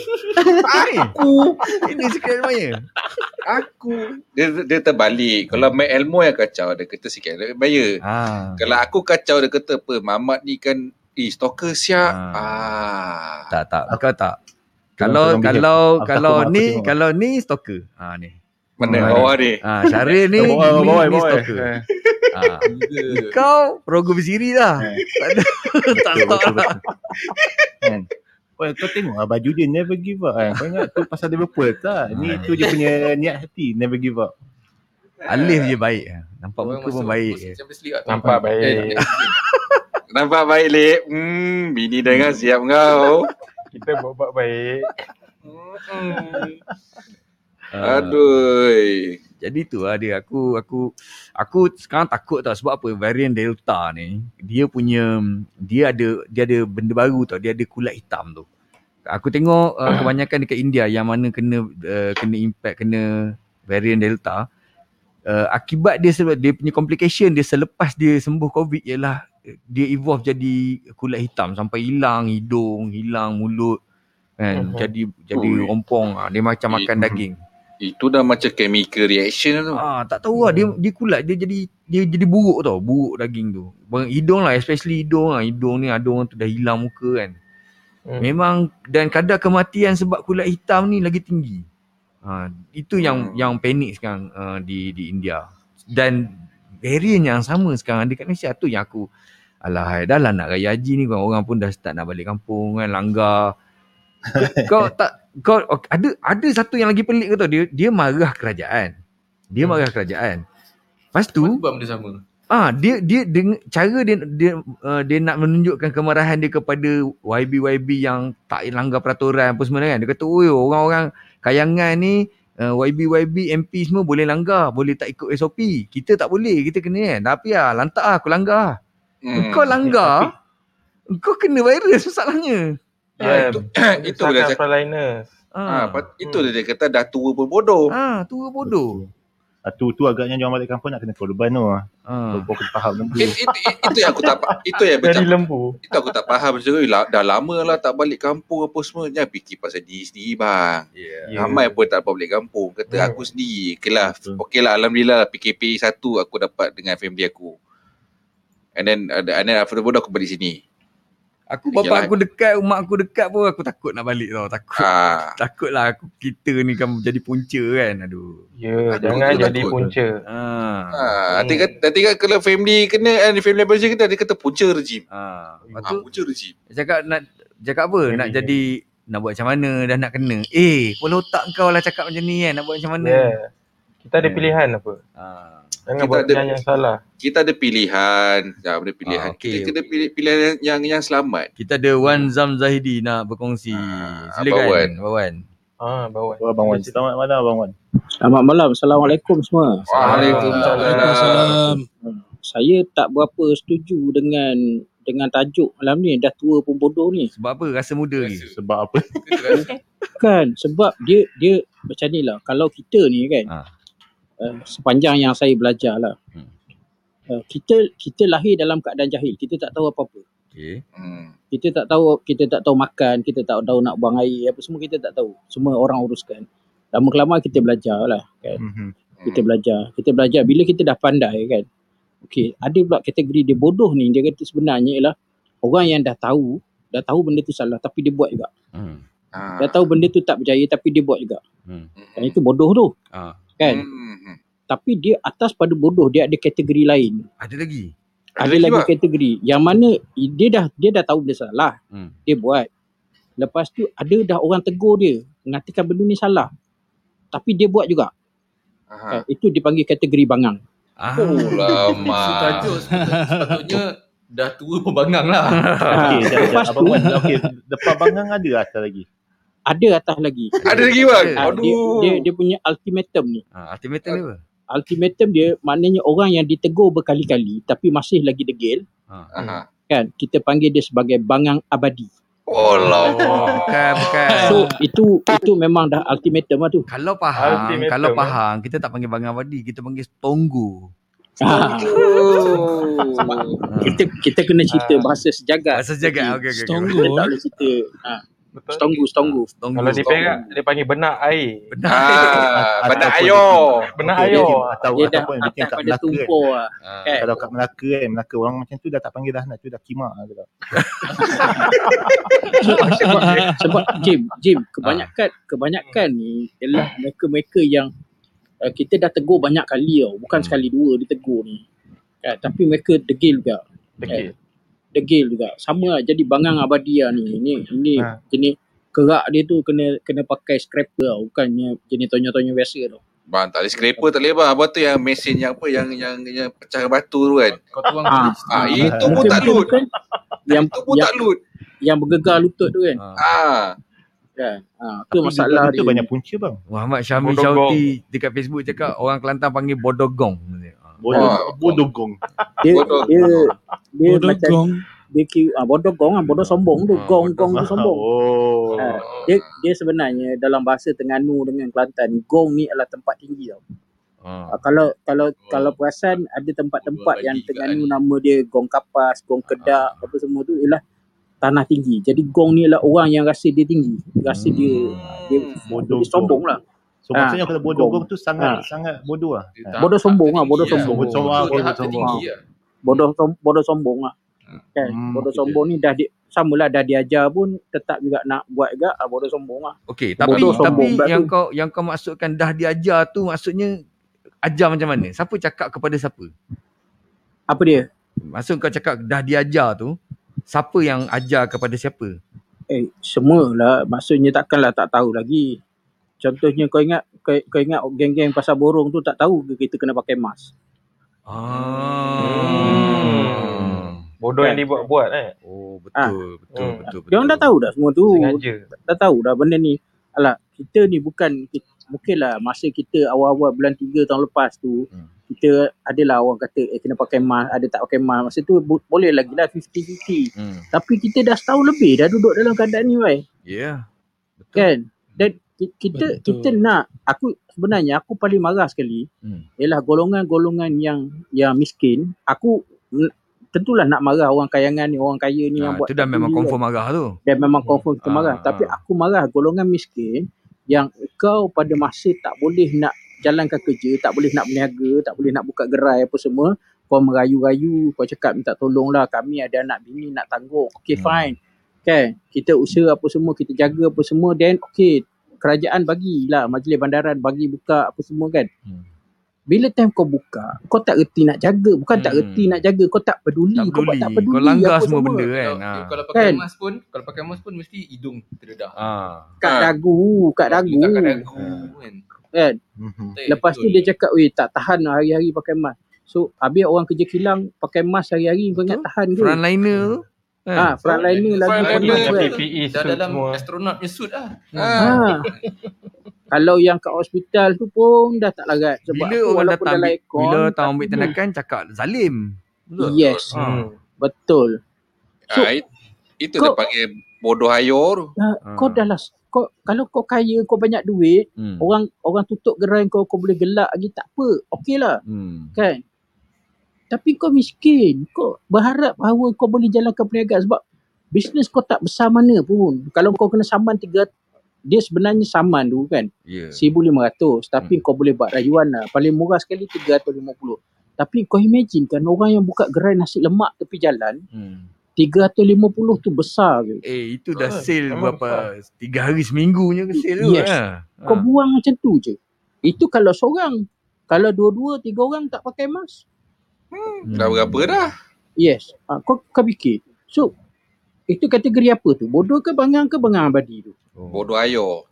Aku. Ini secret admirer. Aku dia dia terbalik. Kalau Mac Elmo yang kacau dia kata sikit bayar. Ah. Kalau aku kacau dia kata apa Mamat ni kan eh stalker siap. Ah. Ah. Tak tak. Kau tak. Tolong- Kalau bijak. kalau Aku kalau aku ni tengok. kalau ni stalker. Ah ni. Mana Hmm. bawah ni? Ah Syaril ni Bawah, ni, bawah, ni stalker. Juga. Kau rogo bersiri dah. Eh. Tak ada. Oh, kau tengok lah baju dia never give up kan. Kau ingat tu pasal Liverpool tak? Ni Ah. tu dia punya niat hati never give up. Alif je baik. Nampak Orang muka pun baik. tak? Nampak Eh, baik. eh, Nampak baik Lip. Hmm, bini dengar siap kau. Kita buat baik. Ah. Aduh. Jadi tu lah dia aku aku aku sekarang takut tau sebab apa varian delta ni dia punya dia ada dia ada benda baru tau dia ada kulat hitam tu. Aku tengok uh, kebanyakan dekat India yang mana kena uh, kena impact kena varian delta uh, akibat dia sebab dia punya complication dia selepas dia sembuh covid ialah dia evolve jadi kulat hitam sampai hilang hidung, hilang mulut kan Mhm. jadi jadi rompong ah dia macam makan daging. Itu dah macam chemical reaction tu. Ah, tak tahu lah dia dia kulat dia jadi dia jadi buruk tau, buruk daging tu. Bang hidung lah especially hidung lah. Hidung ni ada orang tu dah hilang muka kan. Hmm. Memang dan kadar kematian sebab kulat hitam ni lagi tinggi. Ha, itu yang Hmm. yang panik sekarang uh, di di India. Dan variant yang sama sekarang dekat Malaysia tu yang aku alah dah lah nak raya haji ni orang pun dah start nak balik kampung kan langgar. kau tak kau ok, ada ada satu yang lagi pelik kau tahu dia dia marah kerajaan. Dia Hmm. marah kerajaan. Lepas tu Sebab benda sama. Ah dia dia dengan cara dia dia uh, dia nak menunjukkan kemarahan dia kepada YB YB yang tak langgar peraturan apa semua kan. Dia kata, "Oi, orang-orang kayangan ni uh, YB YB MP semua boleh langgar, boleh tak ikut SOP. Kita tak boleh, kita kena kan. Tapi ah lantak ah aku langgar. Hmm. Kau langgar, kau kena virus masalahnya. Ah, itu itu dia cakap. frontliners. Ah, Ah, pat- itu dia kata dah tua pun bodoh. ah tu bodoh. Ah, tu tu agaknya diorang balik kampung nak kena korban tu. Ah. Ah. Kau kena faham lembu. It, it, it, itu yang aku tak itu yang Dari macam lembu. itu aku tak faham macam "Oi, la- dah lama lah tak balik kampung apa semua jangan fikir pasal diri sendiri bang Yeah. Ramai pun tak dapat balik kampung kata Hmm. aku sendiri okey lah Betul. okey lah alhamdulillah PKP satu aku dapat dengan family aku and then uh, and then after that aku balik sini Aku Yalah. bapak aku dekat, mak aku dekat pun aku takut nak balik tau. Takut. ah Takutlah aku kita ni kan jadi punca kan. Aduh. Ya, Takut, jangan takut. jadi punca. Ah. Ah, nanti kan nanti kan kalau family kena eh, family emergency kita dia kata punca rejim. Ah. Lepas tu punca rejim. cakap nak cakap apa? Jadi, nak jadi. jadi nak buat macam mana dah nak kena. Eh, kepala otak kau lah cakap macam ni kan. Nak buat macam mana? Ya. Kita ada Hmm. pilihan apa? Ah. Jangan Kita buat ada- pilihan yang salah. Kita ada pilihan, ya, ada pilihan. Ah, okey, kita kena okey. pilih pilihan yang yang, yang selamat. Kita ada Wan Zam Zahidi nak berkongsi. Ah, Silakan. Abang Wan. Abang Wan. Ah, bawa. Abang Wan. Selamat malam Abang Wan. Selamat malam. Assalamualaikum semua. Waalaikumsalam. Saya tak berapa setuju dengan dengan tajuk malam ni. Dah tua pun bodoh ni. Sebab apa? Rasa muda lagi. Sebab apa? Kita Kan sebab dia dia macam ni lah. Kalau kita ni kan Ha. Uh, sepanjang yang saya belajar lah. Hmm. Uh, kita kita lahir dalam keadaan jahil. Kita tak tahu apa-apa. Okay. Hmm. Kita tak tahu kita tak tahu makan, kita tak tahu nak buang air, apa semua kita tak tahu. Semua orang uruskan. Lama kelamaan kita belajar lah kan. Mhm. kita belajar kita belajar bila kita dah pandai kan okey ada pula kategori dia bodoh ni dia kata sebenarnya ialah orang yang dah tahu dah tahu benda tu salah tapi dia buat juga Hmm. Ah. dah tahu benda tu tak berjaya tapi dia buat juga Hmm. kan itu bodoh tu Ah. Kan Hmm. tapi dia atas pada bodoh dia ada kategori lain Ada lagi. ada, lagi Bang? kategori yang mana dia dah dia dah tahu benda salah Hmm. dia buat lepas tu ada dah orang tegur dia mengatakan benda ni salah tapi dia buat juga Aha. kan? itu dipanggil kategori bangang Ah. Oh tajuk sepatut- sepatutnya dah tua pun bangang lah. Jap. Lepas Abang tu- Wan. Okey, depan bangang ada atas lagi. Ada atas lagi Ada lagi bang. Dia, Aduh. dia dia punya ultimatum ni. Ah, ultimatum dia apa? ultimatum dia maknanya orang yang ditegur berkali-kali tapi masih lagi degil Aha. kan kita panggil dia sebagai bangang abadi. Oh bukan, bukan. So itu itu memang dah ultimatum lah tu. Kalau faham, Ultimatum, kalau eh. faham, kita tak panggil Bangang Abadi, kita panggil Tonggu. Ha, kita kita kena cerita bahasa sejagat. Bahasa jagat. Okey, okey. Stonggu. Kita tak boleh cerita. Ha, Betul. stonggu, stonggu. Tonggu. Kalau di Perak dia panggil benak air. Benar. Ah, benak Ataupun ayo. Benak air. Atau, Dia dah ataupun bikin kat Melaka kan. tumpur lah. Ah. Kan? Kalau kat Melaka kan, Melaka orang macam tu dah tak panggil dah nak tu dah kimak lah. Sebab sebab Jim, Jim kebanyakan kebanyakan ni ialah mereka-mereka yang uh, kita dah tegur banyak kali tau. Bukan Hmm. sekali dua ditegur ni. Kan? Tapi mereka degil juga. Degil. Degil juga. Sama lah. Jadi bangang abadi lah ni. Ini ini Ha. jenis kerak dia tu kena kena pakai scraper tau. Bukannya jenis tonyo-tonyo biasa tau. Bang, tak boleh scraper tak boleh bang. Apa tu yang mesin yang apa yang yang yang pecah batu tu kan. Kau tuang Ah. kulit. Ah, itu pun tak mungkin Yang, Itu pun yang, tak load. yang bergegar lutut tu kan. Ah. Ah. kan? Ha, tu Tapi masalah itu dia. banyak punca bang. Muhammad Syamil. Syauti dekat Facebook cakap orang Kelantan panggil bodogong. Bodoh, Ah. Dia, dia, dia macam gong. dia kira ah, bodoh gong ah bodoh sombong tu. Ah, gong gong tu sombong. Oh. Ah, dia dia sebenarnya dalam bahasa Terengganu dengan Kelantan gong ni adalah tempat tinggi tau. Ah. ah, kalau kalau kalau perasan ada tempat-tempat yang bagi Terengganu nama dia gong kapas gong kedak apa semua tu ialah tanah tinggi. Jadi gong ni adalah orang yang rasa dia tinggi rasa dia dia, Bodoh dia sombong lah So Ah, maksudnya kalau bodoh gong. tu sangat Ah. sangat bodoh lah. Ah. tahap- Bodoh sombong lah, tertinggi bodoh lah. sombong. Bodoh sombong, Betul, bodoh sombong. lah. bodoh som- bodoh sombong lah kan Hmm, bodoh sombong ni dah di, samalah dah diajar pun tetap juga nak buat juga ah, bodoh sombong lah Okey, tapi Bodoh tapi sombong pula yang tu. kau yang kau maksudkan dah diajar tu maksudnya ajar macam mana? Siapa cakap kepada siapa? apa dia Maksud kau cakap dah diajar tu, siapa yang ajar kepada siapa? Eh, semualah. Maksudnya takkanlah tak tahu lagi. Contohnya kau ingat kau, kau ingat geng-geng pasar borong tu tak tahu ke kita kena pakai mask. Ah. Bodoh yang Kan? dibuat-buat eh. Oh, betul, Ah. betul, betul, Hmm. betul, betul. Dia orang dah tahu dah semua tu. Sengaja. Dah tahu dah benda ni. Alah, kita ni bukan kita, mungkinlah masa kita awal-awal bulan 3 tahun lepas tu Hmm. kita adalah orang kata eh kena pakai mask, ada tak pakai mask. Masa tu bo- boleh lagi lah 50-50. Hmm. Tapi kita dah setahun lebih dah duduk dalam keadaan ni, wai. Ya. Yeah. Betul. Kan? Dan kita Betul. kita nak aku sebenarnya aku paling marah sekali Hmm. ialah golongan-golongan yang yang miskin. Aku tentulah nak marah orang kayangan ni, orang kaya ni yang Ah, buat tu dah memang peduli confirm marah tu. kan. Dan memang confirm kita Ah, marah. Tapi ah. aku marah golongan miskin yang kau pada masa tak boleh nak jalankan kerja, tak boleh nak berniaga, tak boleh nak buka gerai apa semua, kau merayu-rayu, kau cakap minta tolonglah kami ada anak bini nak tanggung. Okay Hmm. fine. Kan? Kita usaha apa semua, kita jaga apa semua then okay kerajaan bagilah majlis bandaran bagi buka apa semua kan. Hmm. Bila time kau buka, kau tak reti nak jaga. Bukan tak Hmm. reti nak jaga, kau tak peduli. Tak Kau buat peduli. tak peduli. Kau langgar apa semua benda kan. Kalau, Ah. kalau pakai Kan? mask pun, kalau pakai mask pun mesti hidung terdedah. Ah. Kat Ah. dagu, kat dagu. Kat dagu kan. Kan? Betul, Lepas tu dia cakap, weh tak tahan lah hari-hari pakai mask. So, habis orang kerja kilang pakai mask hari-hari, kau ingat tahan ke? Frontliner tu. Ah, frontliner lagi Frontliner penuh lagi. kan. PPE Dah dalam semua. astronaut punya suit lah. Ah. Ha. Kalau yang kat hospital tu pun dah tak larat. Sebab Bila orang walaupun datang dalam ambil, aircon, bila tapi ambil tindakan cakap zalim. Betul? Yes, Ah. betul. So, Ah, it- itu kau- dia panggil bodoh tu. Dah, Ah. Kau dah lah, kau, kalau kau kaya, kau banyak duit, Hmm. orang orang tutup gerai kau, kau boleh gelak lagi, tak apa. Okey lah, Hmm. kan? Tapi kau miskin. Kau berharap bahawa kau boleh jalankan perniagaan sebab bisnes kau tak besar mana pun. Kalau kau kena saman tiga dia sebenarnya saman tu kan Ya. 1500 tapi Hmm. kau boleh buat rayuan lah paling murah sekali 350 tapi kau imagine kan orang yang buka gerai nasi lemak tepi jalan Hmm. 350 tu besar ke Eh itu dah Ah, sale memang berapa tiga hari seminggunya ke sale tu Yes. ah. kau Ah. buang macam tu je itu kalau seorang kalau dua-dua tiga orang tak pakai mask Hmm. Dah berapa dah? yes ha, kau kau fikir so itu kategori apa tu bodoh ke bangang ke bangang abadi tu Oh. Bodoh ayo.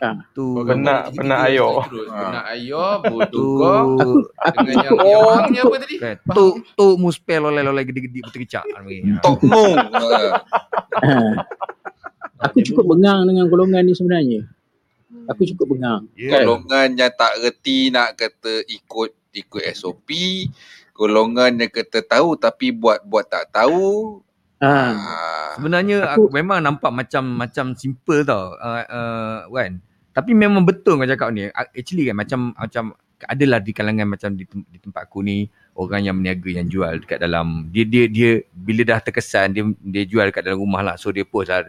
ha. tu benak sekali ayo. Ah. Benak ayo, bodoh kau. aku aku Dengan yang, hangnya apa tadi? kan tu tu muspel oleh-oleh gede-gede betul kecak ni. Tok mung. Ah. ha. aku cukup bengang dengan golongan ni sebenarnya aku cukup bengang Ya. Golongan yang tak reti nak kata ikut ikut SOP, golongan yang kata tahu tapi buat buat tak tahu. Ha. Ah, Sebenarnya Aku- aku, memang nampak macam macam simple tau. Uh, uh, kan? Tapi memang betul kau cakap ni. Actually kan macam macam adalah di kalangan macam di, tem- di tempat aku ni orang yang berniaga yang jual dekat dalam dia dia dia bila dah terkesan dia dia jual dekat dalam rumah lah so dia post lah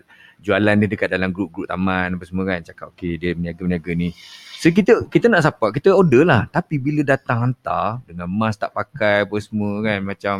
jualan dia dekat dalam grup-grup taman apa semua kan. Cakap okey dia berniaga-berniaga ni. So kita kita nak support kita order lah. Tapi bila datang hantar dengan mask tak pakai apa semua kan macam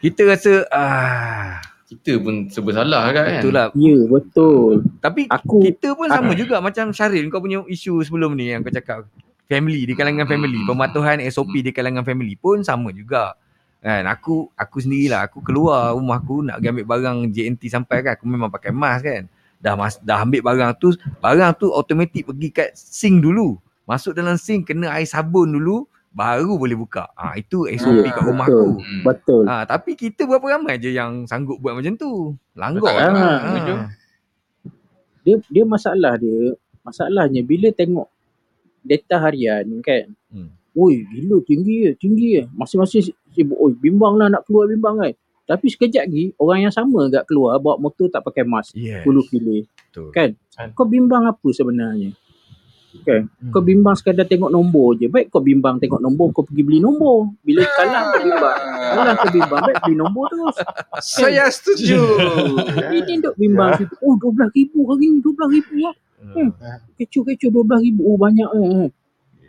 kita rasa ah. Kita pun serba salah kan. betul lah. Ya, betul. tapi Aku kita pun sama juga macam Syaril kau punya isu sebelum ni yang kau cakap family di kalangan family pematuhan SOP di kalangan family pun sama juga kan aku aku sendirilah aku keluar rumah aku nak pergi ambil barang JNT sampai kan aku memang pakai mask kan dah mas, dah ambil barang tu barang tu automatik pergi kat sink dulu masuk dalam sink kena air sabun dulu baru boleh buka ah itu SOP Ya, kat rumah betul. aku Hmm. betul. ah tapi kita berapa ramai je yang sanggup buat macam tu langgar Betul. lah. Ah, betul. Dia dia masalah dia, masalahnya bila tengok data harian kan. Hmm. Oi, gila tinggi ya, tinggi ya. Masing-masing sibuk, oi bimbang lah nak keluar bimbang kan. Tapi sekejap lagi orang yang sama agak keluar bawa motor tak pakai mask. yes Puluh pilih. betul Kan? Kau bimbang apa sebenarnya? Kan? Hmm. Kau bimbang sekadar tengok nombor je. Baik kau bimbang tengok nombor, kau pergi beli nombor. Bila kalah kau bimbang. Kalah kau bimbang, baik beli nombor terus. Saya setuju. Ini duk bimbang situ. Oh, RM12,000 hari ni, RM12,000 lah. Hmm. Kecoh-kecoh RM12,000. Oh, banyak eh.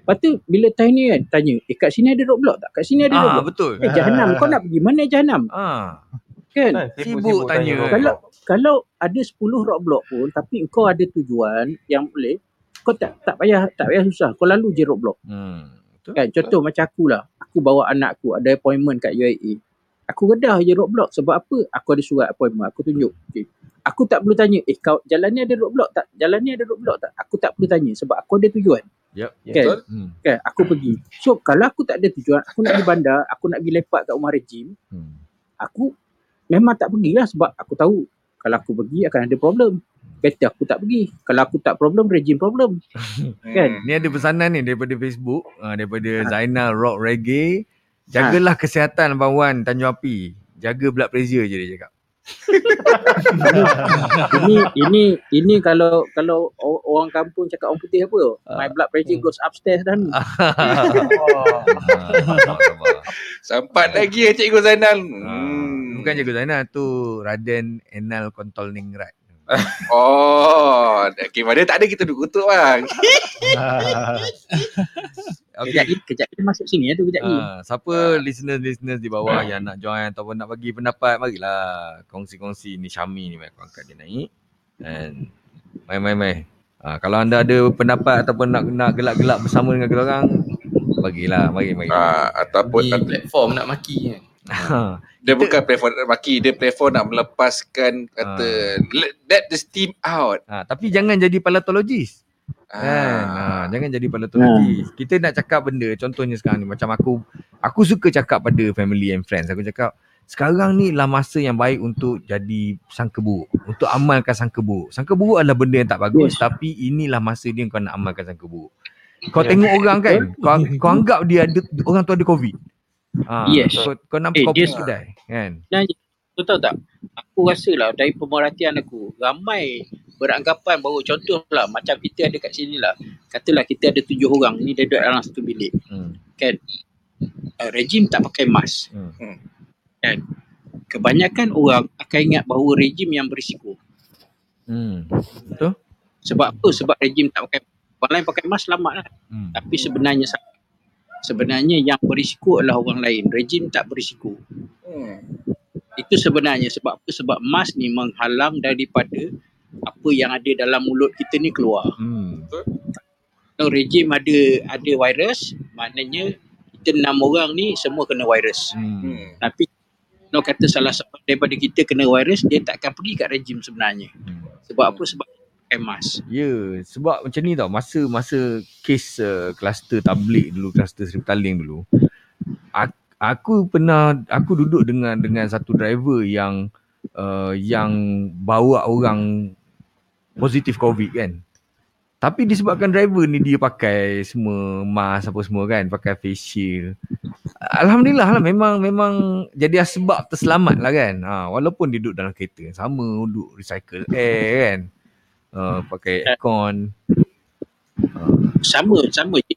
Lepas tu, bila tanya kan, tanya, eh kat sini ada roadblock tak? Kat sini ada Ah roadblock. betul. Eh, Jahanam. Kau nak pergi mana Jahanam? Ah, Kan? Sibuk tanya. Kalau kalau ada 10 roadblock pun, tapi kau ada tujuan yang boleh, kau tak tak payah tak payah susah. Kau lalu je roadblock. hmm. Betul. Kan? Contoh macam aku lah. Aku bawa anak aku ada appointment kat UIA. Aku redah je roadblock. Sebab apa? Aku ada surat appointment. Aku tunjuk. Okay. Aku tak perlu tanya, eh kau jalan ni ada roadblock tak? Jalan ni ada roadblock tak? Aku tak perlu tanya sebab aku ada tujuan. Yep. Kan? Betul. Hmm. Kan? Aku pergi. So kalau aku tak ada tujuan, aku nak pergi bandar, aku nak pergi lepak kat rumah rejim, Hmm. aku memang tak pergilah sebab aku tahu kalau aku pergi akan ada problem. Better aku tak pergi. Kalau aku tak problem, rejim problem. Kan? Hmm. Ni ada pesanan ni daripada Facebook, uh, daripada Zainal Rock Reggae. Jagalah kesihatan Abang Wan Tanjung Api. Jaga blood pressure je dia cakap. Ini ini ini kalau kalau orang kampung cakap orang putih apa? My blood pressure goes upstairs dah ni. Ah. Sampat lagi ya Cikgu Zainal. Ah, Hmm. Bukan Jago Zainal tu Raden Enal Controlling Right. Oh, okay, mana tak ada kita duduk kutuk bang. Kejap Okay. ni, kejap ni masuk sini ya tu kejap ni. Ah, siapa listeners-listeners di bawah yang nak join ataupun nak bagi pendapat, marilah kongsi-kongsi ni Syami ni mai aku angkat dia naik. And mai mai mai. Ah, kalau anda ada pendapat ataupun nak nak gelak-gelak bersama dengan kita orang, bagilah, mari mari. Ah, ataupun Di platform nak maki kan. Dia bukan platform nak maki, dia platform nak melepaskan kata let, let the steam out. Ah, tapi jangan jadi palatologis. Kan? Ha, Ah. jangan jadi palatologis. Kita nak cakap benda contohnya sekarang ni macam aku aku suka cakap pada family and friends. Aku cakap sekarang ni lah masa yang baik untuk jadi sangka buruk. Untuk amalkan sangka buruk. Sangka buruk adalah benda yang tak bagus Yes. tapi inilah masa dia kau nak amalkan sangka buruk. Kau tengok orang kan, kau, kau anggap dia ada orang tu ada covid. Ha, Yes. Kau, kau nampak Eh, kau dia- pergi kedai kan. Sebenarnya, kau tahu tak? Aku rasa lah dari pemerhatian aku, ramai beranggapan bahawa contoh lah macam kita ada kat sini lah. Katalah kita ada tujuh orang, ni dia duduk dalam satu bilik. Hmm. Kan? Uh, rejim tak pakai mask. Hmm. Kan? Kebanyakan orang akan ingat bahawa rejim yang berisiko. Hmm. Betul? Sebab apa? Sebab rejim tak pakai Orang lain pakai mask selamat lah. Hmm. Tapi sebenarnya salah. Sebenarnya yang berisiko adalah orang lain. Rejim tak berisiko. Hmm. Itu sebenarnya sebab apa? Sebab mask ni menghalang daripada apa yang ada dalam mulut kita ni keluar. Hmm. Kalau rejim ada ada virus, maknanya kita enam orang ni semua kena virus. Hmm. Hmm. Tapi no kata salah seorang daripada kita kena virus, dia tak akan pergi kat rejim sebenarnya. Hmm. Sebab apa? Sebab mask. Ya, sebab macam ni tau, masa masa kes uh, kluster tablik dulu, kluster Seri Petaling dulu. Aku, aku pernah aku duduk dengan dengan satu driver yang uh, yang bawa orang positif COVID kan. Tapi disebabkan driver ni dia pakai semua mask apa semua kan, pakai face shield. Alhamdulillah lah memang memang jadi sebab terselamat lah kan. Ha, walaupun dia duduk dalam kereta yang sama, duduk recycle air kan. Uh, pakai aircon. Sama, sama je.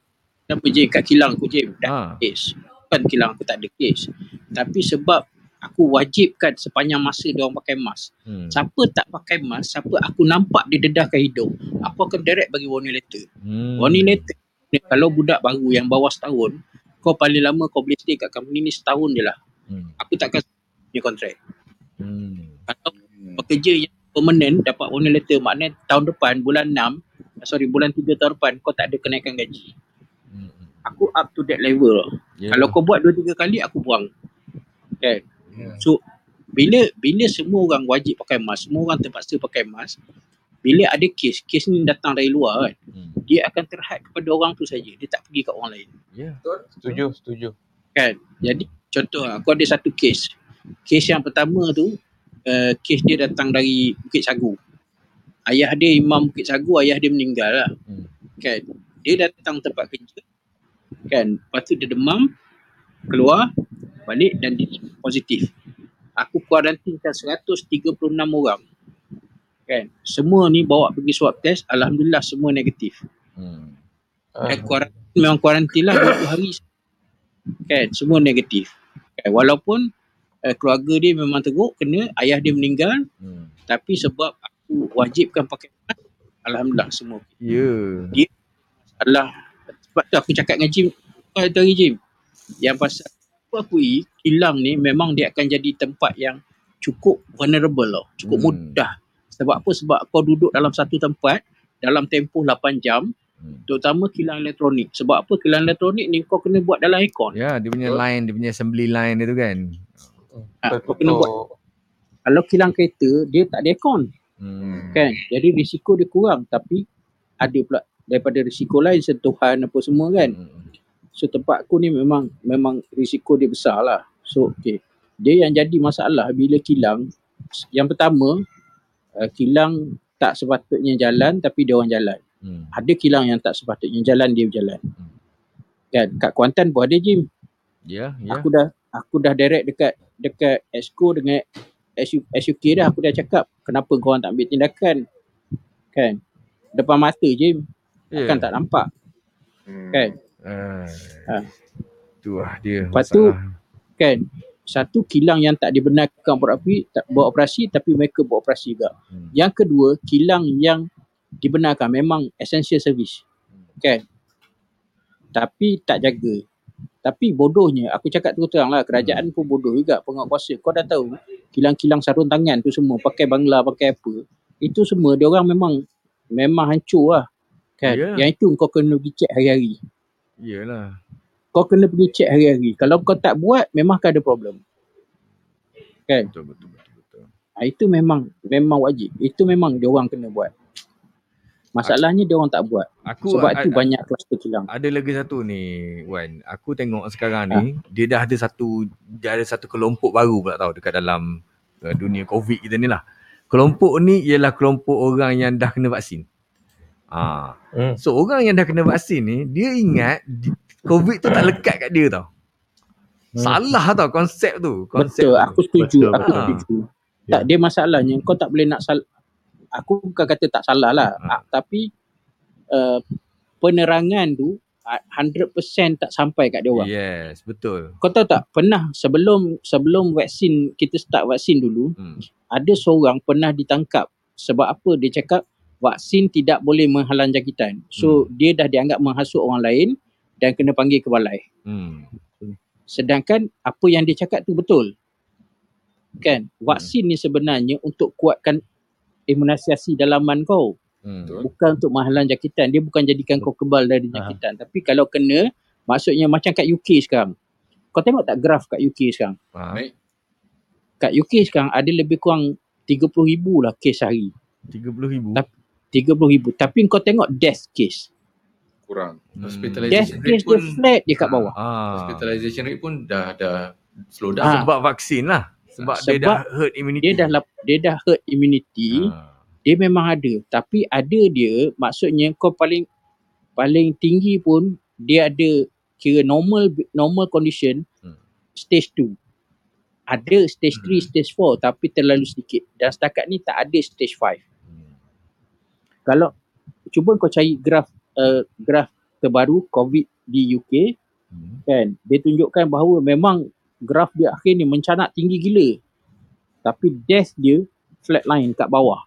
Sama je kat kilang aku je. Ha. Bukan kilang aku tak ada case. Tapi sebab aku wajibkan sepanjang masa dia orang pakai mask. Hmm. Siapa tak pakai mask, siapa aku nampak dia dedahkan hidung, aku akan direct bagi warning letter. Hmm. Warning letter kalau budak baru yang bawah setahun, kau paling lama kau boleh stay kat company ni setahun je lah. Hmm. Aku takkan punya kontrak. Hmm. Kalau pekerja yang permanent dapat warning letter, maknanya tahun depan, bulan 6, sorry, bulan 3 tahun depan, kau tak ada kenaikan gaji. Hmm. Aku up to that level. Yeah. Kalau kau buat 2-3 kali, aku buang. Kan? Yeah. So, bila bila semua orang wajib pakai mask, semua orang terpaksa pakai mask, bila ada kes, kes ni datang dari luar kan, Hmm. dia akan terhad kepada orang tu saja. Dia tak pergi kat orang lain. Yeah. Setuju, setuju. Kan? Jadi, contoh aku ada satu kes. Kes yang pertama tu, uh, kes dia datang dari Bukit Sagu. Ayah dia imam Bukit Sagu, ayah dia meninggal lah. Hmm. Kan? Dia datang tempat kerja. Kan? Lepas tu dia demam, keluar, balik dan dia positif. Aku kuarantinkan 136 orang. Kan? Semua ni bawa pergi swab test, alhamdulillah semua negatif. Hmm. Dan kuarantin memang kuarantin lah 20 hari. Kan, semua negatif. Kan, walaupun uh, keluarga dia memang teruk, kena ayah dia meninggal, Hmm. tapi sebab aku wajibkan pakai mask, alhamdulillah semua. Ya. Alah, sebab tu aku cakap dengan Jim, kau tu hari Jim, yang pasal aku akui kilang ni memang dia akan jadi tempat yang cukup vulnerable tau, cukup Hmm. mudah. Sebab apa? Sebab kau duduk dalam satu tempat dalam tempoh 8 jam, Hmm. terutama kilang elektronik. Sebab apa? Kilang elektronik ni kau kena buat dalam aircon. Ya, dia punya line, dia punya assembly line dia tu kan. Ha, kau kena buat. Kalau kilang kereta, dia tak ada aircon. Hmm. Kan? Jadi risiko dia kurang. Tapi ada pula daripada risiko lain, sentuhan apa semua kan. Hmm. So tempat aku ni memang memang risiko dia besar lah. So okay. Dia yang jadi masalah bila kilang, yang pertama, uh, kilang tak sepatutnya jalan tapi dia orang jalan. Hmm. Ada kilang yang tak sepatutnya jalan, dia berjalan. Hmm. Kan? Kat Kuantan pun ada Jim. Ya, ya. Aku dah aku dah direct dekat dekat Exco dengan SU, SUK dah aku dah cakap kenapa kau orang tak ambil tindakan. Kan? Depan mata Jim. Ya. Kan tak nampak. Hmm. Kan? Ah. Ha. Tu lah dia. Lepas tu, masalah. kan satu kilang yang tak dibenarkan beroperasi, tak beroperasi tapi mereka beroperasi juga. Hmm. Yang kedua, kilang yang dibenarkan memang essential service. Kan? Tapi tak jaga. Tapi bodohnya, aku cakap terus terang lah, kerajaan pun bodoh juga penguatkuasa. Kau dah tahu, kilang-kilang sarung tangan tu semua, pakai bangla, pakai apa. Itu semua, dia orang memang memang hancur lah. Kan? Ya. Yang itu kau kena pergi check hari-hari. Iyalah. Kau kena pergi check hari-hari. Kalau kau tak buat, memang akan ada problem. Kan? Betul, betul, betul, betul. Ha, itu memang memang wajib. Itu memang dia orang kena buat. Masalahnya dia orang tak buat. Aku Sebab a- tu a- banyak kluster kilang. ada lagi satu ni Wan. Aku tengok sekarang ni dia dah ada satu dia ada satu kelompok baru pula tau dekat dalam uh, dunia COVID kita ni lah. Kelompok ni ialah kelompok orang yang dah kena vaksin. Ah. Hmm. So orang yang dah kena vaksin ni dia ingat di- COVID tu tak lekat kat dia tau. Salah tau konsep tu. Konsep Betul, tu. aku setuju. Betul, aku betul. setuju. Tak, dia masalahnya kau tak boleh nak sal Aku bukan kata tak salah lah. Ha. Ah, tapi uh, penerangan tu ah, 100% tak sampai kat dia orang. Yes, betul. Kau tahu tak, pernah sebelum sebelum vaksin, kita start vaksin dulu, Hmm. ada seorang pernah ditangkap. Sebab apa? Dia cakap vaksin tidak boleh menghalang jangkitan. So, dia dah dianggap menghasut orang lain dan kena panggil ke balai. Hmm. Sedangkan apa yang dia cakap tu betul. Kan? Vaksin ni sebenarnya untuk kuatkan imunisasi dalaman kau. Hmm. Bukan untuk menghalang jangkitan. Dia bukan jadikan kau kebal dari jangkitan. Tapi kalau kena, maksudnya macam kat UK sekarang. Kau tengok tak graf kat UK sekarang? Baik. Kat UK sekarang ada lebih kurang 30,000 lah kes sehari. 30,000. Tapi- 30,000. Tapi kau tengok death case. Kurang. Hmm. Death Hospitalization case rate dia pun flat je kat bawah. Ah. hospitalization rate pun dah dah slow Ah. down. Sebab vaksin lah. Sebab, dia Sebab dah herd immunity. Dia dah dia dah herd immunity. Ah. dia memang ada tapi ada dia maksudnya kau paling paling tinggi pun dia ada kira normal normal condition Hmm. stage 2 ada stage 3 Hmm. stage 4 tapi terlalu sedikit dan setakat ni tak ada stage 5 Hmm. kalau cuba kau cari graf uh, graf terbaru covid di UK Hmm. kan dia tunjukkan bahawa memang graf dia akhir ni mencanak tinggi gila. Tapi death dia flatline kat bawah.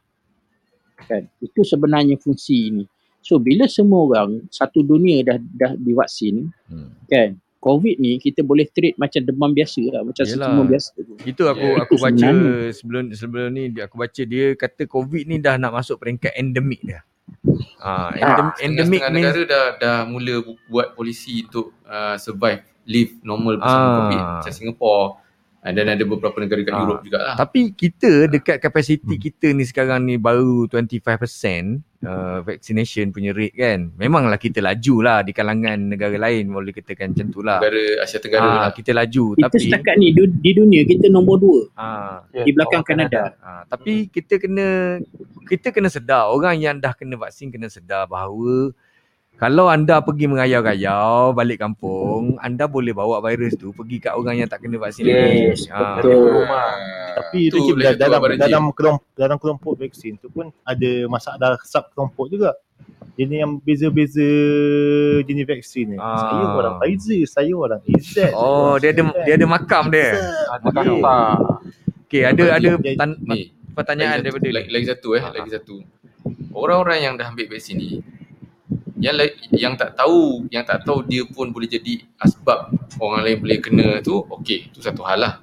Kan? Itu sebenarnya fungsi ni so bila semua orang satu dunia dah dah divaksin Hmm. kan? Covid ni kita boleh treat macam demam biasa lah. Macam Yelah. semua biasa Itu aku Ya, aku itu baca sebenarnya. sebelum sebelum ni aku baca dia kata COVID ni dah nak masuk peringkat endemik dah. Ah, endem, endemik Setengah-setengah ni negara dah dah mula bu- buat polisi untuk uh, survive live normal bersama Ah. COVID macam Singapore uh, dan ada beberapa negara kat Ah. Europe jugalah. tapi kita dekat kapasiti kita ni sekarang ni baru 25% uh, vaccination punya rate kan. Memanglah kita laju lah di kalangan negara lain boleh katakan macam tu lah. Negara Asia Tenggara Ah, lah. kita laju kita tapi setakat ni du- di dunia kita nombor dua ah, di belakang Kanada Ah, tapi kita kena kita kena sedar orang yang dah kena vaksin kena sedar bahawa kalau anda pergi merayau-rayau balik kampung, anda boleh bawa virus tu pergi kat orang yang tak kena vaksin Yes, lagi. Ah. betul. Tapi Itu tu dalam Rejim. dalam kelompok dalam kelompok vaksin tu pun ada masalah sub kelompok juga. Jenis yang beza-beza jenis vaksin ni. Ah. Saya orang Pfizer, saya orang AZ. Oh, dia ada dia ada makam dia. Ada Okey. kata. Okey, ada ada tan- Ni, pertanyaan lagi satu, daripada lagi, lagi satu eh, Ah. lagi satu. Orang-orang yang dah ambil vaksin ni yang yang tak tahu, yang tak tahu dia pun boleh jadi asbab orang lain boleh kena tu, okey, tu satu hal lah.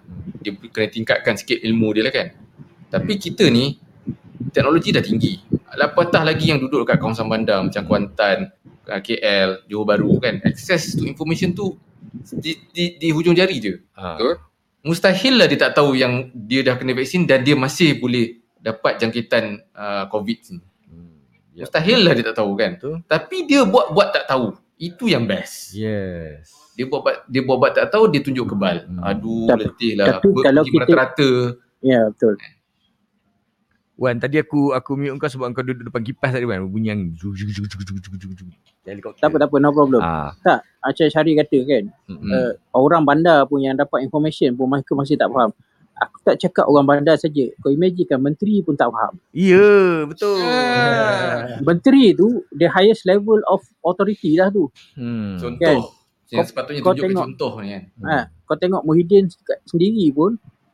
Dia kena tingkatkan sikit ilmu dia lah kan. Tapi kita ni teknologi dah tinggi. Apatah lagi yang duduk dekat kawasan bandar macam Kuantan, uh, KL, Johor Bahru kan. Access to information tu di, di, di hujung jari je. Ah. Betul? Mustahil lah dia tak tahu yang dia dah kena vaksin dan dia masih boleh dapat jangkitan uh, COVID ni. Ya, Mustahil lah dia tak tahu kan. Betul. Tapi dia buat-buat tak tahu. Itu yang best. Yes. Dia buat dia buat-buat tak tahu dia tunjuk kebal. Hmm. Aduh Tapi- letih lah. tapi Ber- kalau kita- merata-rata. ya betul Wan, tadi aku aku mute kau sebab kau duduk depan kipas tadi Wan. Bunyi yang juk juk juk juk juk juk juk juk. Helikopter. tak apa tak apa no problem Ah. tak macam Syari kata kan mm-mm. uh, orang bandar pun yang dapat information pun mereka masih tak faham aku tak cakap orang bandar saja kau imagine kan menteri pun tak faham Ya, betul. menteri tu the highest level of authority lah tu Hmm. Contoh. Kan? Yang Kau- sepatutnya kau tunjukkan tengok. contoh ni kan. Ha, kau tengok Muhyiddin sendiri pun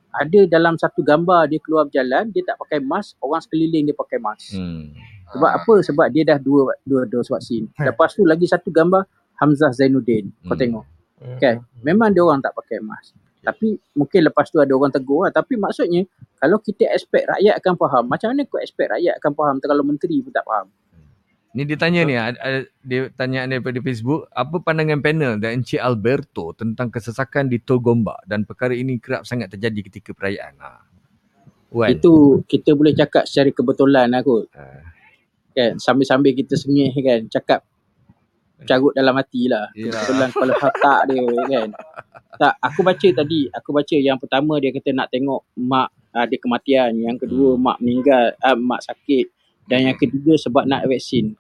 ada dalam satu gambar dia keluar berjalan dia tak pakai mask orang sekeliling dia pakai mask Hmm. sebab apa sebab dia dah dua dua dos vaksin lepas tu lagi satu gambar Hamzah Zainuddin kau Hmm. tengok kan memang dia orang tak pakai mask tapi mungkin lepas tu ada orang tegur lah. tapi maksudnya kalau kita expect rakyat akan faham macam mana kau expect rakyat akan faham kalau menteri pun tak faham Ni dia tanya ni, dia tanya daripada Facebook, apa pandangan panel dan Encik Alberto tentang kesesakan di Tol Gombak dan perkara ini kerap sangat terjadi ketika perayaan. Ha. Wan. itu kita boleh cakap secara kebetulan lah kot Ah. kan sambil-sambil kita sengih kan cakap carut dalam hati lah Yelah. kebetulan kepala otak dia kan tak aku baca tadi aku baca yang pertama dia kata nak tengok mak ada kematian yang kedua Hmm. mak meninggal ah, mak sakit dan yang ketiga sebab nak vaksin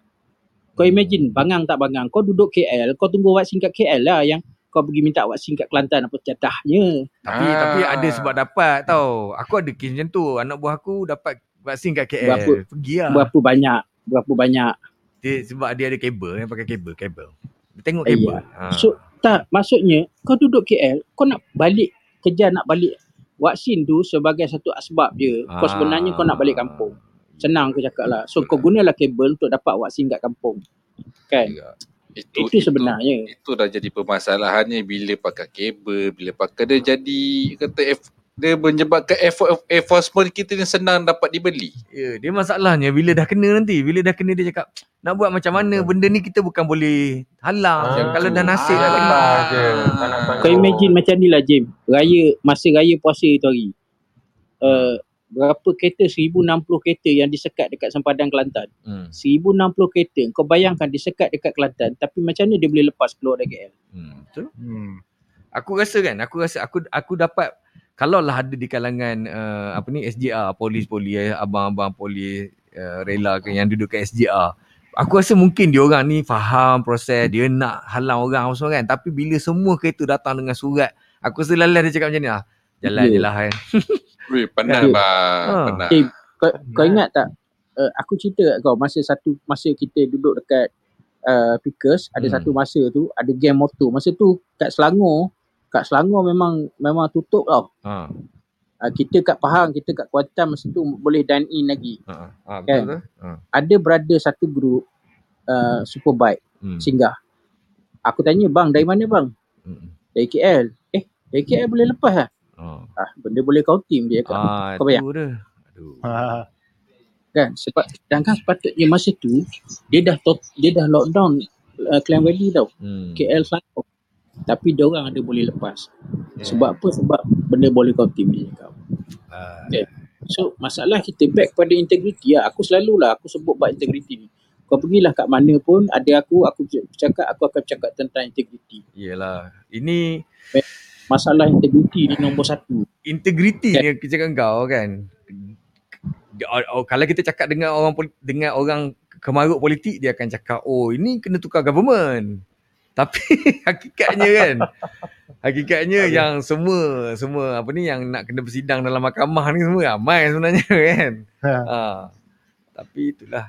kau imagine bangang tak bangang kau duduk KL kau tunggu vaksin kat KL lah yang kau pergi minta vaksin kat Kelantan apa jadahnya Tapi Ah. tapi ada sebab dapat tau. Aku ada kes macam tu. Anak buah aku dapat vaksin kat KL. Berapa? Pergi lah. berapa banyak berapa banyak Dia, sebab dia ada kabel. Dia pakai kabel. kabel. Dia tengok Eh, kabel. ya. Ha. So tak maksudnya kau duduk KL kau nak balik kerja nak balik vaksin tu sebagai satu asbab je. Kau sebenarnya kau nak balik kampung. Senang aku cakap lah. So kau gunalah kabel untuk dapat vaksin kat kampung. Kan? Itu, Itu sebenarnya. Itu dah jadi permasalahannya bila pakai kabel, bila pakai dia jadi kata F, dia menyebabkan effort, enforcement kita ni senang dapat dibeli. Ya, dia masalahnya bila dah kena nanti. Bila dah kena dia cakap, nak buat macam mana benda ni kita bukan boleh halang. Ah. Kalau dah nasib Ah, dah kena. Tak nak tanggung. Kau imagine macam ni lah Jim. Raya, masa raya puasa tu hari. Uh, berapa kereta? 1060 kereta yang disekat dekat sempadan Kelantan. Hmm. 1060 kereta. Kau bayangkan disekat dekat Kelantan. Tapi macam mana dia boleh lepas keluar dari KL? Hmm. Betul? Hmm. Aku rasa kan, aku rasa aku aku dapat kalau lah ada di kalangan uh, apa ni SJR, polis polis, eh, abang-abang polis uh, rela ke yang duduk kat SJR. Aku rasa mungkin dia orang ni faham proses, dia nak halang orang apa semua kan. Tapi bila semua kereta datang dengan surat, aku rasa lalas dia cakap macam ni lah. Jalan Ya. je lah kan. Weh, penat Ya. bang. Ha. Penat. Kau, kau ingat tak uh, aku cerita kat kau masa satu masa kita duduk dekat uh, Pickers ada Hmm. satu masa tu ada geng motor masa tu kat Selangor kat Selangor memang memang tutup tau Ha. uh, kita kat Pahang kita kat Kuantan masa tu boleh dine in lagi Ha. ha betul Kan? Ha. ada brother satu group uh, superbike Hmm. singgah aku tanya bang dari mana bang Hmm. dari KL eh dari KL boleh lepas lah Ha. ah, benda boleh kau tim dia kat Ah, Kau bayang? dia. Aduh. Ha, kan sebab sedangkan sepatutnya masa tu dia dah tot, dia dah lockdown uh, Klang Valley tau Hmm. KL Selangor tapi dia orang ada boleh lepas Ya. sebab apa sebab benda boleh kau tim dia cakap Ah, so masalah kita back pada integriti lah aku selalulah aku sebut bab integriti ni kau pergilah kat mana pun ada aku aku cakap aku akan cakap tentang integriti Yelah. Ini masalah integriti ni nombor satu integriti Kan? ni aku cakap kau kan. Kalau kita cakap dengan orang dengan orang kemaruk politik dia akan cakap oh ini kena tukar government. Tapi hakikatnya kan hakikatnya yang semua semua apa ni yang nak kena bersidang dalam mahkamah ni semua ramai sebenarnya kan. ha. Ha. Tapi itulah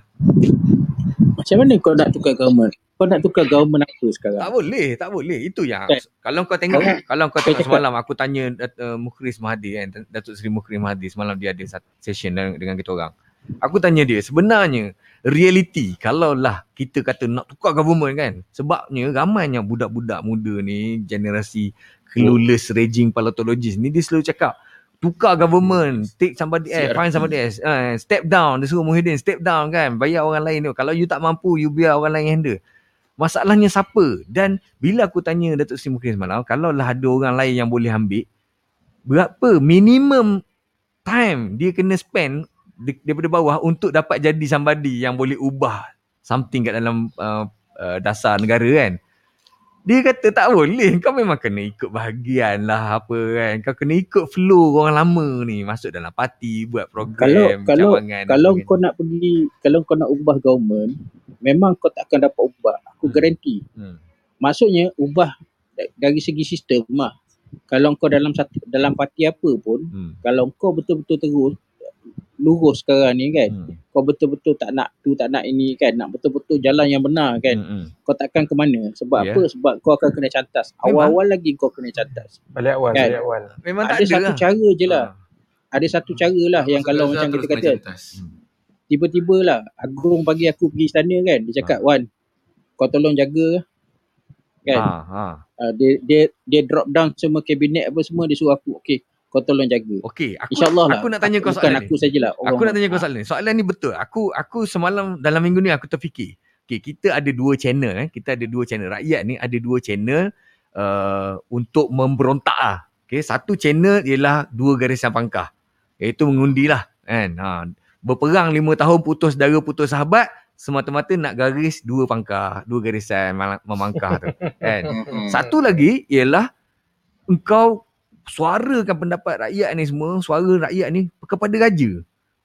macam mana kau nak tukar government kau nak tukar government apa sekarang tak boleh, tak boleh. Itu yang Kan? kalau kau tengok Kalau- kalau kau tengok semalam aku tanya uh, Mukhris Mahathir kan, Datuk Seri Mukhris Mahathir semalam dia ada satu session dengan, dengan kita orang. Aku tanya dia, sebenarnya reality kalau lah kita kata nak tukar government kan, sebabnya ramainya budak-budak muda ni, generasi clueless raging palatologist ni dia selalu cakap tukar government, take somebody else, CRP. find somebody else, uh, step down, dia suruh Muhyiddin step down kan, bayar orang lain tu. Kalau you tak mampu, you biar orang lain handle. Masalahnya siapa? Dan bila aku tanya Datuk Seri Mukhlis semalam, kalau lah ada orang lain yang boleh ambil, berapa minimum time dia kena spend daripada bawah untuk dapat jadi somebody yang boleh ubah something kat dalam uh, uh, dasar negara kan. Dia kata tak boleh. Kau memang kena ikut bahagian lah apa kan. Kau kena ikut flow orang lama ni. Masuk dalam parti, buat program, kalau cawangan. dan kalau kau nak pergi kalau kau nak ubah government memang kau tak akan dapat ubah aku Hmm. garanti Hmm. maksudnya ubah da- dari segi sistem mah kalau kau dalam satu dalam parti apa pun Hmm. kalau kau betul-betul terus lurus sekarang ni kan Hmm. kau betul-betul tak nak tu tak nak ini kan nak betul-betul jalan yang benar kan Hmm. Hmm. kau takkan ke mana sebab Ya. apa sebab kau akan kena cantas Memang. awal-awal lagi kau kena cantas Balik awal, Kan? balik awal. Memang ada tak ada satu lah. cara je lah Ah. ada satu cara lah yang kalau macam kita kata tiba-tiba lah Agung bagi aku pergi istana kan dia cakap Wan kau tolong jaga kan Ha, ha. uh, dia dia dia drop down semua kabinet apa semua dia suruh aku okey kau tolong jaga Okey, aku insyaallah lah aku nak tanya kau bukan soalan aku sajalah Aku nak tanya kau soalan ni. Soalan ni betul. Aku aku semalam dalam minggu ni aku terfikir. Okey, kita ada dua channel eh. Kita ada dua channel. Rakyat ni ada dua channel uh, untuk memberontak ah. Okey, satu channel ialah dua garisan pangkah. Iaitu mengundi lah kan. Ha, berperang lima tahun putus saudara putus sahabat semata-mata nak garis dua pangkah, dua garisan memangkah tu kan. Satu lagi ialah engkau suarakan pendapat rakyat ni semua, suara rakyat ni kepada raja.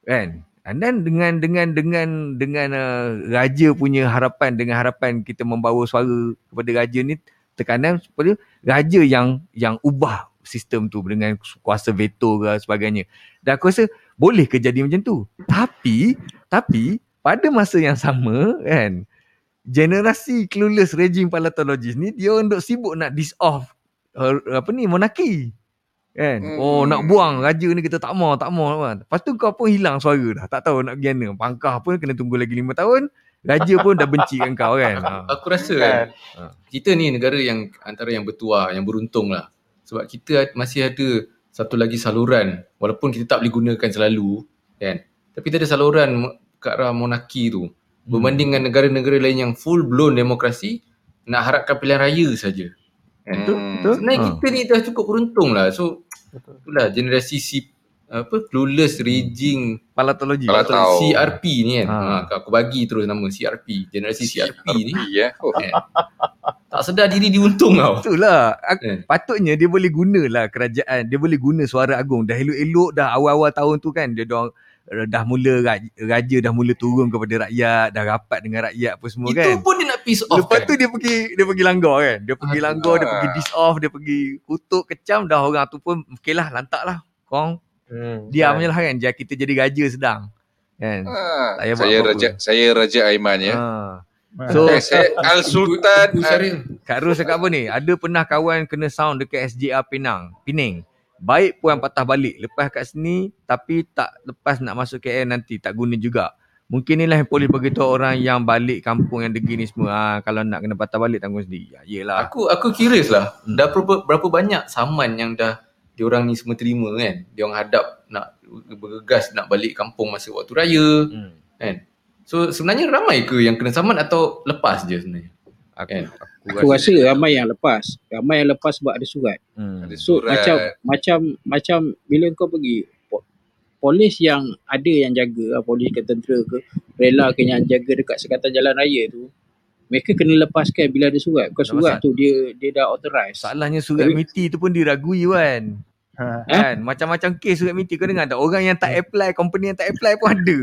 Kan? And then dengan dengan dengan dengan uh, raja punya harapan dengan harapan kita membawa suara kepada raja ni tekanan supaya raja yang yang ubah sistem tu dengan kuasa veto ke sebagainya. Dan aku rasa boleh ke jadi macam tu. Tapi tapi pada masa yang sama kan generasi clueless raging palatologist ni dia orang sibuk nak dis off uh, apa ni monarki kan Hmm. oh nak buang raja ni kita tak mau tak mau kan lepas tu kau pun hilang suara dah tak tahu nak pergi mana pangkah pun kena tunggu lagi 5 tahun raja pun dah benci kan kau kan Aku, ha. aku rasa kan Ha. kita ni negara yang antara yang bertuah, yang beruntung lah. Sebab kita masih ada satu lagi saluran walaupun kita tak boleh gunakan selalu kan. Tapi kita ada saluran ke arah monarki tu. Berbanding dengan negara-negara lain yang full blown demokrasi nak harapkan pilihan raya saja. Kan? betul Hmm. betul Sebenarnya Ha. kita ni dah cukup beruntung lah. So itulah generasi si apa clueless raging palatologi Palat- atau tahu. CRP ni kan. Ha. Ha. aku bagi terus nama CRP. Generasi CRP ni Ya. Oh. kan. tak sedar diri diuntung tau. Itulah. Aku, Kan? patutnya dia boleh gunalah kerajaan. Dia boleh guna suara agung. Dah elok-elok dah awal-awal tahun tu kan. Dia dong uh, dah mula raja, raja dah mula turun kepada rakyat, dah rapat dengan rakyat apa semua Itu kan. pun dia nak piss off Lepas kan. tu dia pergi dia pergi langgar kan. Dia pergi Ah. langgar, dia pergi diss off, dia pergi kutuk, kecam dah orang tu pun okey lah lantak lah. Korang Hmm. diam je lah kan. Jangan kita jadi raja sedang. Kan. Buat saya apa-apa. raja saya raja Aiman ya. Ha. So Eh, saya Al Sultan Itu Syaril. Kak Ros cakap apa ni? Ada pernah kawan kena sound dekat SJR Penang, Pening. Baik puan patah balik. Lepas kat sini tapi tak lepas nak masuk KL nanti. Tak guna juga. Mungkin inilah yang polis beritahu orang yang balik kampung yang degi ni semua. Ha, kalau nak kena patah balik tanggung sendiri. Ya, yelah. Aku aku curious lah. Hmm. Dah berapa berapa banyak saman yang dah diorang ni semua terima kan. Diorang hadap nak bergegas nak balik kampung masa waktu raya Hmm. kan. So sebenarnya ramai ke yang kena saman atau lepas je sebenarnya? Aku, Kan? aku, Aku rasa ramai yang lepas. Ramai yang lepas sebab ada surat. Hmm. Ada So surat. macam macam macam bila kau pergi po- polis yang ada yang jaga, ah, polis ke tentera ke, rela ke yang jaga dekat sekatan jalan raya tu, mereka kena lepaskan bila ada surat. Bukan surat tu dia dia dah authorize. Salahnya surat Tapi- miti tu pun diragui kan. Ha. Kan? Macam-macam kes surat miti. Kau dengar tak? Orang yang tak apply, company yang tak apply pun ada.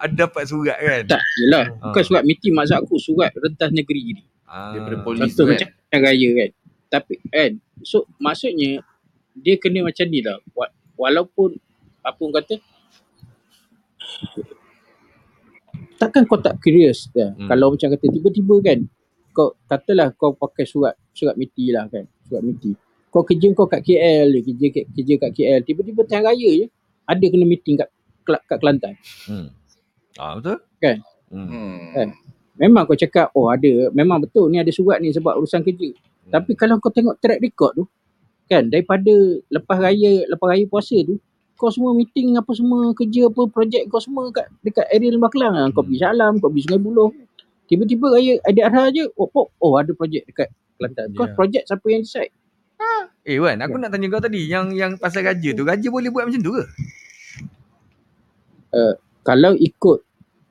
Ada dapat surat kan. Tak, yelah. Ah. Bukan surat miti maksud aku, surat rentas negeri ni. Ah. Daripada polis Contoh tu macam kan. raya kan. Tapi kan, so maksudnya dia kena macam ni lah. Wa- Walaupun apa orang kata, takkan kau tak curious kan? Hmm. Hmm. Kalau macam kata tiba-tiba kan, kau katalah kau pakai surat surat miti lah kan, surat miti. Kau kerja kau kat KL je, kerja, kat- kerja kat KL. Tiba-tiba tengah raya je, ada kena meeting kat, kat Kelantan. Hmm. Ah, betul? Kan? Hmm. Hmm. Kan? Memang kau cakap, oh ada, memang betul ni ada surat ni sebab urusan kerja. Hmm. Tapi kalau kau tengok track record tu, kan daripada lepas raya, lepas raya puasa tu, kau semua meeting apa semua, kerja apa, projek kau semua kat dekat area Lembah Kelang. Kau Hmm. pergi Salam, kau pergi Sungai Buloh. Tiba-tiba raya ada arah je, oh, pop, oh ada projek dekat Kelantan. Kau Ya. projek siapa yang decide? Eh Wan, aku nak tanya kau tadi yang yang pasal raja tu, raja boleh buat macam tu ke? Kalau ikut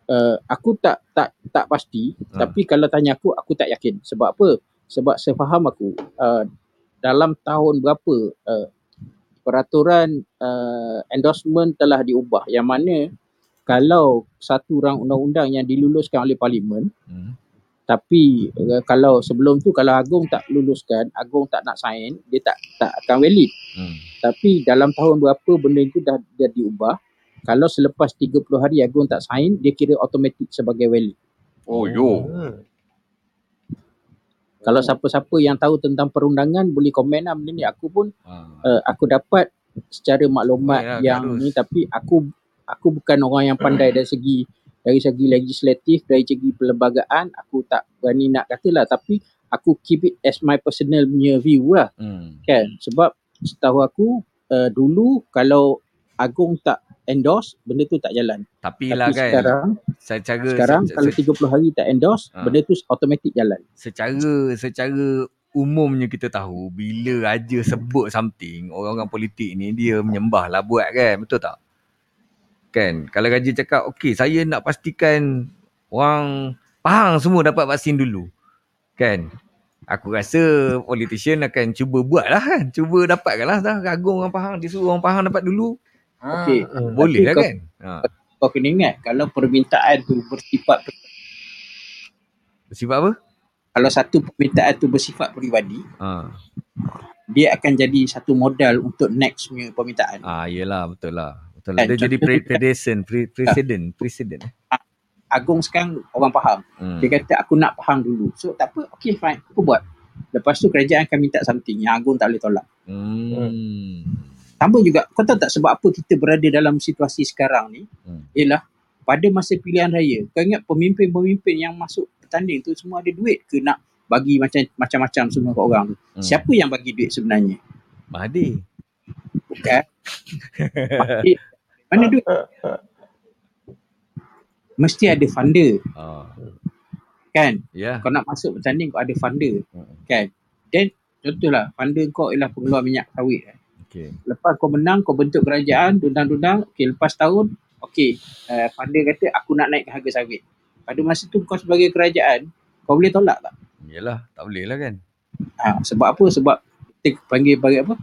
uh, aku tak tak tak pasti, Ha. tapi kalau tanya aku aku tak yakin. Sebab apa? Sebab sefaham aku uh, dalam tahun berapa uh, peraturan uh, endorsement telah diubah yang mana kalau satu rang undang-undang yang diluluskan oleh parlimen Hmm. Tapi uh, kalau sebelum tu kalau agung tak luluskan agung tak nak sign dia tak tak akan valid Hmm. tapi dalam tahun berapa benda itu dah dah diubah kalau selepas 30 hari agung tak sign dia kira automatik sebagai valid Oh yo. kalau siapa-siapa yang tahu tentang perundangan boleh komen lah benda ni aku pun Ah. uh, aku dapat secara maklumat Oh, ya, yang Kak Ros. ni tapi aku aku bukan orang yang pandai dari segi dari segi legislatif dari segi perlembagaan aku tak berani nak katalah tapi aku keep it as my personal punya view lah Hmm. kan sebab setahu aku uh, dulu kalau agung tak endorse benda tu tak jalan Tapi lah tapi kan, sekarang secara sekarang se- kalau se- 30 hari tak endorse Ha. benda tu automatik jalan secara secara umumnya kita tahu bila raja sebut something, orang-orang politik ni dia menyembah lah buat kan, betul tak? Kan, kalau raja cakap, okey saya nak pastikan orang Pahang semua dapat vaksin dulu. Kan? Aku rasa politician akan cuba buat lah kan. Cuba dapatkan lah dah. Ragung orang Pahang. Dia suruh orang Pahang dapat dulu. Ah. okey Boleh Tapi lah kau- kan? Ha. kau kena ingat kalau permintaan tu bersifat Bersifat apa? kalau satu permintaan tu bersifat peribadi Ha. dia akan jadi satu modal untuk next punya permintaan Ah, yelah betul lah. Betul. Kan, Dia jadi contoh pre- kita- predation, pre- precedent, precedent. Agung sekarang orang faham Hmm. dia kata aku nak faham dulu so tak apa okay fine aku buat lepas tu kerajaan akan minta something yang Agung tak boleh tolak Hmm. sama juga kau tahu tak sebab apa kita berada dalam situasi sekarang ni Hmm. ialah pada masa pilihan raya kau ingat pemimpin-pemimpin yang masuk bertanding tu semua ada duit ke nak bagi macam macam-macam semua kat orang tu Hmm. siapa yang bagi duit sebenarnya Mahathir. bukan Mahir. mana duit? mesti ada funder. Ah, kan? Ya. kau nak masuk bertanding kau ada funder. Hmm. kan? Then contohlah funder kau ialah pengeluar minyak sawit kan. Okey. lepas kau menang kau bentuk kerajaan dundang-dundang okay, lepas tahun okey uh, funder kata aku nak naikkan harga sawit. Pada masa tu kau sebagai kerajaan kau boleh tolak tak? Yelah, tak boleh lah kan. ha, sebab apa? Sebab kita panggil panggil apa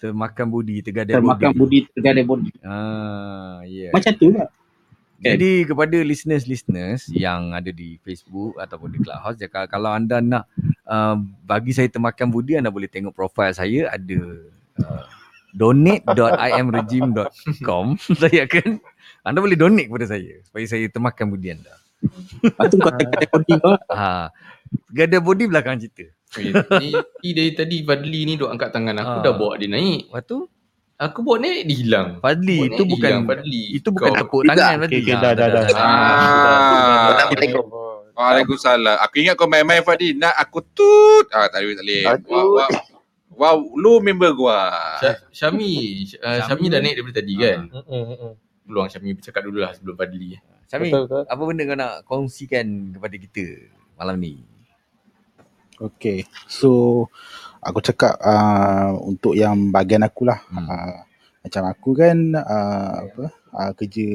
Termakan budi, tergadai termakan budi. budi tergadai budi Ah, ya. macam tu lah Okay. Jadi kepada listeners-listeners yang ada di Facebook ataupun di Clubhouse, jika kalau anda nak uh, bagi saya temakan budi, anda boleh tengok profil saya ada uh, donate.imregime.com saya akan anda boleh donate kepada saya supaya saya temakan budi anda. Lepas tu kau tengok body kau. Ha. Gada body belakang cerita. Okay, ni, ni dari tadi Fadli ni duk angkat tangan aku Ah. dah bawa dia naik. Lepas tu Aku bawa naik dia hilang. Fadli Bawa itu bukan hilang, Fadli. itu bukan Kau- tepuk Juga. tangan Fadli. Okay, okay, Ha, dah, dah, dah. Ah. Assalamualaikum. Waalaikumsalam. Aku ingat kau main-main Fadi. Nak aku tut. Ah tak boleh tak boleh. Wow, wow. wow, lu member gua. Sya- Syami, uh, Syami dah naik daripada tadi kan? Mm-mm. Peluang Syami bercakap dulu lah sebelum Fadli. Syami, apa benda kau nak kongsikan kepada kita malam ni? Okay. So aku cakap uh, untuk yang bahagian aku lah. Hmm. Uh, macam aku kan uh, apa uh, kerja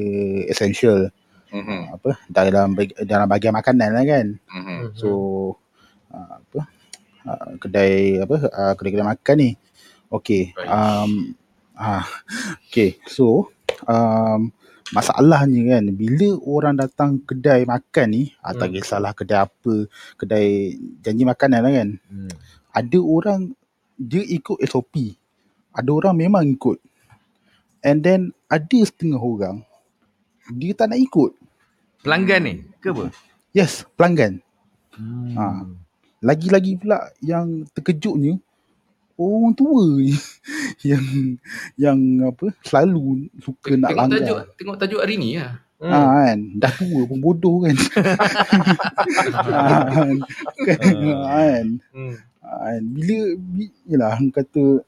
essential Mhm. uh, apa dalam bag- dalam bahagian makanan lah kan. Mhm. So uh, apa uh, kedai apa uh, kedai-kedai makan ni. Okay. Baik. Um, ah, okay. So um, masalahnya kan bila orang datang kedai makan ni hmm. tak Hmm. kisahlah kedai apa kedai janji makanan lah kan Hmm. ada orang dia ikut SOP ada orang memang ikut and then ada setengah orang dia tak nak ikut Pelanggan ni ke apa? yes pelanggan Hmm. Ha. lagi-lagi pula yang terkejutnya orang tua ni yang yang apa selalu suka nak Tengok langgar. tajuk, tengok tajuk hari ni lah. Hmm. Ha, kan? Dah tua pun bodoh kan? Ha, kan? Kan? Hmm. ha, bila bi, yelah orang kata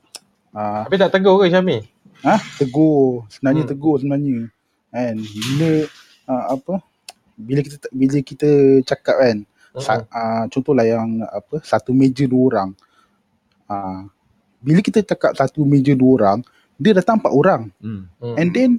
Tapi tak tegur ke Syami? ha, tegur. Sebenarnya Hmm. tegur sebenarnya. Kan? Bila uh, apa bila kita bila kita cakap kan? Sa, uh, contohlah yang apa satu meja dua orang. Uh, bila kita cakap satu meja dua orang dia datang empat orang Hmm. Hmm. and then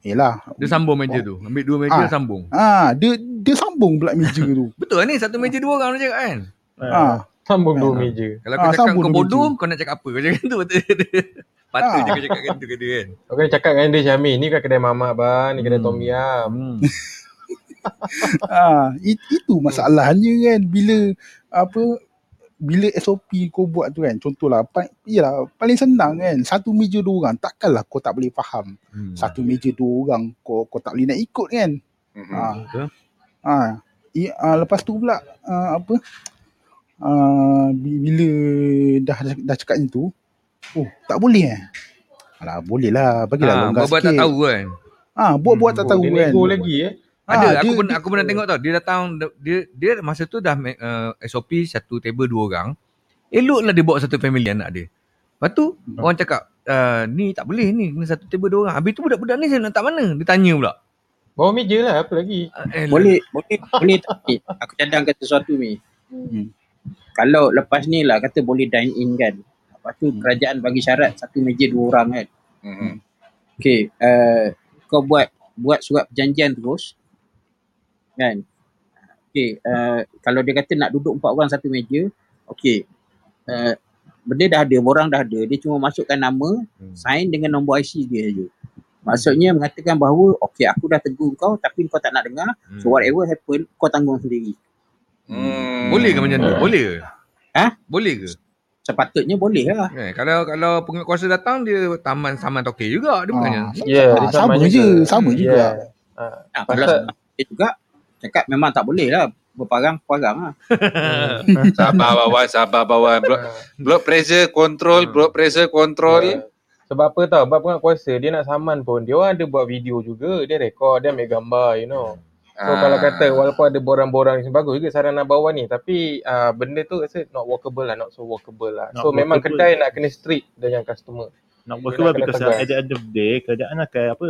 yelah Dia sambung meja tu. Ambil dua meja Ah. sambung. ah dia dia sambung pula meja tu Betul lah ni satu meja dua orang dia cakap kan? ah Sambung dua Ah. meja. Kalau Ah, kau cakap sambung kau bodoh, meja. kau nak cakap apa? Kau cakap tu betul. Patut Ah. je kau cakap kan tu ke dia kan? Kau kena cakap dengan dia Syami. Ni kan kedai mamak bang. Ni kedai Hmm. tom yam. Hmm. ah it, itu masalahnya kan bila apa bila SOP kau buat tu kan contohlah pa, yalah paling senang kan satu meja dua orang takkanlah kau tak boleh faham Hmm. satu meja dua orang kau kau tak boleh nak ikut kan Mhm. ah Betul. ah, i, ah lepas tu pula ah, apa ah, bi- bila dah dah cakap macam tu oh tak boleh eh Alah boleh lah bagilah Ah, longgar tak sikit tahu kan? ah buat-buat tak Oh, tahu dia kan nego lagi eh. Ada, Ah, aku dia- pernah aku pernah tengok tau. Dia datang dia dia masa tu dah uh, SOP satu table dua orang. Eloklah dia bawa satu family anak dia. Lepas tu Hmm. orang cakap uh, ni tak boleh ni kena satu table dua orang. Habis tu budak-budak ni saya nak tak mana? Dia tanya pula. Bawa meja lah. Apa lagi? Uh, eh, Boleh, boleh, boleh tak? Eh, aku cadangkan sesuatu ni. Hmm. Kalau lepas ni lah kata boleh dine in kan. Lepas tu Hmm. kerajaan bagi syarat satu meja dua orang kan. Mhm. Okay, uh, kau buat buat surat perjanjian terus. Kan? Okay, uh, kalau dia kata nak duduk empat orang satu meja, okay. Uh, benda dah ada, borang dah ada. Dia cuma masukkan nama, Hmm. sign dengan nombor IC dia je. Maksudnya mengatakan bahawa okay aku dah tegur kau tapi kau tak nak dengar. Hmm. So whatever happen kau tanggung sendiri. Hmm. Boleh ke macam tu? Boleh ke? Ha? Boleh ke? Sepatutnya boleh lah. Eh, kalau kalau penguatkuasa datang dia taman saman tokey juga dia bukannya. Ah, Ya, yeah, Ah, sama je, sama juga. Yeah. Ah, Nah, kalau Pasal- dia juga cakap memang tak boleh lah. Berparang, parang lah. Sabar bawan, sabar bawan. Blood, blood pressure control, blood pressure control. Yeah. Sebab apa tau, sebab pengat kuasa dia nak saman pun, dia orang ada buat video juga, dia rekod, dia ambil gambar, you know. So Ah. kalau kata walaupun ada borang-borang ni bagus juga sarana bawah ni tapi uh, benda tu rasa not walkable lah, not so walkable lah. Not so memang walkable. kedai nak kena strict dengan customer. Keluar kena because at the end of the day kerajaan akan apa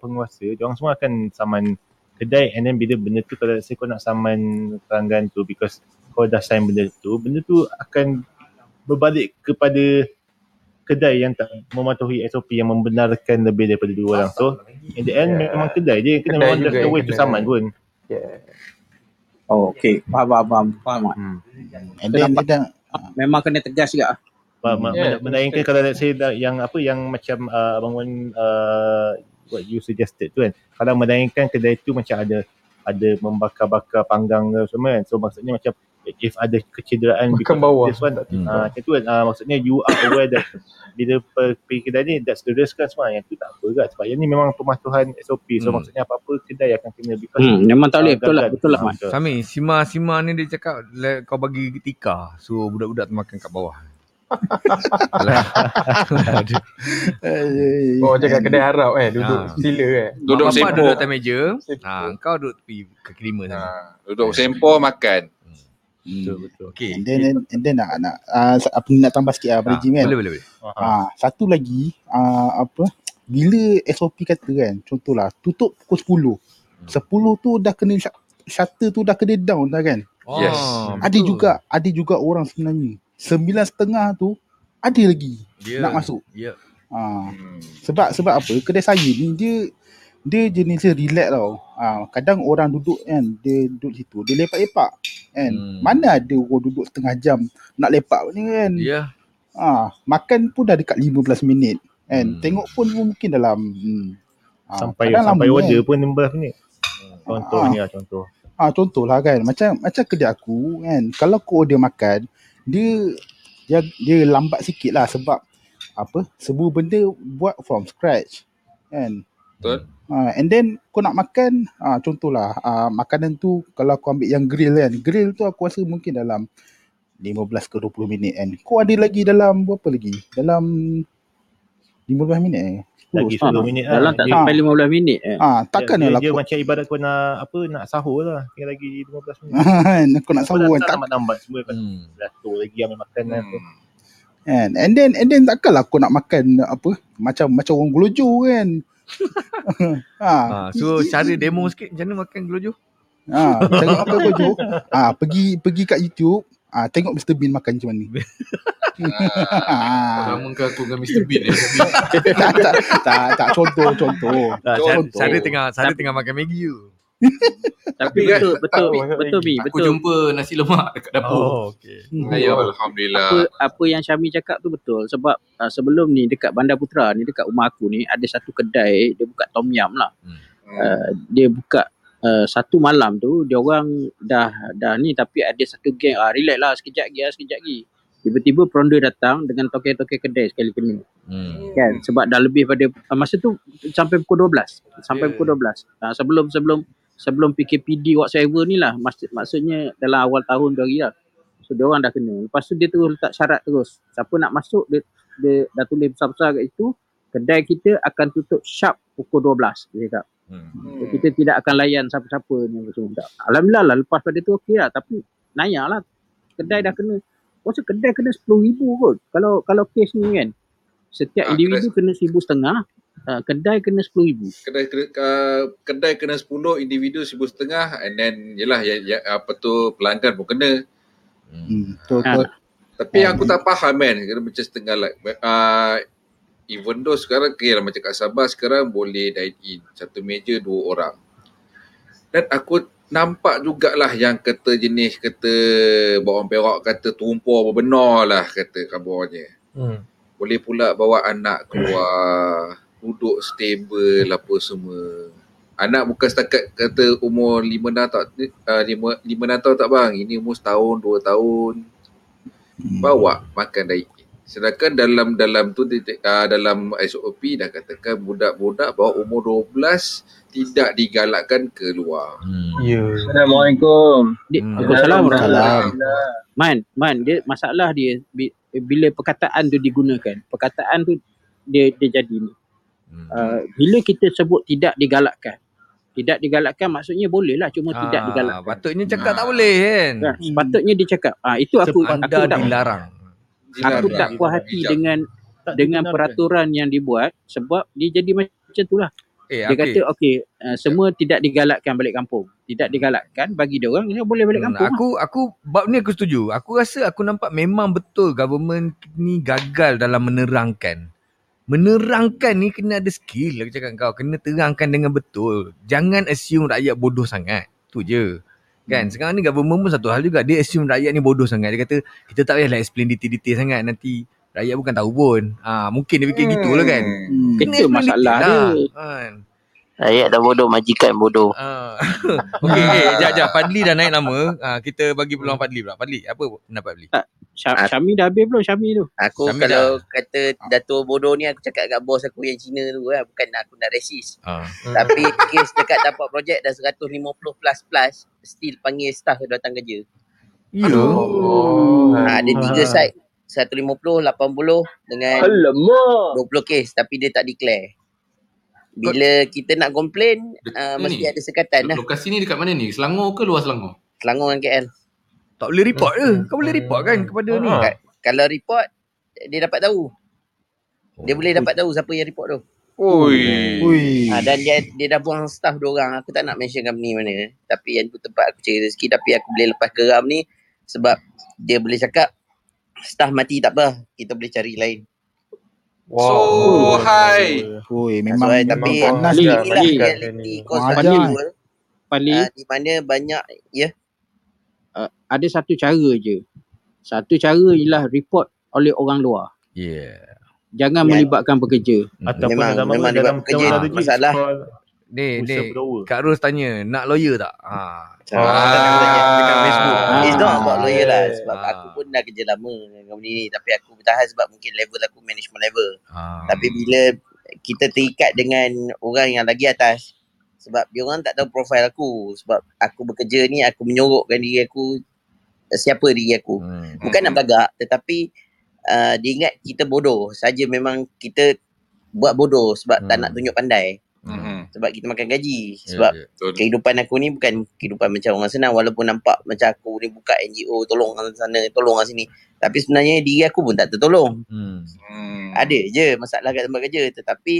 penguasa dia orang semua akan saman kedai and then bila benda tu kalau let's say kau nak saman pelanggan tu because kau dah sign benda tu benda tu akan berbalik kepada kedai yang tak mematuhi SOP yang membenarkan lebih daripada dua orang so in the end Yeah. memang kedai je yang kena Kedai memang just the way to saman pun Yeah. Oh, okay. Faham, faham, faham. faham hmm. And then dah Memang kena tegas juga. Faham, Yeah, yeah, melainkan kalau let's say dah, yang apa yang macam uh, Abang Wan uh, what you suggested tu kan. Kalau mendayangkan kedai tu macam ada ada membakar-bakar panggang ke semua kan. So maksudnya macam if ada kecederaan Makan bawah. this one Hmm. ah macam tu kan ah, maksudnya you are aware that bila per- pergi kedai ni that's the risk kan semua yang tu tak apa kan sebab yang ni memang pematuhan SOP so Hmm. maksudnya apa-apa kedai akan kena because Hmm, memang tak boleh. ah, Betul lah. Betul lah, Ah, Mat. Sami, Sima Sima ni dia cakap "Le- kau bagi tika. So budak-budak tu makan kat bawah. Alah. Aduh. Oh macam kat kedai Arab eh, duduk Ah. sila eh. Duduk bapak sempur. duduk atas meja. Ha, kau duduk tepi kaki lima sana. Ha, duduk sempur makan. betul betul Okey. And then, and then nak, nak uh, apa nak tambah sikit lah Ha, pada Jim kan. boleh boleh boleh. Ah, satu lagi ah, apa bila SOP kata kan contohlah tutup pukul 10. 10 tu dah kena sh- shutter tu dah kena down dah kan. Yes. Oh, Ada betul. juga ada juga orang sebenarnya. Sembilan setengah tu ada lagi Dia, nak masuk. Ya. Ah, Hmm. sebab sebab apa? Kedai saya ni dia dia jenis dia relax tau. Ah, kadang orang duduk kan, dia duduk situ, dia lepak-lepak kan. Hmm. Mana ada orang duduk setengah jam nak lepak ni kan. Ya. Ah, makan pun dah dekat 15 minit kan. Hmm. Tengok pun mungkin dalam hmm, ah, sampai kadang sampai lama order kan. pun 16 minit contohnya lah contoh Ah, contohlah kan. Macam macam kedai aku kan. Kalau kau order makan, dia dia, dia lambat sikit lah sebab apa? Semua benda buat from scratch. Kan? Betul. Uh, and then kau nak makan, uh, contohlah uh, makanan tu kalau kau ambil yang grill kan. Grill tu aku rasa mungkin dalam 15 ke 20 minit kan. Kau ada lagi dalam berapa lagi? Dalam 15 minit eh. 10, lagi 10. 10 minit lah Dalam tak Dia- sampai 15 minit. Eh. Ah, takkan dia, lah dia, dia kau macam ibarat kau nak apa nak sahur lah tinggal lagi 15 minit kan kau nak sahur kan. Tak, lambat-lambat semua kan Hmm. beratur lagi ambil makan kan Hmm. kan. And then and then takkanlah kau nak makan apa? Macam macam orang gelojo kan. ha, Ha, so cara demo sikit macam mana makan gelojo? ha, tengok apa gelojo. Ah, pergi pergi kat YouTube, ah tengok Mr Bean makan macam mana. Ah. Sama ke aku dengan Mr. Bean eh? tak, tak, tak, tak, contoh, contoh. Tak, Contoh. cara, cara tengah Tapi- tengah makan Maggi tu. Tapi kan, betul, betul, Mi. tak- betul, Mi. Aku Betul. jumpa nasi lemak dekat dapur. Oh, okey. Ayam. Alhamdulillah. apa apa yang Syami cakap tu betul sebab uh, sebelum ni dekat Bandar Putra ni dekat rumah aku ni ada satu kedai dia buka tom yum lah. Hmm. Uh, dia buka uh, satu malam tu dia orang dah dah ni tapi ada satu geng ah relax lah sekejap lagi ah sekejap lagi. Tiba-tiba peronda datang dengan token-token kedai sekali kena Hmm. kan? Sebab dah lebih pada uh, masa tu sampai pukul 12 sampai Yeah. pukul 12 uh, sebelum sebelum sebelum PKPD whatsoever ni lah. Maksud, maksudnya dalam awal tahun tu lagi lah. So dia orang dah kena. Lepas tu dia terus letak syarat terus. Siapa nak masuk dia, dia dah tulis besar-besar kat situ kedai kita akan tutup sharp pukul 12 dia cakap. Hmm. so, kita tidak akan layan siapa-siapa ni semua. Alhamdulillah lah lepas pada tu okey lah. Tapi nayak lah. Kedai dah kena Masa kedai kena RM10,000 kot. Kalau kalau kes ni kan setiap Ah, individu kena RM1,500 uh, kedai kena RM10,000 kedai kedai, uh, kedai kena 10 individu seribu setengah and then yelah ya, ya, apa tu pelanggan pun kena. Hmm, betul, Ah. betul. tapi aku tak faham kan kena macam setengah like uh, even though sekarang okay lah macam kat Sabah sekarang boleh dine in satu meja dua orang. Dan aku nampak jugalah yang kata jenis kata bawang perak kata tumpur benar lah kata kabarnya Hmm. boleh pula bawa anak keluar duduk stable apa semua anak bukan setakat kata umur 5 6 tak uh, 5 5 6 tahun tak bang ini umur setahun 2 tahun Hmm. bawa makan dari sedangkan dalam dalam tu uh, dalam SOP dah katakan budak-budak bawah umur 12 tidak digalakkan keluar Hmm. Ya. Assalamualaikum. Hmm. Waalaikumsalam. Man, man, dia masalah dia bi- bila perkataan tu digunakan. Perkataan tu dia dia jadi ni. Hmm. Uh, bila kita sebut tidak digalakkan. Tidak digalakkan maksudnya boleh lah cuma tidak Ah, digalakkan. Patutnya cakap tak boleh kan. Kan? Sepatutnya dia cakap. Ah itu aku aku Anda tak dilarang. Aku tak puas hati Bijak. dengan Tak dengan peraturan yang dibuat sebab dia jadi macam tu lah. Eh, Dia okey. kata okey uh, semua tidak digalakkan balik kampung. Tidak digalakkan bagi dia orang dia boleh balik Hmm, kampung. lah. aku aku bab ni aku setuju. Aku rasa aku nampak memang betul government ni gagal dalam menerangkan. Menerangkan ni kena ada skill aku cakap kau. Kena terangkan dengan betul. Jangan assume rakyat bodoh sangat. Tu je. Kan sekarang ni government pun satu hal juga. Dia assume rakyat ni bodoh sangat. Dia kata kita tak payahlah explain detail-detail sangat nanti rakyat bukan tahu pun. Ah mungkin dia fikir Hmm. gitulah kan. Hmm. Kena Itu masalah lah. dia. Kan. Rakyat dah bodoh, majikan bodoh. Ah. Okey, eh, jap jap Fadli dah naik nama. Ah kita bagi peluang Fadli pula. Fadli, apa pendapat Fadli? Syam, Syami dah habis belum Syami tu? Aku Syamil kalau kata Dato' bodoh ni aku cakap kat bos aku yang Cina tu lah. Bukan aku nak resis. Ah. Tapi kes dekat dapat projek dah 150 plus plus. Still panggil staff datang kerja. Ya. Oh. Ha, ada tiga site. 150, 80 dengan Alamak. 20 kes. Tapi dia tak declare. Bila kita nak komplain, uh, Ni mesti ni. ada sekatan lah. Lokasi ni dekat mana ni? Selangor ke luar Selangor? Selangor dengan KL. Tak boleh report ke? Kau boleh report kan kepada ni? Ah. Ka- Kalau report, dia dapat tahu. Dia boleh dapat tahu siapa yang report tu. Ui. Ui. Ha, dan dia dia dah buang staff dua orang. Aku tak nak mention company mana. Tapi yang tu tempat aku cari rezeki. Tapi aku boleh lepas geram ni sebab dia boleh cakap staff mati tak apa. Kita boleh cari lain. So high. Ui, That's memang, memang tapi panas inilah reality cost value Lee. world. Pali, Uh, di mana banyak ya uh, ada satu cara je. Satu cara ialah report oleh orang luar. Yeah. Jangan Ya. melibatkan pekerja. Ataupun Memang- dalam memang dalam dia bekerja. dalam Ni, ni. Kak Ros tanya, nak lawyer tak? Ha. Ah. Dekat Facebook. Ah. It's not about lawyer lah yeah. Sebab Ah. aku pun dah kerja lama dengan company ni Tapi aku bertahan sebab mungkin level aku management level Ha. Tapi bila kita terikat dengan orang yang lagi atas Sebab dia orang tak tahu profil aku Sebab aku bekerja ni aku menyorokkan diri aku eh, Siapa diri aku Hmm. Bukan nak belagak Tetapi uh, dia ingat kita bodoh Saja memang kita buat bodoh Sebab tak Hmm. nak tunjuk pandai Mhm. Sebab kita makan gaji Ya, Sebab ya. Betul. kehidupan aku ni bukan kehidupan macam orang senang walaupun nampak macam aku ni buka NGO tolong orang sana tolong orang sini tapi sebenarnya diri aku pun tak tertolong Hmm. Hmm. ada je masalah kat tempat kerja tetapi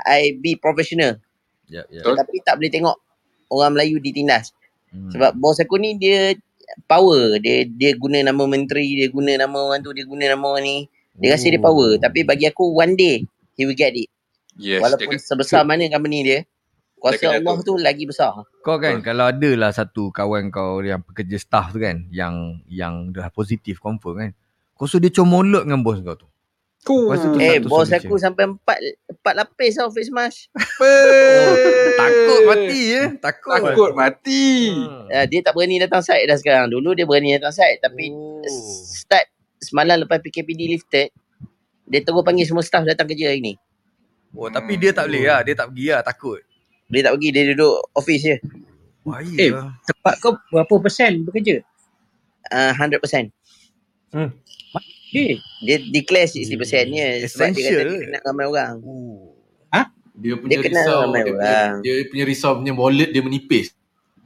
I be professional Ya, ya. Betul. tetapi tak boleh tengok orang Melayu ditindas Hmm. sebab bos aku ni dia power dia dia guna nama menteri dia guna nama orang tu dia guna nama orang ni dia rasa dia power tapi bagi aku one day he will get it Yes. walaupun dia- sebesar mana company dia kuasa Dia Allah tu lagi besar Kau kan Betul. kalau ada lah satu kawan kau yang pekerja staff tu kan yang yang dah positif confirm kan. Kau suruh dia comolok dengan bos kau tu. Kau rasa tu Eh, bos aku sampai empat empat lapis tau face mask. takut mati ya, takut. Takut mati. Hmm. Uh, dia tak berani datang site dah sekarang. Dulu dia berani datang site tapi Oh. start semalam lepas PKPD lifted, dia terus panggil semua staff datang kerja hari ni. Oh, tapi dia tak boleh lah, dia tak pergi lah, takut. Dia tak pergi, dia duduk office je. Bahaya Eh, lah. Tempat kau berapa persen bekerja? Uh, 100%. Eh, Dia declare 60% je sebab dia kata Essential. dia kenal ramai orang. Oh. Dia punya Dia kena risau, ramai dia, orang. punya, dia punya risau punya wallet dia menipis.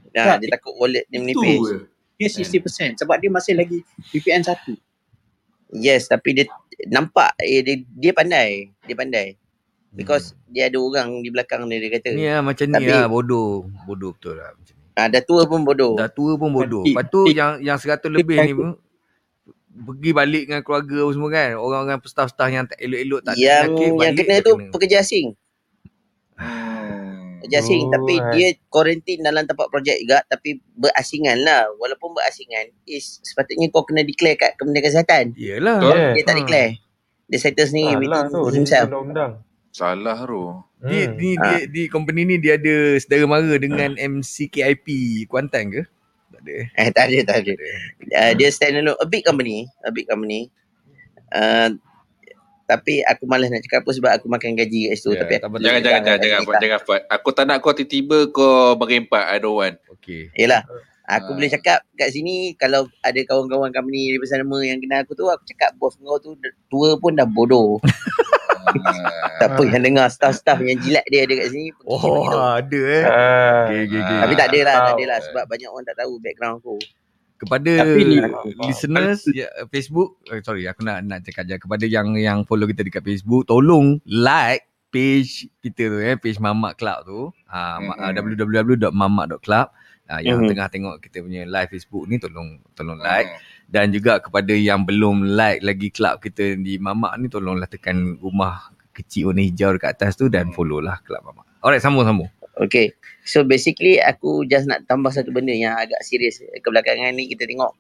Nah, Tak, dia takut wallet dia menipis. je. dia 60% sebab dia masih lagi VPN 1. Yes, tapi dia nampak eh, dia, dia pandai. Dia pandai. Because dia ada orang di belakang dia, dia kata. Ni lah macam ni Tapi- lah, bodoh. Bodoh betul lah. Macam ni. Ah, dah tua pun bodoh. Dah tua pun bodoh. Lepas tu yang yang 100 lebih ni pun pergi balik dengan keluarga apa semua kan. Orang-orang staff-staff yang tak elok-elok tak ada yang penyakit, yang kena tu pekerja asing. Hmm. Pekerja asing Oh, tapi right. dia quarantine dalam tempat projek juga tapi berasingan lah. Walaupun berasingan is sepatutnya kau kena declare kat Kementerian Kesihatan. Yelah. Betul. Yeah. Dia tak Ha. declare. Dia settle sendiri within tu dia himself. undang-undang. Salah tu. Dia, Hmm. ni, Ha. dia, di company ni dia ada saudara mara dengan MCKIP Kuantan ke? Tak ada. eh? Eh tak ada tak ada. Uh, dia stand alone a big company, a big company. Uh, tapi aku malas nak cakap apa sebab aku makan gaji kat situ Ya, tapi tak aku Jangan jangan jangan jangan Fat, jangan Fat. Aku tak nak kau tiba-tiba kau merempat. I don't want. Okey. Yelah Aku Ah. boleh cakap kat sini Kalau ada kawan-kawan company Daripada nama yang kenal aku tu Aku cakap bos kau tu Tua pun dah bodoh Ah. Tak apa yang dengar Staff-staff yang jilat dia Ada kat sini pergi Oh, begitu. ada eh. Ah. Okey, okey, okey. Tapi tak ada lah Tak tahu. ada lah Sebab banyak orang tak tahu Background aku Kepada Tapi ni- listeners ya, Facebook, eh, sorry aku nak nak cakap je kepada yang yang follow kita dekat Facebook, tolong like page kita tu eh, page Mamak Club tu. Ah Mhm. uh, www.mamak.club. Ah yang Mhm. tengah tengok kita punya live Facebook ni tolong tolong like dan juga kepada yang belum like lagi club kita di Mamak ni tolonglah tekan rumah kecil warna hijau dekat atas tu dan follow lah club Mamak. Alright, sambung-sambung. Okay So basically Aku just nak tambah satu benda Yang agak serius Kebelakangan ni kita tengok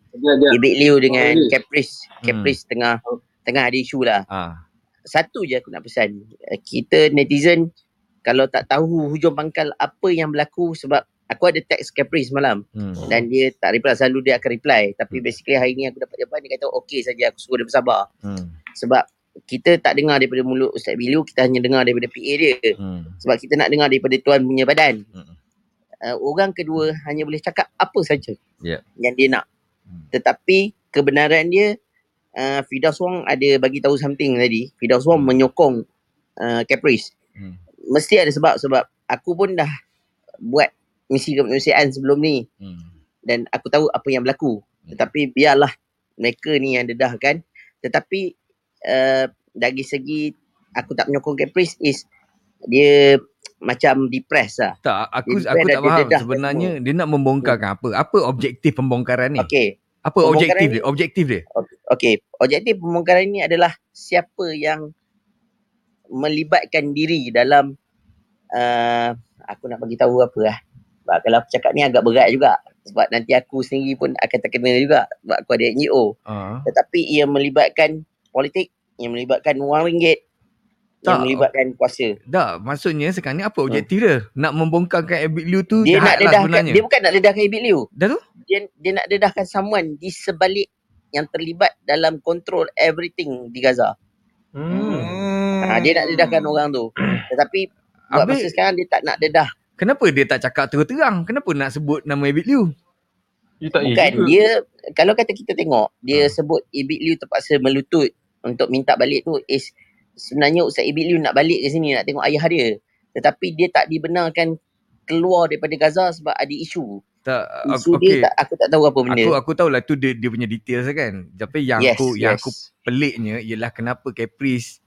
Ibik Liu dengan boleh. Caprice Hmm. Caprice tengah tengah ada isu lah. Ah. Satu je aku nak pesan. Kita netizen kalau tak tahu hujung pangkal apa yang berlaku sebab aku ada text Caprice malam Hmm. dan dia tak reply selalu dia akan reply tapi basically hari ni aku dapat jawapan dia kata okey saja aku suruh dia bersabar Hmm. sebab kita tak dengar daripada mulut Ustaz Bilu kita hanya dengar daripada PA dia Hmm. sebab kita nak dengar daripada tuan punya badan Hmm. uh, orang kedua hanya boleh cakap apa saja Ya. yang dia nak Hmm. tetapi kebenaran dia uh, Fidaus Wong ada bagi tahu something tadi Fidaus Wong menyokong uh, Caprice Hmm. mesti ada sebab sebab aku pun dah buat misi kemanusiaan sebelum ni Hmm. dan aku tahu apa yang berlaku tetapi biarlah mereka ni yang dedahkan tetapi uh, dari segi aku tak menyokong Caprice is dia macam depressed lah Tak, aku Dia aku tak dia faham dedahkan sebenarnya dia nak membongkarkan apa? Apa objektif pembongkaran ni? Okey. Apa objektif ni- dia? Objektif dia? Okey, objektif pembongkaran ini adalah siapa yang melibatkan diri dalam uh, aku nak bagi tahu apa lah. Sebab kalau aku cakap ni agak berat juga. Sebab nanti aku sendiri pun akan terkena juga. Sebab aku ada NGO. Ah. Tetapi ia melibatkan politik, ia melibatkan wang ringgit, Tak. yang melibatkan kuasa. Tak, maksudnya sekarang ni apa objektif dia? Nak membongkarkan Abid Liu tu Dia nak jahat lah dedahkan, sebenarnya. dia bukan nak dedahkan Ibit Liu. Dah tu? Dia, dia nak dedahkan someone di sebalik yang terlibat dalam control everything di Gaza. Hmm. Ha, dia nak dedahkan orang tu. Tetapi buat Habis- masa sekarang dia tak nak dedah. Kenapa dia tak cakap terang-terang? Kenapa nak sebut nama Abid Liu? Dia tak Bukan dia kalau kata kita tengok dia sebut Ibit Liu terpaksa melutut untuk minta balik tu is sebenarnya Ustaz Ibit Liu nak balik ke sini nak tengok ayah dia. Tetapi dia tak dibenarkan keluar daripada Gaza sebab ada isu. Tak, Isu okey. dia tak, aku tak tahu apa benda. Aku aku tahulah tu dia dia punya details kan. Tapi yang Yes, aku yang yes. aku peliknya ialah kenapa Caprice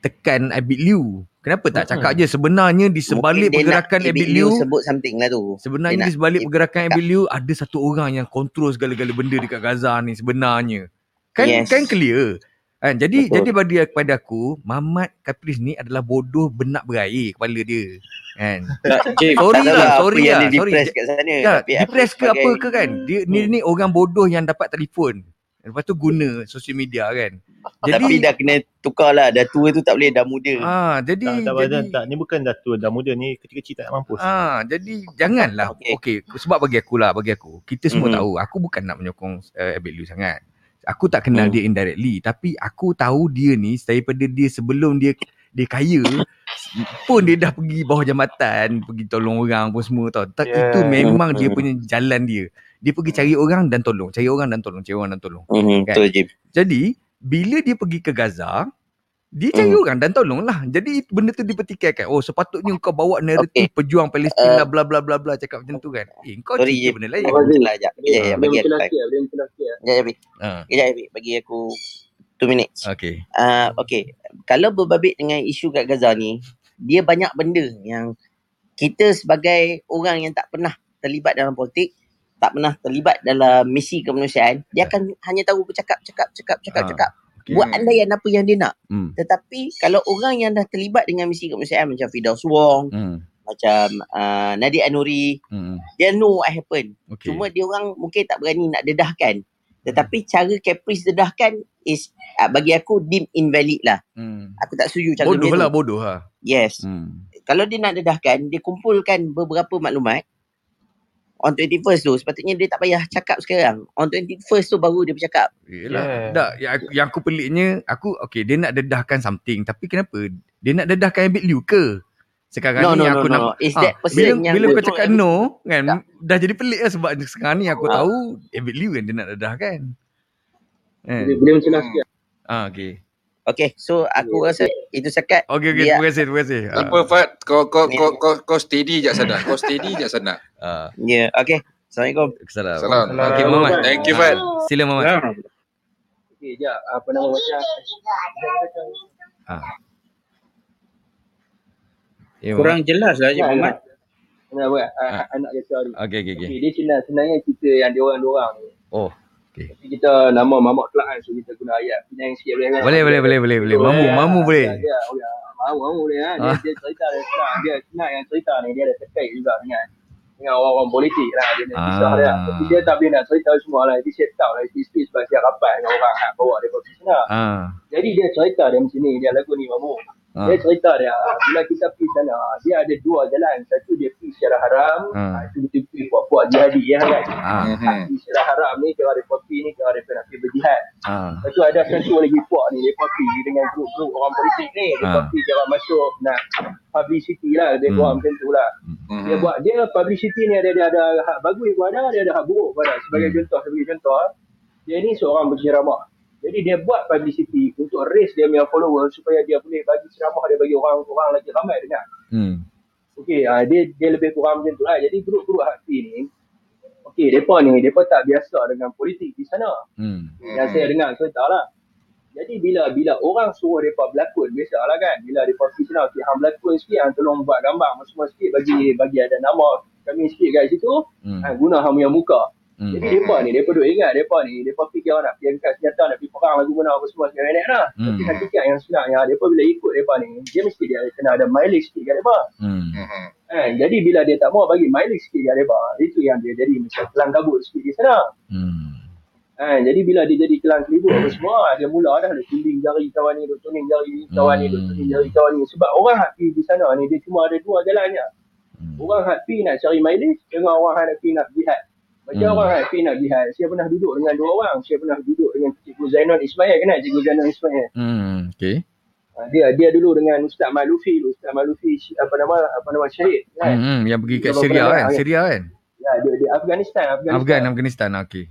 tekan Abid Liu. Kenapa tak cakap je sebenarnya di sebalik Mungkin pergerakan Abid Liu sebut something lah tu. Sebenarnya Dia di sebalik pergerakan Abid Liu ada satu orang yang kontrol segala-gala benda dekat Gaza ni sebenarnya. Kan Yes. kan clear. Kan jadi Betul. jadi bagi kepada aku Mamat Caprice ni adalah bodoh benak berair kepala dia. Kan. Sorry lah, lah sorry yang lah, dia sorry. depress kat sana. Tak, aku depress ke apa ke kan. Dia ni Hmm. ni orang bodoh yang dapat telefon. Lepas tu guna sosial media kan. Jadi Tapi dah kena tukar lah. Dah tua tu tak boleh. Dah muda. ah jadi Tak, tak, jadi tak, ni bukan dah tua, dah muda ni kecil-kecil tak mampus. Ah, jadi janganlah. Okey, okay, sebab bagi aku lah, bagi aku. Kita semua Mhm. tahu, aku bukan nak menyokong uh, Abid Liu sangat. Aku tak kenal Hmm. dia indirectly, tapi aku tahu dia ni daripada dia sebelum dia dia kaya pun dia dah pergi bawah jambatan, pergi tolong orang pun semua tau. Tak Yeah. itu memang dia Mhm. punya jalan dia. Dia pergi cari orang dan tolong, cari orang dan tolong, cari orang dan tolong. Mhm, Kan? betul Jim. Jadi, bila dia pergi ke Gaza, dia cari Hmm. orang dan tolong lah. Jadi benda tu dipertikaikan. Oh sepatutnya kau bawa naratif pejuang Palestin lah bla bla bla bla cakap macam tu kan. Eh kau Sorry cerita Jim. benda lain. Salah sekejap. Kejap, Ah. kejap. Bagi aku. Ah. Kejap, Abid. Bagi aku 2 minutes. Okay. Uh, okay. Kalau berbabit dengan isu kat Gaza ni, dia banyak benda yang kita sebagai orang yang tak pernah terlibat dalam politik, tak pernah terlibat dalam misi kemanusiaan, dia akan hanya tahu bercakap, cakap, cakap, cakap, Ah, cakap. okay. Buat andaian apa yang dia nak. Hmm. Tetapi kalau orang yang dah terlibat dengan misi kemanusiaan macam Fidaus Wong, Hmm. macam uh, Nadia Anuri, Hmm. dia know what happened. Okay. Cuma dia orang mungkin tak berani nak dedahkan. Tetapi cara Caprice dedahkan is uh, bagi aku deem invalid lah. Hmm. Aku tak setuju cara Bodoh dia lah, tu. bodoh lah. Yes. Hmm. Kalau dia nak dedahkan, dia kumpulkan beberapa maklumat on 21st tu. Sepatutnya dia tak payah cakap sekarang. On 21st tu baru dia bercakap. Yelah. Yeah. Tak, yang, aku- yang aku peliknya, aku okay dia nak dedahkan something. Tapi kenapa? Dia nak dedahkan Abid Liu ke? Sekarang No, ni no, aku no, nak no. It's Ah, that person bila, yang bila kau cakap no kan Tak. dah jadi pelik lah sebab sekarang ni aku Ah. tahu Abid Liu yang dia nak dedahkan. Kan? Boleh mencelah sikit. Ah, okay. Okay, so aku rasa itu sekat. Okay, okay. Dia- Terima kasih, terima kasih. Tak apa Fat, kau kau kau kau, kau steady je sana. Kau steady je sana. Ah, Ya, yeah, okay. Assalamualaikum. Salam. Salam. Okay, Muhammad. Thank you Fat. Sila Muhammad. Okey, jap. Apa nama macam Ah. Eh, Kurang jelas lah Cik Muhammad. Kenapa? Ah. Anak dia tadi. Okay, okay, okay. Okay, dia sebenarnya, sebenarnya cerita yang dia orang-orang ni. Oh, Tapi kita nama Mamak Kelak kan, so kita guna ayat Penang sikit boleh kan? boleh, boleh, boleh, boleh, boleh. Mamu, Ya, mamu boleh. Dia, dia, dia, mamu, mamu boleh kan? Dia, Ah. dia cerita dia senang. Dia senang yang cerita ni, dia ada terkait juga dengan dengan orang-orang politik lah dia nak kisah Ah. dia tapi dia tak boleh nak cerita semua lah dia set tahu lah isteri sebab dia rapat dengan orang hak bawa dia pergi sana Ah. jadi dia cerita dia macam ni dia lagu ni mamu Ah. Dia cerita dia bila kita pergi sana dia ada dua jalan satu dia pergi secara haram Ah. ah. itu betul pergi buat-buat jihadi ya kan Ah. Ah, pergi secara haram ni kira dia pergi ni kira dia nak pergi berjihad Ah. Lepas tu ada satu lagi puak ni, dia pergi dengan grup-grup orang politik ni. Dia Ha. pergi dia masuk nak publicity lah, dia Hmm. buat macam tu lah. Dia buat, dia publicity ni ada, dia ada hak bagus pun ada, dia ada hak buruk pun ada. Sebagai Hmm. contoh, sebagai contoh, dia ni seorang berceramah. Jadi dia buat publicity untuk raise dia punya follower supaya dia boleh bagi ceramah dia bagi orang-orang lagi ramai dengar. Hmm. Okey, ah, dia dia lebih kurang macam tu lah. Jadi grup-grup hati ni, okey, mereka ni, mereka tak biasa dengan politik di sana Hmm. yang saya dengar cerita lah. Jadi bila bila orang suruh mereka berlakon, biasalah kan. Bila mereka pergi sana, okay, hang berlakon sikit, hang tolong buat gambar semua sikit, bagi bagi ada nama kami sikit kat situ, Hmm. hang guna hang punya muka. Hmm. Jadi mereka ni, mereka duk ingat, mereka ni, mereka fikir nak pergi angkat senjata, nak pergi perang lagu mana apa semua sekarang ni lah. Hmm. Tapi hakikat yang sebenarnya, mereka bila ikut mereka ni, dia mesti dia kena ada mileage sikit kat mereka. Hmm. Kan? Jadi bila dia tak mau bagi mileage sikit kat mereka, itu yang dia jadi macam kelang kabut sikit di sana. Hmm. Ha, jadi bila dia jadi kelang kelibut apa semua, dia mula dah dia tuning jari kawan ni, dia tuning jari kawan ni, dia tuning jari kawan ni. Sebab orang hati di sana ni, dia cuma ada dua jalan je. Orang hati nak cari mileage dengan orang hati nak jihad. Macam Hmm. orang hati nak jihad, saya pernah duduk dengan dua orang. Saya pernah duduk dengan Cikgu Zainon Ismail, kenal Cikgu Zainon Ismail? Hmm. Okay. Ha, dia dia dulu dengan Ustaz Malufi, Ustaz Malufi apa nama apa nama Syahid kan. Hmm. hmm. Yang pergi kat Syria kan? Syria kan? Ya, dia, dia Afghanistan, Afghanistan. Afghan, Afghanistan. Okey.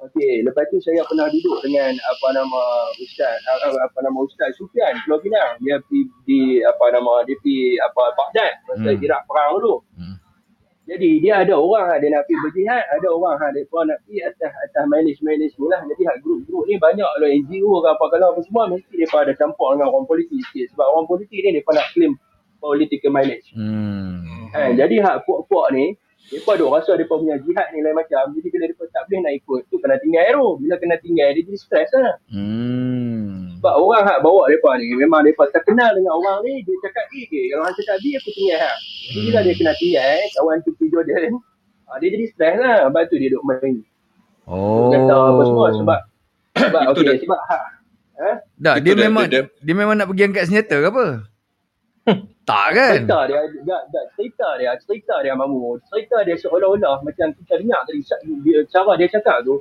Okey, lepas tu saya pernah duduk dengan apa nama Ustaz apa, apa nama Ustaz Sufian Pulau Pinang. Dia pergi di apa nama dia pergi apa Baghdad masa Hmm. Iraq perang dulu. Jadi dia ada orang ada nak pergi berjihad, ada orang ada pun nak pergi atas atas mileage-mileage ni lah. Jadi hak grup-grup ni banyak lah NGO ke apa kalau apa semua mesti mereka ada campur dengan orang politik sikit. Sebab orang politik ni mereka nak claim political mileage. Hmm. Kan? Jadi hak puak-puak ni, mereka duk rasa mereka punya jihad ni lain macam. Jadi bila mereka tak boleh nak ikut, tu kena tinggal arrow. Bila kena tinggal, dia jadi stres lah. Hmm. Sebab orang hak bawa mereka ni, memang mereka terkenal dengan orang ni, dia cakap A ke. Kalau orang cakap B, aku tinggal hak. Jadi bila dia kena tinggal, kawan tu pergi Jordan, ah, dia jadi stres lah. Lepas tu dia duk main. Oh. Kata apa semua sebab, sebab Itu okey, dah- sebab hak. Ha? Itu dia dah- memang dia- dia memang nak pergi angkat senjata ke apa? tak kan? Cerita dia, tak, tak, cerita dia, cerita dia mamu. Cerita dia seolah-olah macam kita dengar tadi, dia, cara dia cakap tu,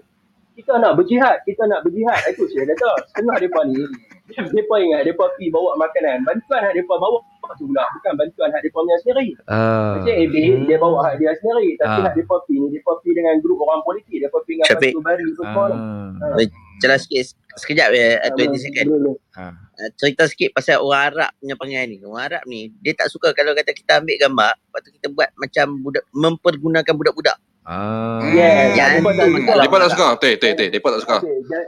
kita nak berjihad, kita nak berjihad. Itu saya kata, setengah mereka ni, mereka ingat mereka pergi bawa makanan. Bantuan yang mereka bawa tu pula, bukan bantuan hak mereka punya sendiri. Ah. Macam AB, dia bawa hak dia sendiri. Tapi Ah. hak mereka pergi ni, mereka pergi dengan grup orang politik. Mereka pergi dengan Syafiq. Fatul Bari semua. Ah. Boleh jelas sikit sekejap ya, Ah, 20 second. Uh, cerita sikit pasal orang Arab punya perangai ni. Orang Arab ni, dia tak suka kalau kata kita ambil gambar, lepas tu kita buat macam budak mempergunakan budak-budak. Ah. Yes, Yang mereka tak tu suka. Tak suka. Teh, teh, teh. Mereka tak suka.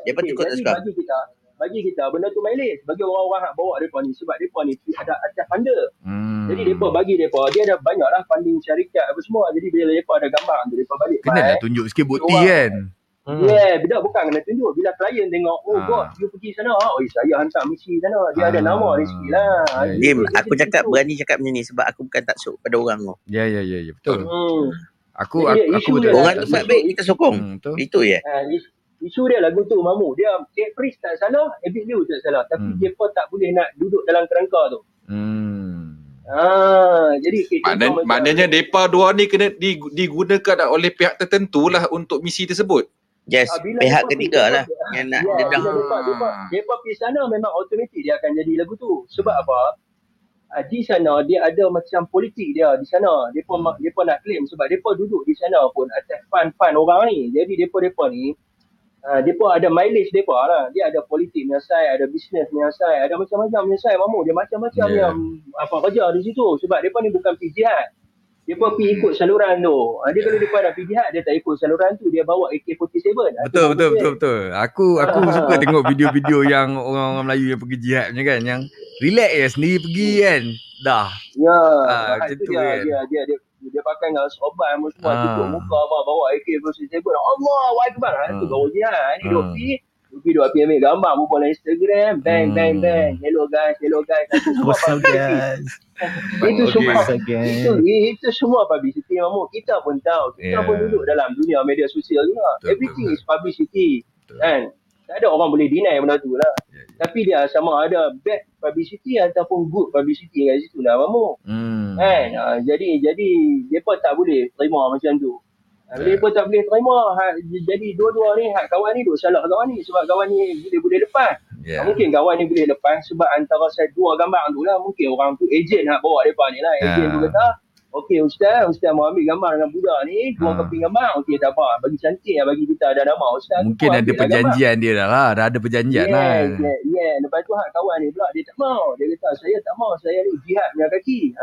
Ikut tak suka. Bagi kita, bagi kita benda tu mileage bagi orang-orang hak bawa depa ni sebab depa ni ada atas funder. Hmm. Jadi depa bagi depa dia ada banyaklah funding syarikat apa semua. Jadi bila depa ada gambar tu depa balik Kena lah tunjuk sikit bukti kan? Hmm. Yeah, bila bukan kena tunjuk. Bila klien tengok, oh Ah. bos, you pergi sana. Oh, saya hantar misi sana. Dia ada Ah. nama dia sikit lah. Ya, Dim, Dia- aku cakap berani cakap macam ni sebab aku bukan taksub pada orang tu. Ya, ya, ya, ya. Betul. Hmm. Aku, aku, aku betul. dia- Orang tak tu buat baik, kita sokong. Hmm, betul. Itu je. Ah, is- isu dia lagu tu Mamu. Dia Kate Priest tak salah, Abid Liu tak salah. Tapi Hmm. dia pun tak boleh nak duduk dalam kerangka tu. Hmm. Ah, jadi okay, Makna, contoh macam- maknanya mereka dua ni kena di, digunakan oleh pihak tertentu lah untuk misi tersebut. Yes, Ah, pihak depa ketiga lah yang nak Ya, dedang. bila depa, depa, depa pergi sana memang automatik dia akan jadi lagu tu. Sebab apa? Ah, di sana dia ada macam politik dia di sana. Depa Hmm. depa nak claim sebab depa duduk di sana pun atas fund-fund orang ni. Jadi depa depa ni Uh, depa ada mileage depa lah. Dia ada politik punya side, ada business punya side, ada macam-macam punya side mamu. Dia macam-macam Yeah. yang apa kerja di situ. Sebab depa ni bukan pergi jihad. Depa pergi ikut saluran tu. Uh, dia kalau depa nak pergi jihad, dia tak ikut saluran tu. Dia bawa AK-47. Ah, tu Betul, betul, dia. betul, betul. Aku aku suka tengok video-video yang orang-orang Melayu yang pergi jihad punya kan. Yang relax je sendiri pergi kan. Dah. Ya, Ah, ah, macam itu tu dia, kan. dia, dia, dia, dia pakai dengan sobat semua Ah. tutup muka apa bawa AK47 Allah Akbar ha, itu Ah. baru jihad ni duk Ah. pergi Rupi duk api ambil gambar berbual dalam Instagram. Bang, bang, Hmm. bang. Hello guys, hello guys. Itu semua What's up publicity. guys? Itu semua itu itu semua publicity mamu. Kita pun tahu. Kita Yeah. pun duduk dalam dunia media sosial juga. Betul, Everything betul. is publicity. Betul. Kan? Tak ada orang boleh deny benda tu lah. Ya, ya. Tapi dia sama ada bad publicity ataupun good publicity kat situ lah mamu. Hmm. Kan? Ha, jadi jadi depa tak boleh terima macam tu. Ya. Depa tak boleh terima. Ha, jadi dua-dua ni hak kawan ni duk salah kawan ni sebab kawan ni boleh boleh lepas. Ya. Ha, mungkin kawan ni boleh lepas sebab antara saya dua gambar tu lah mungkin orang tu ejen hak bawa depa ni lah. Ejen Ya. tu kata Okey Ustaz, Ustaz mau ambil gambar dengan budak ni, dua Ha. keping gambar. Okey tak apa, bagi cantik lah, bagi kita ada nama Ustaz. Mungkin ada ambil lah gambar. perjanjian dia dah lah. Dah ada perjanjian Yeah, lah. yeah, yeah. Lepas tu hak kawan ni pula dia tak mau. Dia kata saya tak mau, saya ni jihad punya kaki. Ha,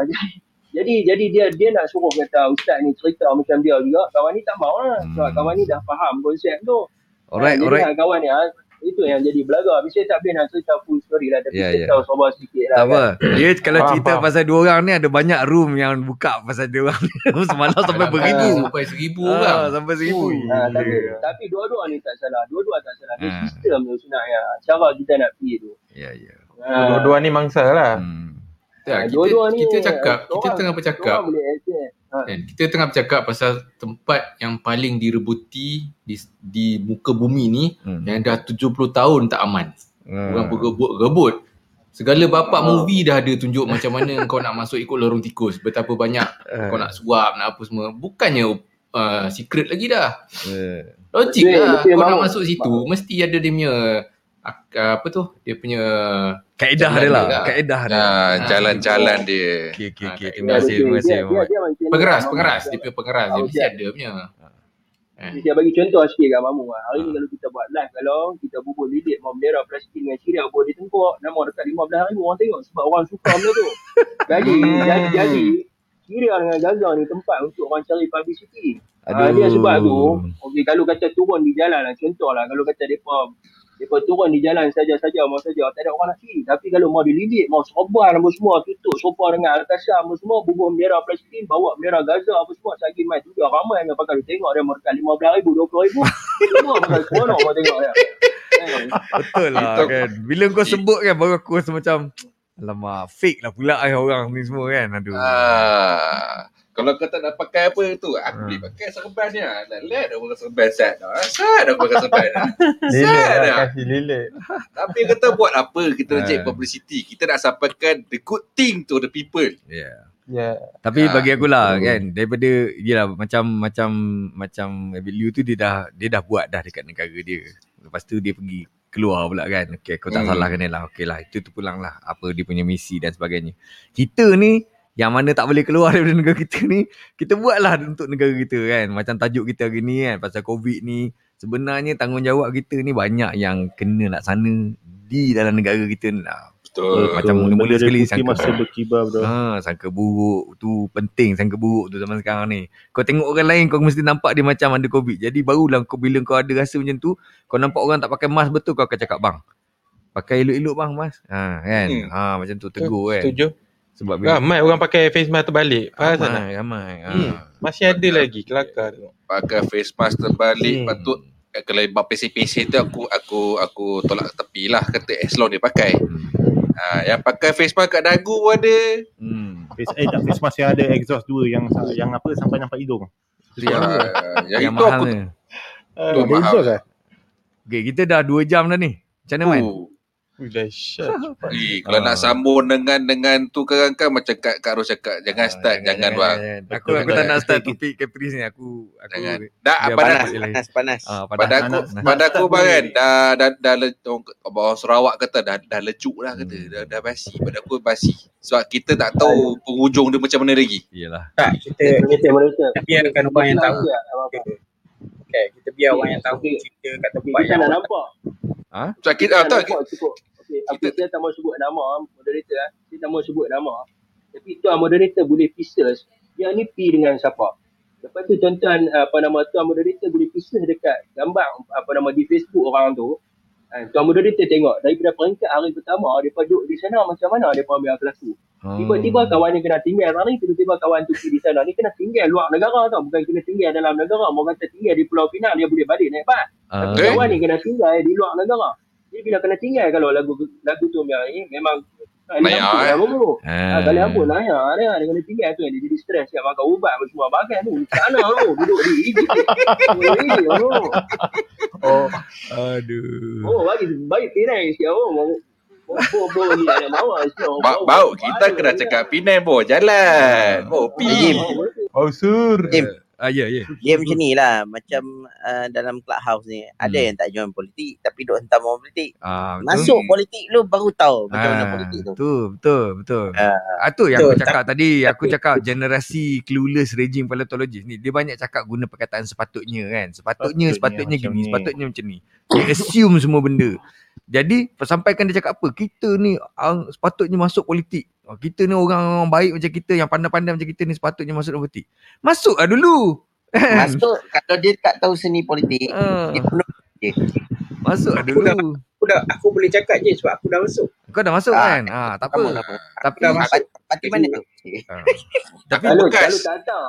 jadi jadi dia dia nak suruh kata ustaz ni cerita macam dia juga. Kawan ni tak mau lah. Sebab Hmm. kawan ni dah faham konsep tu. Alright, ha, alright. kawan ni ha, itu yang jadi belaga. Habis saya tak boleh nak cerita full story lah. Tapi Ya, yeah, ya. tahu sabar sikit lah. Tak apa. Dia kalau Faham, cerita faham. pasal dua orang ni ada banyak room yang buka pasal dia orang ni. Semalam sampai beribu. Sampai seribu orang. Ah, sampai seribu. Ha, tapi, tapi dua-dua ni tak salah. Dua-dua tak salah. Dia Ha. sistem tu sebenarnya. Cara kita nak pergi tu. Ya, ya. Ha. Dua-dua ni mangsa lah. Hmm. Tak, Ha, kita, dua-dua ni kita cakap, kita orang- tengah bercakap Orang boleh accept. Kan kita tengah bercakap pasal tempat yang paling direbuti di, di muka bumi ni Hmm. yang dah 70 tahun tak aman. Hmm. Orang berebut-rebut. Segala bapak movie dah ada tunjuk macam mana kau nak masuk ikut lorong tikus. Betapa banyak Eh. kau nak suap, nak apa semua. Bukannya uh, secret lagi dah. Eh. Logik Betul, lah. Kau nak masuk situ, mesti ada dia punya apa tu? Dia punya Kaedah dia lah. lah. Kaedah dia. Ah, jalan-jalan dia. Okey, okey, Ah, okey. Terima kasih, terima kasih. Ni, pengeras, pengeras. Dia punya pengeras. Dia Ah, mesti ada punya. Eh. Saya bagi contoh sikit kat Mamu. lah. Hari ni Ah. kalau kita buat live, kalau kita bubur lilit mau bendera Palestin dengan Syria buat di tengkok, nama dekat 15 ribu orang tengok sebab orang suka benda tu. Jadi, Hmm. jadi, jadi, Syria dengan Gaza ni tempat untuk orang cari publicity. Aduh. Ah, dia sebab tu, okey kalau kata turun di jalan lah, contoh lah, kalau kata depa depa turun di jalan saja-saja mau saja, tak ada orang nak pergi. Tapi kalau mau dililit, mau serban apa semua, tutup sofa dengan Al-Qassam apa semua, bubuh bendera Palestin, bawa bendera Gaza apa semua, sagi mai tu dia ramai yang pakai tengok dia mereka 15 ribu, 20 ribu. Semua pakai seronok mau tengok dia. Eh, Betul lah kan. Bila kau sebut kan baru aku rasa macam Alamak, fake lah pula eh, orang ni semua kan. Aduh. Ah, kalau kau tak nak pakai apa tu, aku Hmm. boleh pakai serban ni. ah. Nak lihat aku pakai serban set dah. Set aku pakai serban dah. Lilit Set lah. dah. Kasih lilit. Tapi kata buat apa? Kita nak cari Ah. publicity. Kita nak sampaikan the good thing to the people. Yeah. Ya. Tapi Ah, bagi aku lah kan daripada yalah macam macam macam Liu tu dia dah dia dah buat dah dekat negara dia. Lepas tu dia pergi keluar pula kan. Okey kau tak Hmm. salahkan dia lah. Okey lah itu tu pulang lah apa dia punya misi dan sebagainya. Kita ni yang mana tak boleh keluar daripada negara kita ni kita buatlah untuk negara kita kan. Macam tajuk kita hari ni kan pasal COVID ni sebenarnya tanggungjawab kita ni banyak yang kena laksana di dalam negara kita ni lah. Betul. Macam mula-mula sekali sangka- masa berkibar bro. Ha, sangka buruk tu penting sangka buruk tu zaman sekarang ni. Kau tengok orang lain kau mesti nampak dia macam ada covid. Jadi barulah kau bila kau ada rasa macam tu, kau nampak orang tak pakai mask betul kau akan cakap bang. Pakai elok-elok bang mask. Ha kan. Hmm. Ha macam tu tegur kan. Setuju. Sebab bila Ramai orang pakai face mask terbalik. Faham tak? ramai, ramai. Ha. Hmm. Masih ada lagi kelakar tu. Pakai face mask terbalik. Hmm. Patut eh, kalau bab pesek-pesek tu aku aku aku tolak tepi lah kata as long dia pakai. Hmm. Ha, yang pakai face mask kat dagu pun ada. Hmm. Face, eh tak face mask yang ada exhaust dua yang yang apa sampai nampak hidung. Tu yang, yang, yang itu mahal aku ni. tu Ada mahal. exhaust eh? Okay, kita dah 2 jam dah ni. Macam mana man? Dahsyat. Eh, kalau Ah. nak sambung dengan dengan tu kan kan macam Kak Kak Ros cakap jangan start jangan, bang. Aku aku tak Jangan. nak start topik Caprice ni. Aku aku Jangan. Dah pada panas. Panas, panas, panas. Ah, pada panas. aku panas. pada aku bang kan dah dah dah orang, orang Sarawak kata dah dah lecuk dah kata Hmm. dah, dah basi pada aku basi sebab kita tak tahu penghujung dia macam mana lagi. Iyalah. Tak, kita Mereka mereka. kita biarkan orang yang tahu. Okay, kita biar orang yang tahu Okey. cerita kat tempat Kita yang nak nampak. Sebab kita ah, Kita tak nampak cukup. Okay, Kita- saya tak mau sebut nama moderator ah. Saya tak mau sebut nama. Tapi tuan moderator boleh pieces. Yang ni pi dengan siapa? Lepas tu tuan-tuan apa nama tuan moderator boleh pieces dekat gambar apa nama di Facebook orang tu. Ha, Tuan moderator tengok daripada peringkat hari pertama mereka duduk di sana macam mana mereka ambil berlaku. Oh. Tiba-tiba kawan ni kena tinggal hari tiba-tiba kawan tu pergi di sana ni kena tinggal luar negara tau bukan kena tinggal dalam negara. Mau kata tinggal di Pulau Pinang dia boleh balik naik bas. Ah. Tapi kawan ni kena tinggal di luar negara. Jadi bila kena tinggal kalau lagu lagu tu ni memang dia Layak, ampun eh? lah bro. Ah. Ha, kali ampun lah ya. Dia, dia kena tinggal tu. Dia jadi stres. Siap makan ubat apa semua bagai tu. Sana tu. Duduk di. Oh, oh. Oh, Aduh. Oh, bagi bagi Penang sikit oh. Mau Bo bo ni ada mawa sikit. Ba- bau kita kena cakap Penang bo jalan. Bo pi. oh sur. Ah, ya, ya. dia macam ni lah. Macam uh, dalam clubhouse ni. Ada Hmm. yang tak join politik. Tapi duk hentam orang politik. Ah, betul. Masuk politik lu baru tahu macam mana Ah, politik tu. tu betul betul. Ah, Ah tu yang betul. aku cakap tadi, aku tapi- cakap generasi clueless regime paleontologist ni dia banyak cakap guna perkataan sepatutnya kan. Sepatutnya Sepatutnya sepatutnya macam gini, ni. sepatutnya macam ni. Dia assume semua benda. Jadi sampaikan dia cakap apa? Kita ni ang, sepatutnya masuk politik. Oh, Kita ni orang, orang baik macam kita yang pandai-pandai macam kita ni sepatutnya masuk dalam politik. Masuk lah dulu. Kan? Masuk kalau dia tak tahu seni politik, Ah, dia penuh je. masuk lah Aku dah- dulu. Aku dah aku boleh cakap je sebab aku dah masuk. Kau dah masuk Ah, kan? Ah, tak Sama apa. apa. Tapi dah masuk. Parti mana tu? Ah. Aku Kalau bekas. kalau tak tahu.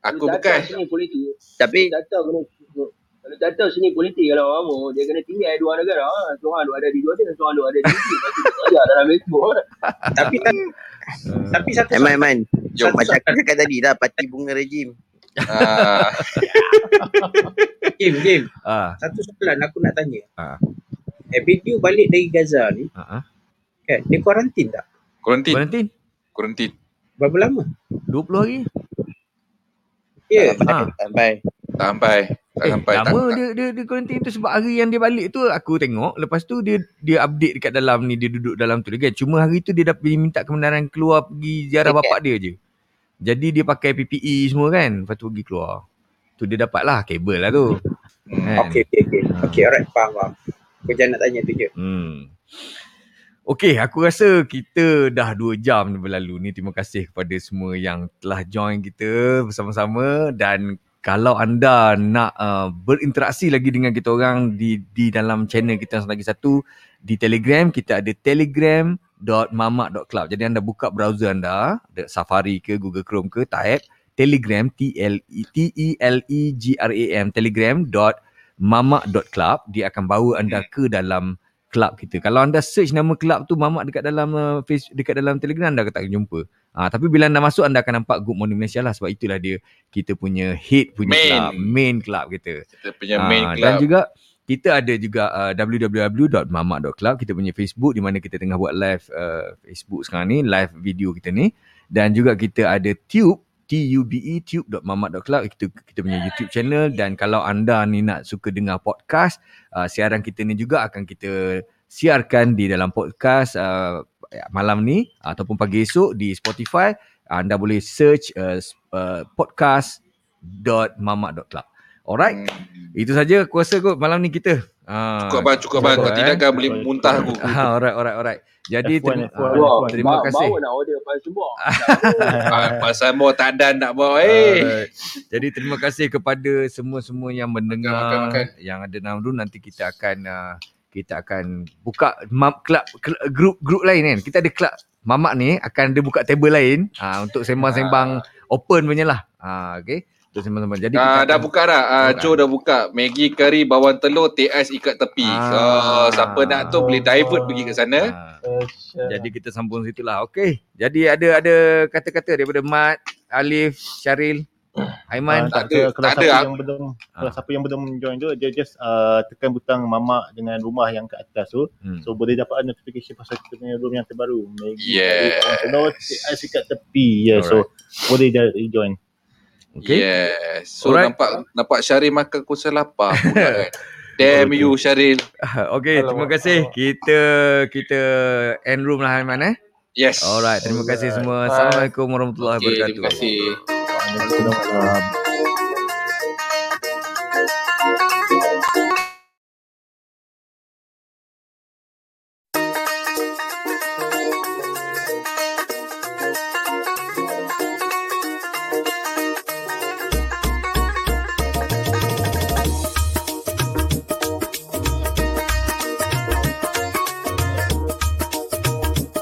Aku tak bekas. seni politik. Tapi tak tahu kena kalau tak tahu seni politik kalau kamu dia kena tinggal dua negara. Ha. Seorang duk ada di dua dia, seorang duk ada di sini. Lepas tu dia dalam Facebook. Ha. Tapi tapi, tapi satu Eman, soalan, Eman. Jom. Macam aku cakap tadi dah, parti bunga rejim. Ah, Jim, Jim, ah, satu soalan aku nak tanya. Ah. Eh, video balik dari Gaza ni, ah, ah. kan, dia kuarantin tak? Kuarantin. Kuarantin Kuarantin. Berapa lama? 20 hari. Ya, Tak Ah. sampai, tak sampai. Tak sampai. Tak Eh, sampai. Lama tak. dia dia dia kuarantin tu sebab hari yang dia balik tu aku tengok lepas tu dia dia update dekat dalam ni dia duduk dalam tu dia kan cuma hari tu dia dapat minta kebenaran keluar pergi ziarah Dekat. bapak dia je jadi dia pakai PPE semua kan lepas tu pergi keluar tu dia dapat lah kabel lah tu Hmm. kan Okey, okey, okey. Ah. Okey, alright, faham, faham. Aku jangan nak tanya tu je. Hmm. Okey, aku rasa kita dah 2 jam berlalu ni. Terima kasih kepada semua yang telah join kita bersama-sama dan kalau anda nak uh, berinteraksi lagi dengan kita orang di di dalam channel kita yang lagi satu di Telegram kita ada telegram.mamak.club. Jadi anda buka browser anda, ada Safari ke Google Chrome ke, type Telegram T L E T E L E G R A M telegram.mamak.club dia akan bawa anda ke dalam club kita. Kalau anda search nama club tu Mamak dekat dalam uh, face dekat dalam Telegram anda tak akan jumpa. Ah tapi bila anda masuk anda akan nampak Good Morning Malaysia lah sebab itulah dia kita punya head punya Main. club, main club kita. Kita punya main Ah, club. Dan juga kita ada juga uh, www.mamak.club kita punya Facebook di mana kita tengah buat live uh, Facebook sekarang ni, live video kita ni dan juga kita ada Tube T-U-B-E tube.mamak.club kita kita punya YouTube channel dan kalau anda ni nak suka dengar podcast uh, siaran kita ni juga akan kita siarkan di dalam podcast uh, malam ni ataupun pagi esok di Spotify anda boleh search uh, uh, podcast.mamak.club alright Hmm. itu saja aku rasa kot malam ni kita Ah, Cukup bang, cukup bang. Kau eh. tidak kan boleh muntah aku. Ah, alright, alright, alright. Jadi F1, terima, F1, ah, Wah, terima ba- kasih. Bawa nak order apa semua. Pasal mau tak dan nak bawa eh. Alright. Jadi terima kasih kepada semua-semua yang mendengar Makan, makan, makan. yang ada dalam room nanti kita akan uh, kita akan buka mam, club, club group group lain kan. Kita ada club Mamak ni akan dia buka table lain uh, untuk sembang-sembang open punya lah. Ah uh, okey. Untuk sembang-sembang. Jadi kita Ah, dah buka dah. Ah, Buka. Joe dah buka. Maggi kari bawang telur, teh ais ikat tepi. Ah. Ah. siapa nak tu boleh divert pergi ke sana. Ah, jadi kita sambung situ lah. Okey. Jadi ada ada kata-kata daripada Mat, Alif, Syaril, Aiman. Ah, tak, tak ada, kalau tak siapa ada. yang belum kalau Ah. siapa yang belum join tu dia just uh, tekan butang mamak dengan rumah yang kat atas tu Hmm. so boleh dapat notification pasal kita punya room yang terbaru Maggie Yeah. Telur ais kat tepi ya yeah, so boleh dah join Okey. Yes. So Alright. nampak nampak Syaril makan kuasa lapar pula kan. Damn you Syaril. Okey, terima kasih. Kita kita end room lah Aiman eh. Yes. Alright, terima kasih semua. Assalamualaikum warahmatullahi Okey, wabarakatuh. terima kasih. Waalaikumsalam